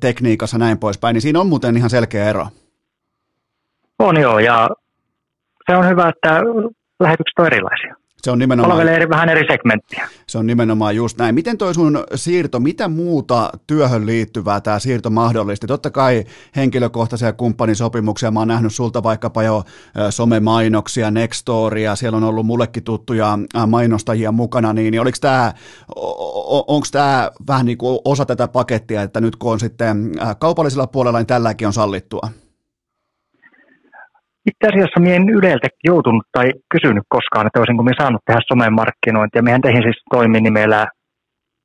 tekniikassa näin poispäin, niin siinä on muuten ihan selkeä ero. On joo, ja se on hyvä, että lähetykset on erilaisia. Se on nimenomaan... Palvelee eri, vähän eri segmenttiä. Se on nimenomaan just näin. Miten toi sun siirto, mitä muuta työhön liittyvää tämä siirto mahdollisti? Totta kai henkilökohtaisia kumppanisopimuksia, mä oon nähnyt sulta vaikkapa jo somemainoksia, Nextoria, siellä on ollut mullekin tuttuja mainostajia mukana, niin, niin oliko tämä, onko tämä vähän niin kuin osa tätä pakettia, että nyt kun on sitten kaupallisella puolella, niin tälläkin on sallittua? Itse asiassa minä en Yleltä joutunut tai kysynyt koskaan, että olisinko minä saanut tehdä somen markkinointia. Mehän teihin siis toiminimellä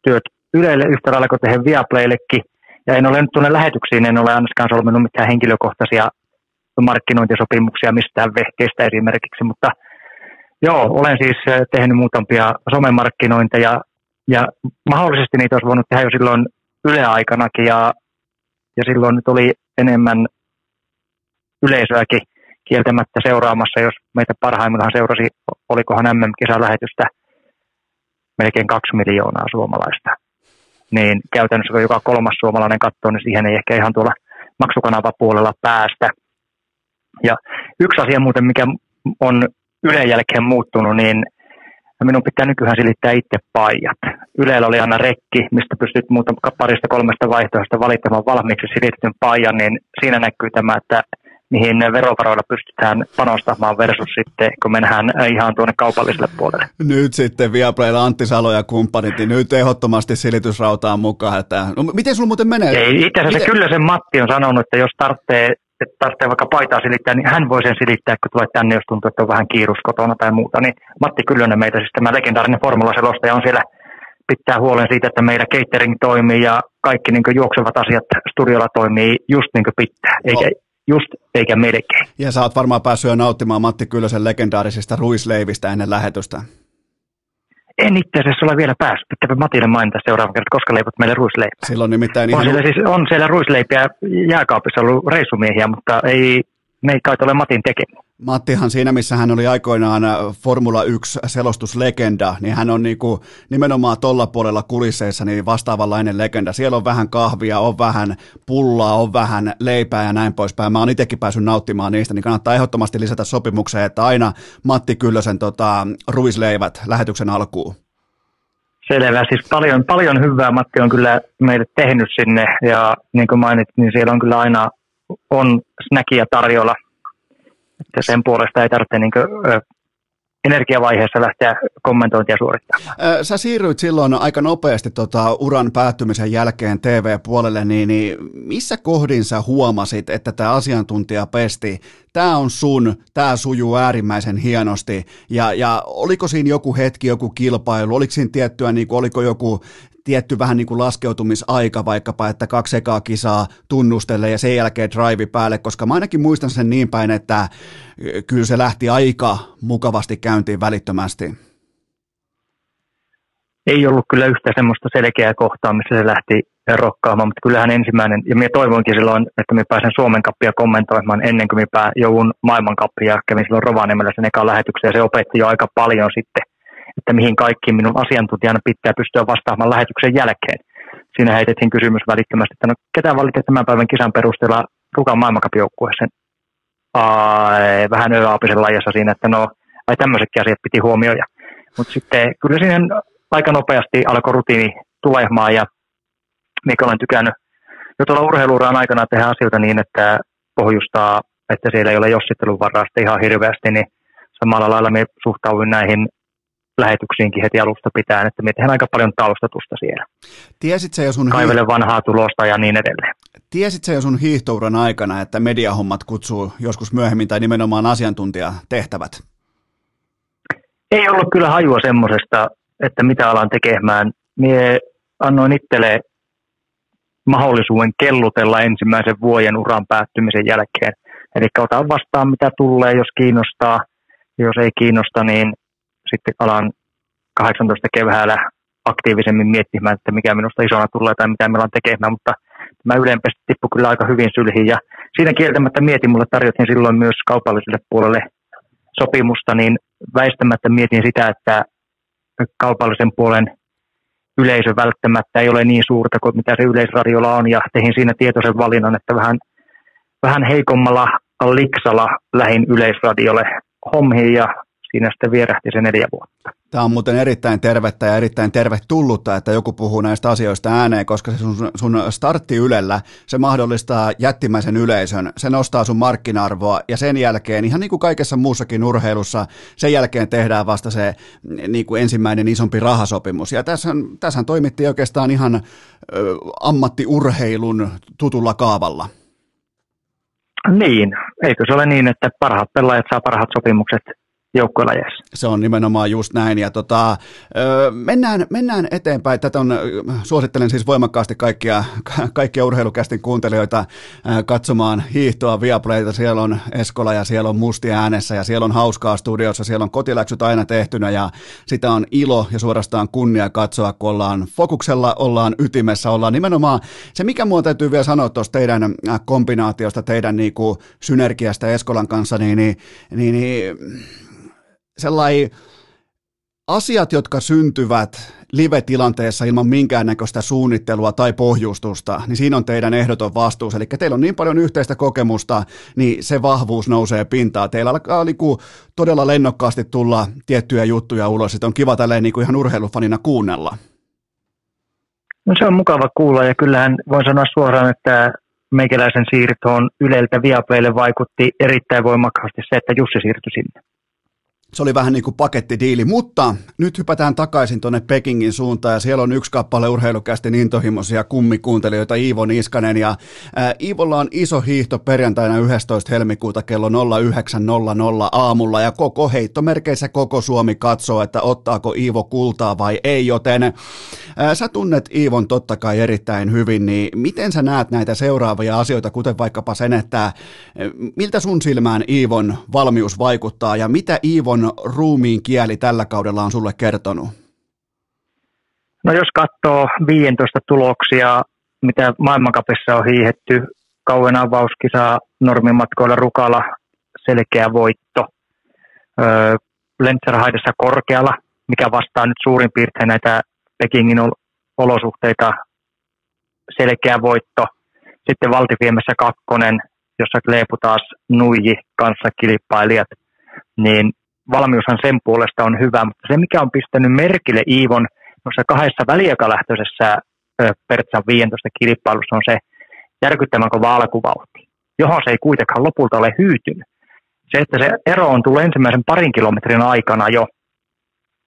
työt Ylelle yhtä lailla kuin tehdä Viaplayllekin. Ja en ole nyt tuonne lähetyksiin, en ole ainakaan solminut mitään henkilökohtaisia markkinointisopimuksia mistään vehkeistä esimerkiksi, mutta joo, olen siis eh, tehnyt muutamia somemarkkinointeja ja mahdollisesti niitä olisi voinut tehdä jo silloin yleaikanakin ja, ja silloin nyt oli enemmän yleisöäkin kieltämättä seuraamassa, jos meitä parhaimmillaan seurasi, olikohan MM-kisalähetystä melkein kaksi miljoonaa suomalaista. Niin käytännössä kun joka kolmas suomalainen katsoo, niin siihen ei ehkä ihan tuolla maksukanavapuolella päästä. Ja yksi asia muuten, mikä on Ylen jälkeen muuttunut, niin minun pitää nykyään silittää itse paijat. Ylellä oli aina rekki, mistä pystyt muuta parista kolmesta vaihtoehdosta valittamaan valmiiksi silitetyn paijan, niin siinä näkyy tämä, että mihin verovaroilla pystytään panostamaan versus sitten, kun mennään ihan tuonne kaupalliselle puolelle. Nyt sitten Viaplaylla Antti Salo ja kumppanit, niin nyt ehdottomasti silitysrautaan mukaan. Että, no, miten sulla muuten menee? Ei, itse asiassa miten? kyllä sen Matti on sanonut, että jos tarvitsee, että tarvitsee vaikka paitaa silittää, niin hän voi sen silittää, kun tulee tänne, jos tuntuu, että on vähän kiirus kotona tai muuta. Niin Matti Kyllönen meitä, siis tämä legendaarinen formula on siellä pitää huolen siitä, että meillä catering toimii ja kaikki niin juoksevat asiat studiolla toimii just niin kuin pitää, eikä, oh just eikä melkein. Ja sä oot varmaan päässyt jo nauttimaan Matti Kyllösen legendaarisista ruisleivistä ennen lähetystä. En itse asiassa ole vielä päässyt. Pitääpä Matille mainita seuraavan kerran, koska leivot meille ruisleipää. Silloin nimittäin on ihan... Siellä siis, on siellä ruisleipiä jääkaapissa ollut reissumiehiä, mutta ei, ne ei kai ole Matin tekemä. Mattihan siinä, missä hän oli aikoinaan äh, Formula 1 selostuslegenda, niin hän on niinku nimenomaan tuolla puolella kulisseissa niin vastaavanlainen legenda. Siellä on vähän kahvia, on vähän pullaa, on vähän leipää ja näin poispäin. Mä oon itsekin päässyt nauttimaan niistä, niin kannattaa ehdottomasti lisätä sopimukseen, että aina Matti Kyllösen tota, ruisleivät lähetyksen alkuun. Selvä, siis paljon, paljon hyvää Matti on kyllä meille tehnyt sinne ja niin kuin mainit, niin siellä on kyllä aina on snackia tarjolla että sen puolesta ei tarvitse niin kuin, energiavaiheessa lähteä kommentointia suorittamaan. Sä siirryit silloin aika nopeasti tota, uran päättymisen jälkeen TV-puolelle, niin, niin missä kohdin sä huomasit, että tämä asiantuntija pesti, tämä on sun, tämä sujuu äärimmäisen hienosti, ja, ja oliko siinä joku hetki, joku kilpailu, oliko siinä tiettyä, niin kuin, oliko joku tietty vähän niin kuin laskeutumisaika vaikkapa, että kaksi ekaa kisaa tunnustelle ja sen jälkeen drive päälle, koska mä ainakin muistan sen niin päin, että kyllä se lähti aika mukavasti käyntiin välittömästi. Ei ollut kyllä yhtä semmoista selkeää kohtaa, missä se lähti rokkaamaan, mutta kyllähän ensimmäinen, ja minä toivoinkin silloin, että minä pääsen Suomen kappia kommentoimaan ennen kuin minä joudun maailmankappia, kävin silloin Rovaniemellä sen ekan lähetyksen, ja se opetti jo aika paljon sitten että mihin kaikkiin minun asiantuntijana pitää pystyä vastaamaan lähetyksen jälkeen. Siinä heitettiin kysymys välittömästi, että no ketä valitte tämän päivän kisan perusteella Rukan maailmankapjoukkueeseen? Ai, vähän ööaapisen lajassa siinä, että no, ai tämmöisetkin asiat piti huomioida. Mutta sitten kyllä siihen aika nopeasti alkoi rutiini tulemaan ja mikä olen tykännyt jo tuolla urheiluuran aikana tehdä asioita niin, että pohjustaa, että siellä ei ole jossittelun varaa ihan hirveästi, niin samalla lailla me suhtauduin näihin lähetyksiinkin heti alusta pitäen, että me tehdään aika paljon taustatusta siellä. Tiesit se jo sun Kaivele vanhaa tulosta ja niin edelleen. Tiesit se jo sun hiihtouran aikana, että mediahommat kutsuu joskus myöhemmin tai nimenomaan asiantuntijatehtävät? Ei ollut kyllä hajua semmoisesta, että mitä alan tekemään. Mie annoin itselle mahdollisuuden kellutella ensimmäisen vuoden uran päättymisen jälkeen. Eli otan vastaan mitä tulee, jos kiinnostaa. Jos ei kiinnosta, niin sitten alan 18 keväällä aktiivisemmin miettimään, että mikä minusta isona tulee tai mitä meillä on tekemään, mutta tämä ylempesti tippui kyllä aika hyvin sylhiin ja siinä kieltämättä mietin, mulle tarjottiin silloin myös kaupalliselle puolelle sopimusta, niin väistämättä mietin sitä, että kaupallisen puolen yleisö välttämättä ei ole niin suurta kuin mitä se yleisradiolla on, ja tehin siinä tietoisen valinnan, että vähän, vähän heikommalla liksalla lähin yleisradiolle hommiin, ja siinä sitten vierähti se neljä vuotta. Tämä on muuten erittäin tervettä ja erittäin tervetullutta, että joku puhuu näistä asioista ääneen, koska se sun, sun startti Ylellä, se mahdollistaa jättimäisen yleisön, se nostaa sun markkina-arvoa ja sen jälkeen, ihan niin kuin kaikessa muussakin urheilussa, sen jälkeen tehdään vasta se niin kuin ensimmäinen isompi rahasopimus. Ja tässä, tässä toimittiin oikeastaan ihan ö, ammattiurheilun tutulla kaavalla. Niin, eikö se ole niin, että parhaat pelaajat saa parhaat sopimukset joukkuelajeissa. Se on nimenomaan just näin. Ja tota, mennään, mennään eteenpäin. Tätä on, suosittelen siis voimakkaasti kaikkia, [LAUGHS] kaikkia urheilukästin kuuntelijoita katsomaan hiihtoa Viaplayta. Siellä on Eskola ja siellä on Musti äänessä ja siellä on hauskaa studiossa. Siellä on kotiläksyt aina tehtynä ja sitä on ilo ja suorastaan kunnia katsoa, kun ollaan fokuksella, ollaan ytimessä, ollaan nimenomaan se, mikä mua täytyy vielä sanoa tuosta teidän kombinaatiosta, teidän niinku synergiasta Eskolan kanssa, niin, niin, niin, niin sellainen asiat, jotka syntyvät live-tilanteessa ilman minkäännäköistä suunnittelua tai pohjustusta, niin siinä on teidän ehdoton vastuus. Eli teillä on niin paljon yhteistä kokemusta, niin se vahvuus nousee pintaan. Teillä alkaa niin kuin todella lennokkaasti tulla tiettyjä juttuja ulos, että on kiva tälleen niin kuin ihan urheilufanina kuunnella. No se on mukava kuulla ja kyllähän voin sanoa suoraan, että meikäläisen siirtoon Yleltä Viaplaylle vaikutti erittäin voimakkaasti se, että Jussi siirtyi sinne se oli vähän niin kuin pakettidiili, mutta nyt hypätään takaisin tuonne Pekingin suuntaan ja siellä on yksi kappale urheilukästi intohimoisia kummikuuntelijoita Iivo Niskanen ja ää, Iivolla on iso hiihto perjantaina 11. helmikuuta kello 09.00 aamulla ja koko heittomerkeissä koko Suomi katsoo, että ottaako Iivo kultaa vai ei, joten ää, sä tunnet Iivon totta kai erittäin hyvin, niin miten sä näet näitä seuraavia asioita, kuten vaikkapa sen, että miltä sun silmään Iivon valmius vaikuttaa ja mitä Iivon Iivon ruumiin kieli tällä kaudella on sulle kertonut? No jos katsoo 15 tuloksia, mitä maailmankapissa on hiihetty, kauan avauskisa normimatkoilla Rukala, selkeä voitto. Öö, Lentzerhaidessa korkealla, mikä vastaa nyt suurin piirtein näitä Pekingin olosuhteita, selkeä voitto. Sitten Valtiviemessä kakkonen, jossa Kleepu taas nuiji kanssa kilpailijat, niin valmiushan sen puolesta on hyvä, mutta se mikä on pistänyt merkille Iivon noissa kahdessa väliaikalähtöisessä Pertsan 15 kilpailussa on se järkyttävän kova alkuvauhti, johon se ei kuitenkaan lopulta ole hyytynyt. Se, että se ero on tullut ensimmäisen parin kilometrin aikana jo,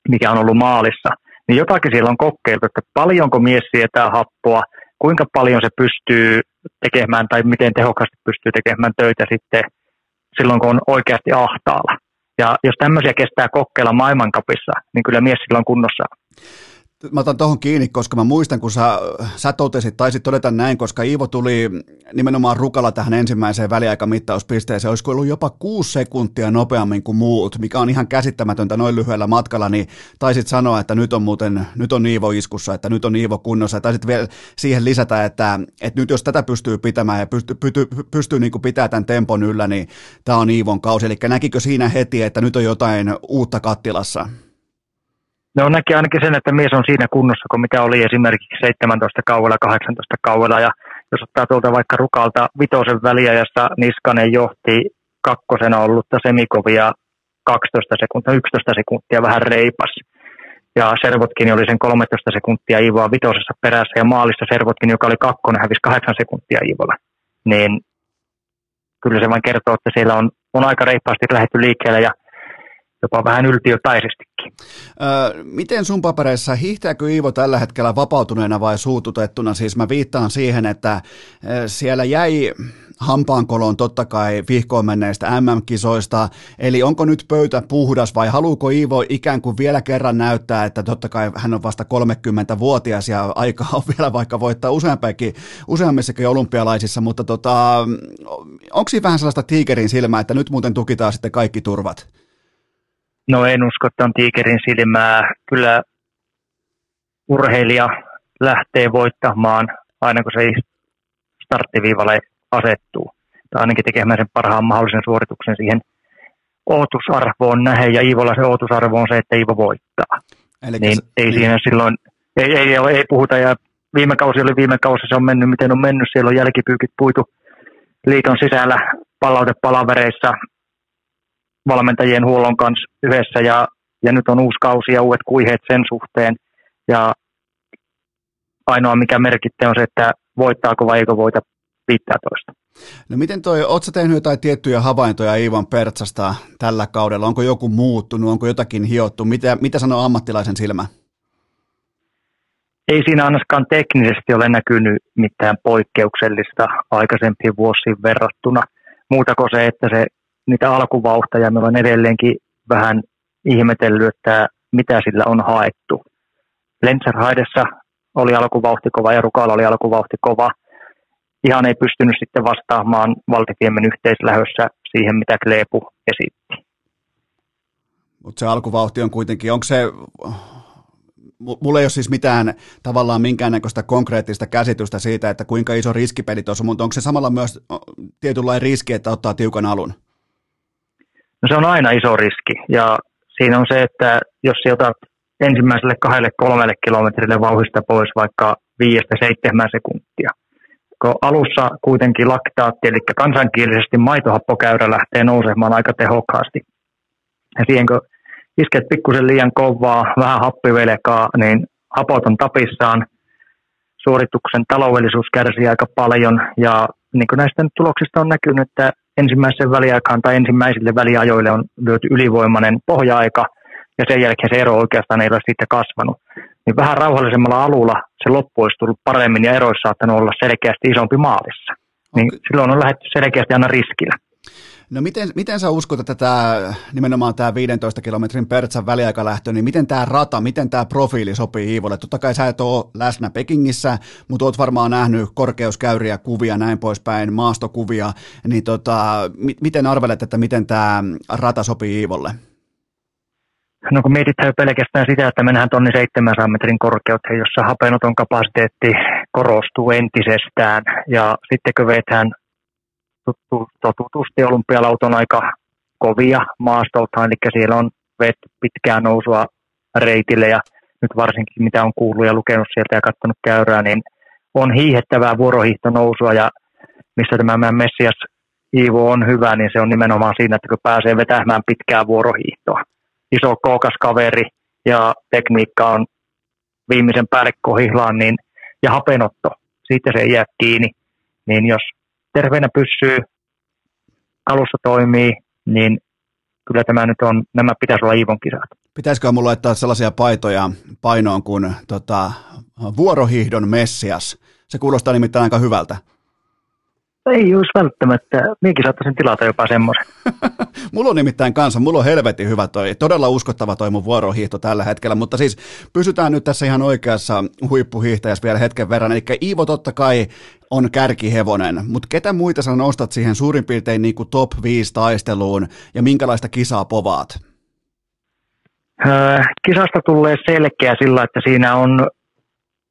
mikä on ollut maalissa, niin jotakin siellä on kokeiltu, että paljonko mies sietää happoa, kuinka paljon se pystyy tekemään tai miten tehokkaasti pystyy tekemään töitä sitten silloin, kun on oikeasti ahtaalla. Ja jos tämmöisiä kestää kokeilla maailmankapissa, niin kyllä mies silloin kunnossa Mä otan tuohon kiinni, koska mä muistan, kun sä, sä totesit, taisit todeta näin, koska Iivo tuli nimenomaan rukalla tähän ensimmäiseen väliaikamittauspisteeseen. Olisiko ollut jopa kuusi sekuntia nopeammin kuin muut, mikä on ihan käsittämätöntä noin lyhyellä matkalla, niin taisit sanoa, että nyt on muuten, nyt on Iivo iskussa, että nyt on Iivo kunnossa. Taisit vielä siihen lisätä, että, että nyt jos tätä pystyy pitämään ja pystyy, pystyy, pystyy niin pitämään tämän tempon yllä, niin tämä on Iivon kausi. Eli näkikö siinä heti, että nyt on jotain uutta kattilassa? No näki ainakin sen, että mies on siinä kunnossa kuin mitä oli esimerkiksi 17 kaudella, 18 kaudella. Ja jos ottaa tuolta vaikka Rukalta vitosen väliä, jossa Niskanen johti kakkosena ollutta Semikovia 12 sekuntia, 11 sekuntia vähän reipas. Ja Servotkin oli sen 13 sekuntia Iivoa vitosessa perässä ja maalissa Servotkin, joka oli kakkonen, hävisi 8 sekuntia Iivolla. Niin kyllä se vain kertoo, että siellä on, on aika reippaasti lähdetty liikkeelle ja jopa vähän yltiöpäisestikin. Öö, miten sun papereissa, hiihtääkö Iivo tällä hetkellä vapautuneena vai suututettuna? Siis mä viittaan siihen, että siellä jäi hampaankoloon totta kai vihkoon menneistä MM-kisoista, eli onko nyt pöytä puhdas vai haluuko Iivo ikään kuin vielä kerran näyttää, että totta kai hän on vasta 30-vuotias ja aika on vielä vaikka voittaa useampiakin, useammissakin olympialaisissa, mutta tota, onko siinä vähän sellaista tiikerin silmää, että nyt muuten tukitaan sitten kaikki turvat? No en usko, että on tiikerin silmää. Kyllä urheilija lähtee voittamaan aina kun se starttiviivalle asettuu. Tai ainakin tekemään sen parhaan mahdollisen suorituksen siihen ootusarvoon nähen. Ja Iivolla se ootusarvo on se, että Iivo voittaa. Eli niin se, ei niin. siinä silloin, ei, ei, ei, ei puhuta. Ja viime kausi oli viime kausi, se on mennyt miten on mennyt. Siellä on jälkipyykit puitu liiton sisällä palautepalavereissa valmentajien huollon kanssa yhdessä ja, ja nyt on uusi kausi ja uudet kuiheet sen suhteen. Ja ainoa mikä merkitte on se, että voittaako vai eikö voita 15. No miten toi, ootko tehnyt jotain tiettyjä havaintoja Ivan Pertsasta tällä kaudella? Onko joku muuttunut, onko jotakin hiottu? Mitä, mitä sanoo ammattilaisen silmä? Ei siinä ainakaan teknisesti ole näkynyt mitään poikkeuksellista aikaisempiin vuosiin verrattuna. Muuta kuin se, että se, niitä alkuvauhtaja meillä on edelleenkin vähän ihmetellyt, että mitä sillä on haettu. Lenzerhaidessa oli alkuvauhti kova ja Rukalla oli alkuvauhti kova. Ihan ei pystynyt sitten vastaamaan Valtikiemen yhteislähössä siihen, mitä Kleepu esitti. Mutta se alkuvauhti on kuitenkin, onko se, mulla ei ole siis mitään tavallaan minkäännäköistä konkreettista käsitystä siitä, että kuinka iso riskipeli tuossa, mutta onko se samalla myös tietynlainen riski, että ottaa tiukan alun? No se on aina iso riski ja siinä on se, että jos otat ensimmäiselle kahdelle kolmelle kilometrille vauhista pois vaikka viiestä seitsemän sekuntia. Kun alussa kuitenkin laktaatti, eli kansankielisesti maitohappokäyrä lähtee nousemaan aika tehokkaasti. Ja siihen kun isket pikkusen liian kovaa, vähän happivelkaa, niin hapot on tapissaan, suorituksen taloudellisuus kärsii aika paljon ja niin kuin näistä tuloksista on näkynyt, että ensimmäisen väliaikaan tai ensimmäisille väliajoille on lyöty ylivoimainen pohja-aika – ja sen jälkeen se ero oikeastaan ei ole sitten kasvanut. Niin vähän rauhallisemmalla alulla se loppu olisi tullut paremmin ja ero olisi saattanut olla selkeästi isompi maalissa. Niin okay. silloin on lähdetty selkeästi aina riskillä. No miten, miten sä uskot, että tämä, nimenomaan tämä 15 kilometrin Pertsan väliaikalähtö, niin miten tämä rata, miten tämä profiili sopii Iivolle? Totta kai sä et ole läsnä Pekingissä, mutta oot varmaan nähnyt korkeuskäyriä, kuvia, näin poispäin, maastokuvia, niin tota, miten arvelet, että miten tämä rata sopii Iivolle? No kun mietitään pelkästään sitä, että mennään tonni 700 metrin korkeuteen, jossa hapenoton kapasiteetti korostuu entisestään. Ja sitten kun vetään totutusti olympialauton aika kovia maastolta, eli siellä on vetty pitkää nousua reitille ja nyt varsinkin mitä on kuullut ja lukenut sieltä ja katsonut käyrää, niin on hiihettävää vuorohiihtonousua ja missä tämä Messias Iivo on hyvä, niin se on nimenomaan siinä, että kun pääsee vetämään pitkää vuorohiihtoa iso kookas kaveri ja tekniikka on viimeisen päälle kohillaan, niin, ja hapenotto, siitä se jää kiinni. Niin jos terveenä pysyy, alussa toimii, niin kyllä tämä nyt on, nämä pitäisi olla Iivon kisat. Pitäisikö mulla laittaa sellaisia paitoja painoon kuin tota, vuorohihdon messias? Se kuulostaa nimittäin aika hyvältä. Ei olisi välttämättä. Minäkin saattaisin tilata jopa semmoisen. [LAUGHS] mulla on nimittäin kanssa, mulla on helvetin hyvä toi, todella uskottava toi mun vuorohiihto tällä hetkellä, mutta siis pysytään nyt tässä ihan oikeassa huippuhiihtäjässä vielä hetken verran. Eli Iivo totta kai on kärkihevonen, mutta ketä muita sä nostat siihen suurin piirtein niin kuin top 5 taisteluun ja minkälaista kisaa povaat? Öö, kisasta tulee selkeä sillä, että siinä on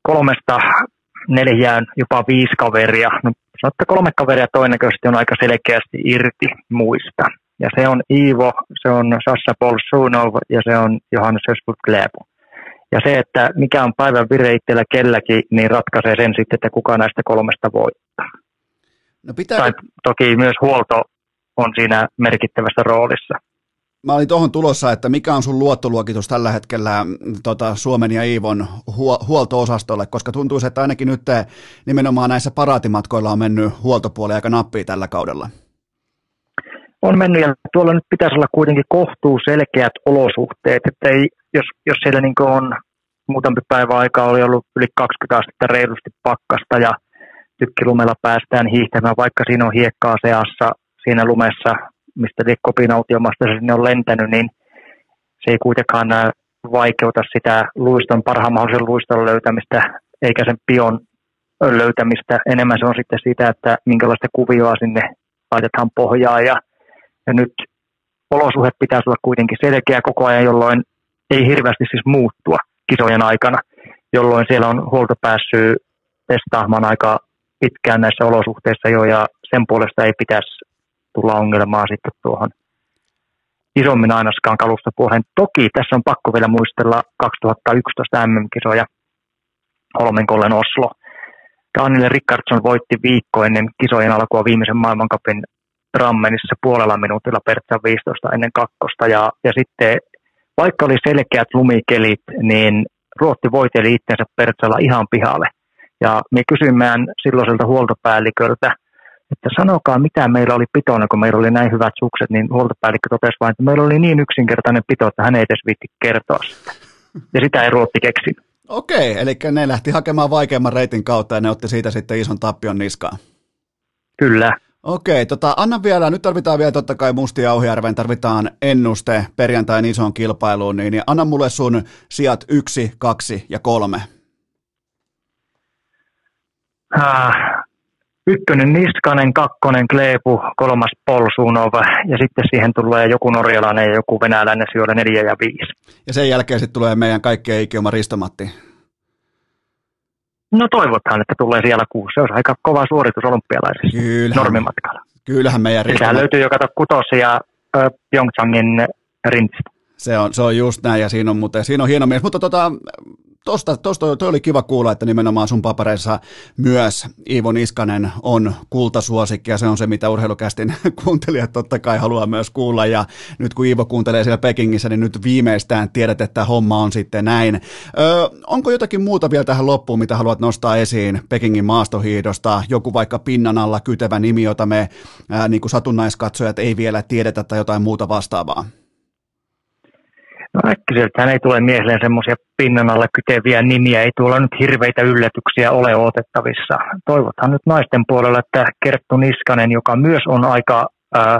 kolmesta neljään, jopa viisi kaveria. No, sanotte kolme kaveria todennäköisesti on aika selkeästi irti muista. Ja se on Iivo, se on Sassa Polsunov ja se on Johannes Ösbult Kläbo. Ja se, että mikä on päivän vire itsellä kelläkin, niin ratkaisee sen sitten, että kuka näistä kolmesta voittaa. No pitää... Tai toki myös huolto on siinä merkittävässä roolissa. Mä olin tuohon tulossa, että mikä on sun luottoluokitus tällä hetkellä mm, tota, Suomen ja Iivon huo- huolto-osastolle, koska tuntuu, että ainakin nyt nimenomaan näissä paraatimatkoilla on mennyt huoltopuoli aika nappia tällä kaudella. On mennyt ja tuolla nyt pitäisi olla kuitenkin kohtuu selkeät olosuhteet, että ei, jos, jos siellä niin on muutampi päivä aikaa oli ollut yli 20 astetta reilusti pakkasta ja tykkilumella päästään hiihtämään, vaikka siinä on hiekkaa seassa siinä lumessa mistä kopinautiomasta se sinne on lentänyt, niin se ei kuitenkaan äh, vaikeuta sitä luiston, parhaan mahdollisen luiston löytämistä, eikä sen pion löytämistä. Enemmän se on sitten sitä, että minkälaista kuvioa sinne laitetaan pohjaa. Ja, ja nyt olosuhe pitäisi olla kuitenkin selkeä koko ajan, jolloin ei hirveästi siis muuttua kisojen aikana. jolloin siellä on huolto päässyt testaamaan aika pitkään näissä olosuhteissa jo, ja sen puolesta ei pitäisi tulla ongelmaa sitten tuohon isommin ainakaan kalustopuoleen. Toki tässä on pakko vielä muistella 2011 MM-kisoja Holmenkollen Oslo. Daniel Rickardson voitti viikko ennen kisojen alkua viimeisen maailmankapin Drammenissa puolella minuutilla Pertsa 15 ennen kakkosta. Ja, ja sitten vaikka oli selkeät lumikelit, niin Ruotti voiteli itsensä Pertsalla ihan pihalle. Ja me kysyimme silloiselta huoltopäälliköltä, että sanokaa mitä meillä oli pitona, kun meillä oli näin hyvät sukset, niin huoltopäällikkö totesi vain, että meillä oli niin yksinkertainen pito, että hän ei edes viitti kertoa sitä. Ja sitä ei Ruotti keksinyt. Okei, eli ne lähti hakemaan vaikeamman reitin kautta ja ne otti siitä sitten ison tappion niskaan. Kyllä. Okei, tota, anna vielä, nyt tarvitaan vielä totta kai Mustia Ohjärven, tarvitaan ennuste perjantain isoon kilpailuun, niin, niin anna mulle sun sijat yksi, kaksi ja kolme. Äh, ykkönen Niskanen, kakkonen Kleepu, kolmas Polsunov ja sitten siihen tulee joku norjalainen ja joku venäläinen sijoilla neljä ja viisi. Ja sen jälkeen sitten tulee meidän kaikkien ikioma Ristomatti. No toivotaan, että tulee siellä kuusi. Se on aika kova suoritus olympialaisissa Kyllähän, normimatkalla. kyllähän meidän Sehän Ristomatti, löytyy jo kato kutos ja ö, Pyeongchangin rintistä. se on, se on just näin ja siinä on, muuten, siinä on hieno mies, mutta tota, tosta, tosta toi oli kiva kuulla, että nimenomaan sun papereissa myös Iivo Niskanen on kultasuosikki ja se on se, mitä urheilukästin [LAUGHS] kuuntelijat totta kai haluaa myös kuulla ja nyt kun Iivo kuuntelee siellä Pekingissä, niin nyt viimeistään tiedät, että homma on sitten näin. Ö, onko jotakin muuta vielä tähän loppuun, mitä haluat nostaa esiin Pekingin maastohiidosta, joku vaikka pinnan alla kytevä nimi, jota me ää, niin kuin satunnaiskatsojat ei vielä tiedetä tai jotain muuta vastaavaa? No äkkiseltähän ei tule mieleen semmoisia pinnan alle kyteviä nimiä, ei tuolla nyt hirveitä yllätyksiä ole otettavissa. Toivothan nyt naisten puolella, että Kerttu Niskanen, joka myös on aika äh,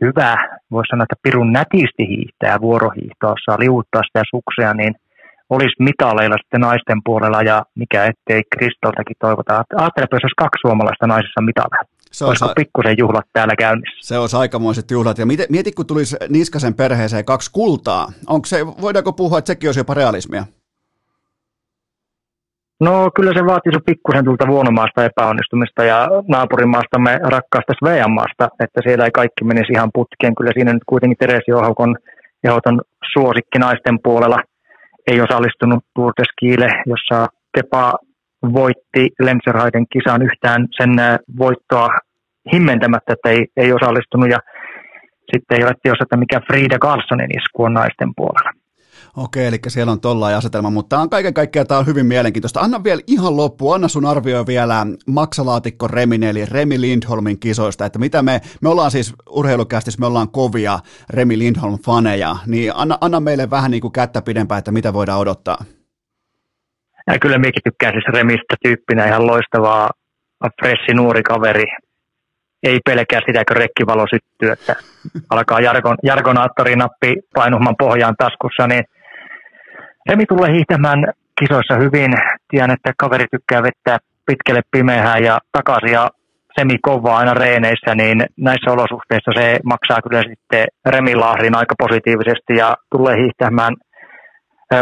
hyvä, voisi sanoa, että pirun nätisti hiihtää vuorohiihtossa, liuuttaa sitä suksea, niin olisi mitaleilla sitten naisten puolella ja mikä ettei Kristoltakin toivota. Ajattelepa, jos olisi kaksi suomalaista naisissa mitaleilla. Se olisi, Olisiko pikkusen juhlat täällä käynnissä? se olisi aikamoiset juhlat. Ja mieti, mieti, kun tulisi Niskasen perheeseen kaksi kultaa. Onko se, voidaanko puhua, että sekin olisi jopa realismia? No kyllä se vaatisi pikkusen tuolta vuonomaasta epäonnistumista ja naapurimaastamme rakkaasta Sveanmaasta, että siellä ei kaikki menisi ihan putkeen. Kyllä siinä nyt kuitenkin Teresi Ohakon ehdoton suosikki naisten puolella ei osallistunut Tour de Skille, jossa Kepa voitti Lemserhaiden kisan yhtään sen voittoa himmentämättä, että ei, ei osallistunut ja sitten ei ole tiedossa, että mikä Frida Carlsonin isku on naisten puolella. Okei, eli siellä on tollainen asetelma, mutta on kaiken kaikkiaan tämä on hyvin mielenkiintoista. Anna vielä ihan loppu, anna sun arvio vielä maksalaatikko Remin, eli Remi Lindholmin kisoista, että mitä me, me ollaan siis urheilukästissä, me ollaan kovia Remi Lindholm-faneja, niin anna, anna meille vähän niin kuin kättä pidempään, että mitä voidaan odottaa. Ja kyllä minäkin tykkään siis Remistä tyyppinä ihan loistavaa, fressi nuori kaveri. Ei pelkää sitä, kun rekkivalo syttyy, että alkaa jargon, jargonaattorinappi painumaan pohjaan taskussa, niin Remi tulee hiihtämään kisoissa hyvin. Tiedän, että kaveri tykkää vettää pitkälle pimeään ja takaisin ja semi kovaa aina reeneissä, niin näissä olosuhteissa se maksaa kyllä sitten Remilahrin aika positiivisesti ja tulee hiihtämään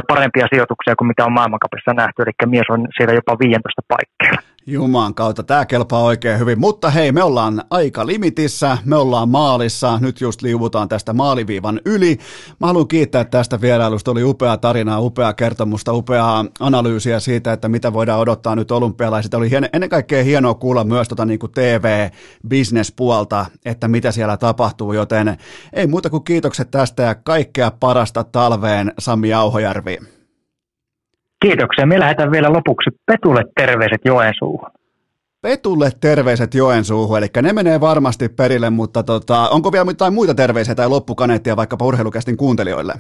parempia sijoituksia kuin mitä on maailmankapissa nähty, eli mies on siellä jopa 15 paikkeilla. Juman kautta, tämä kelpaa oikein hyvin, mutta hei, me ollaan aika limitissä, me ollaan maalissa, nyt just liuvutaan tästä maaliviivan yli. Mä haluan kiittää tästä vierailusta, oli upea tarinaa, upea kertomusta, upeaa analyysiä siitä, että mitä voidaan odottaa nyt olympialaisilta. Oli hien, ennen kaikkea hienoa kuulla myös tota niin kuin TV-business-puolta, että mitä siellä tapahtuu, joten ei muuta kuin kiitokset tästä ja kaikkea parasta talveen, Sami Jauhojärvi. Kiitoksia. Me lähdetään vielä lopuksi Petulle terveiset Joensuuhun. Petulle terveiset Joensuuhun, eli ne menee varmasti perille, mutta tota, onko vielä jotain muita terveisiä tai loppukaneettia vaikkapa urheilukästin kuuntelijoille?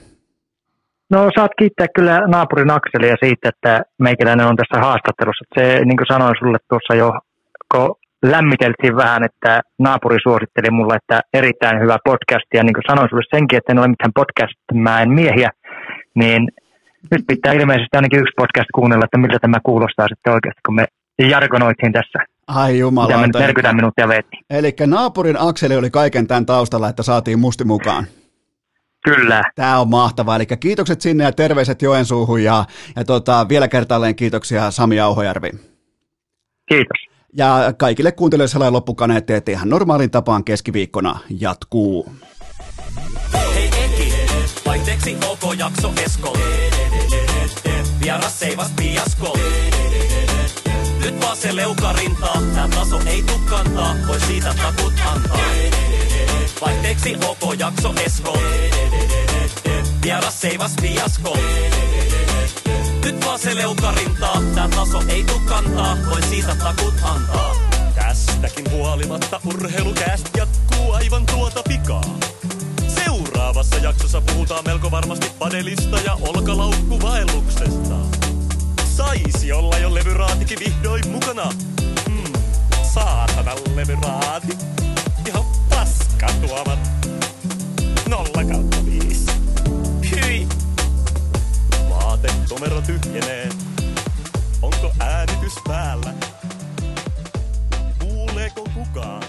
No saat kiittää kyllä naapurin Akselia siitä, että meikäläinen on tässä haastattelussa. Se, niin kuin sanoin sulle tuossa jo, kun lämmiteltiin vähän, että naapuri suositteli mulle, että erittäin hyvä podcast, ja niin kuin sanoin sulle senkin, että en ole mitään podcast-mäen miehiä, niin nyt pitää ilmeisesti ainakin yksi podcast kuunnella, että miltä tämä kuulostaa sitten oikeasti, kun me jargonoitiin tässä. Ai jumala. Mitä me nyt 40 minuuttia veettiin. Eli naapurin Akseli oli kaiken tämän taustalla, että saatiin musti mukaan. Kyllä. Tämä on mahtavaa, eli kiitokset sinne ja terveiset Joensuuhun ja, ja tota, vielä kertaalleen kiitoksia Sami Auhojärvi. Kiitos. Ja kaikille kuuntelijoille sellainen loppukaneetti, että ihan normaalin tapaan keskiviikkona jatkuu. Hei Eki, vaihteeksi OK jakso. Vieras seivas piasko. Nyt vaan se leukarintaa, tää taso ei tuu kantaa, voi siitä takut antaa. Vaihteeksi OK jakso Esko. Vieras seivas piasko. Nyt vaan se leukarintaa, tää taso ei tuu kantaa, voi siitä takut antaa. Tästäkin huolimatta urheilukäst jatkuu aivan tuota pikaa. Seuraavassa jaksossa puhutaan melko varmasti padelista ja olkalaukkuvaelluksesta. Saisi olla jo levyraatikin vihdoin mukana. Hmm, saatana levyraati. Ihan paska tuomat. Nolla kautta viis. Hyi! Vaate komero tyhjenee. Onko äänitys päällä? Kuuleeko kukaan?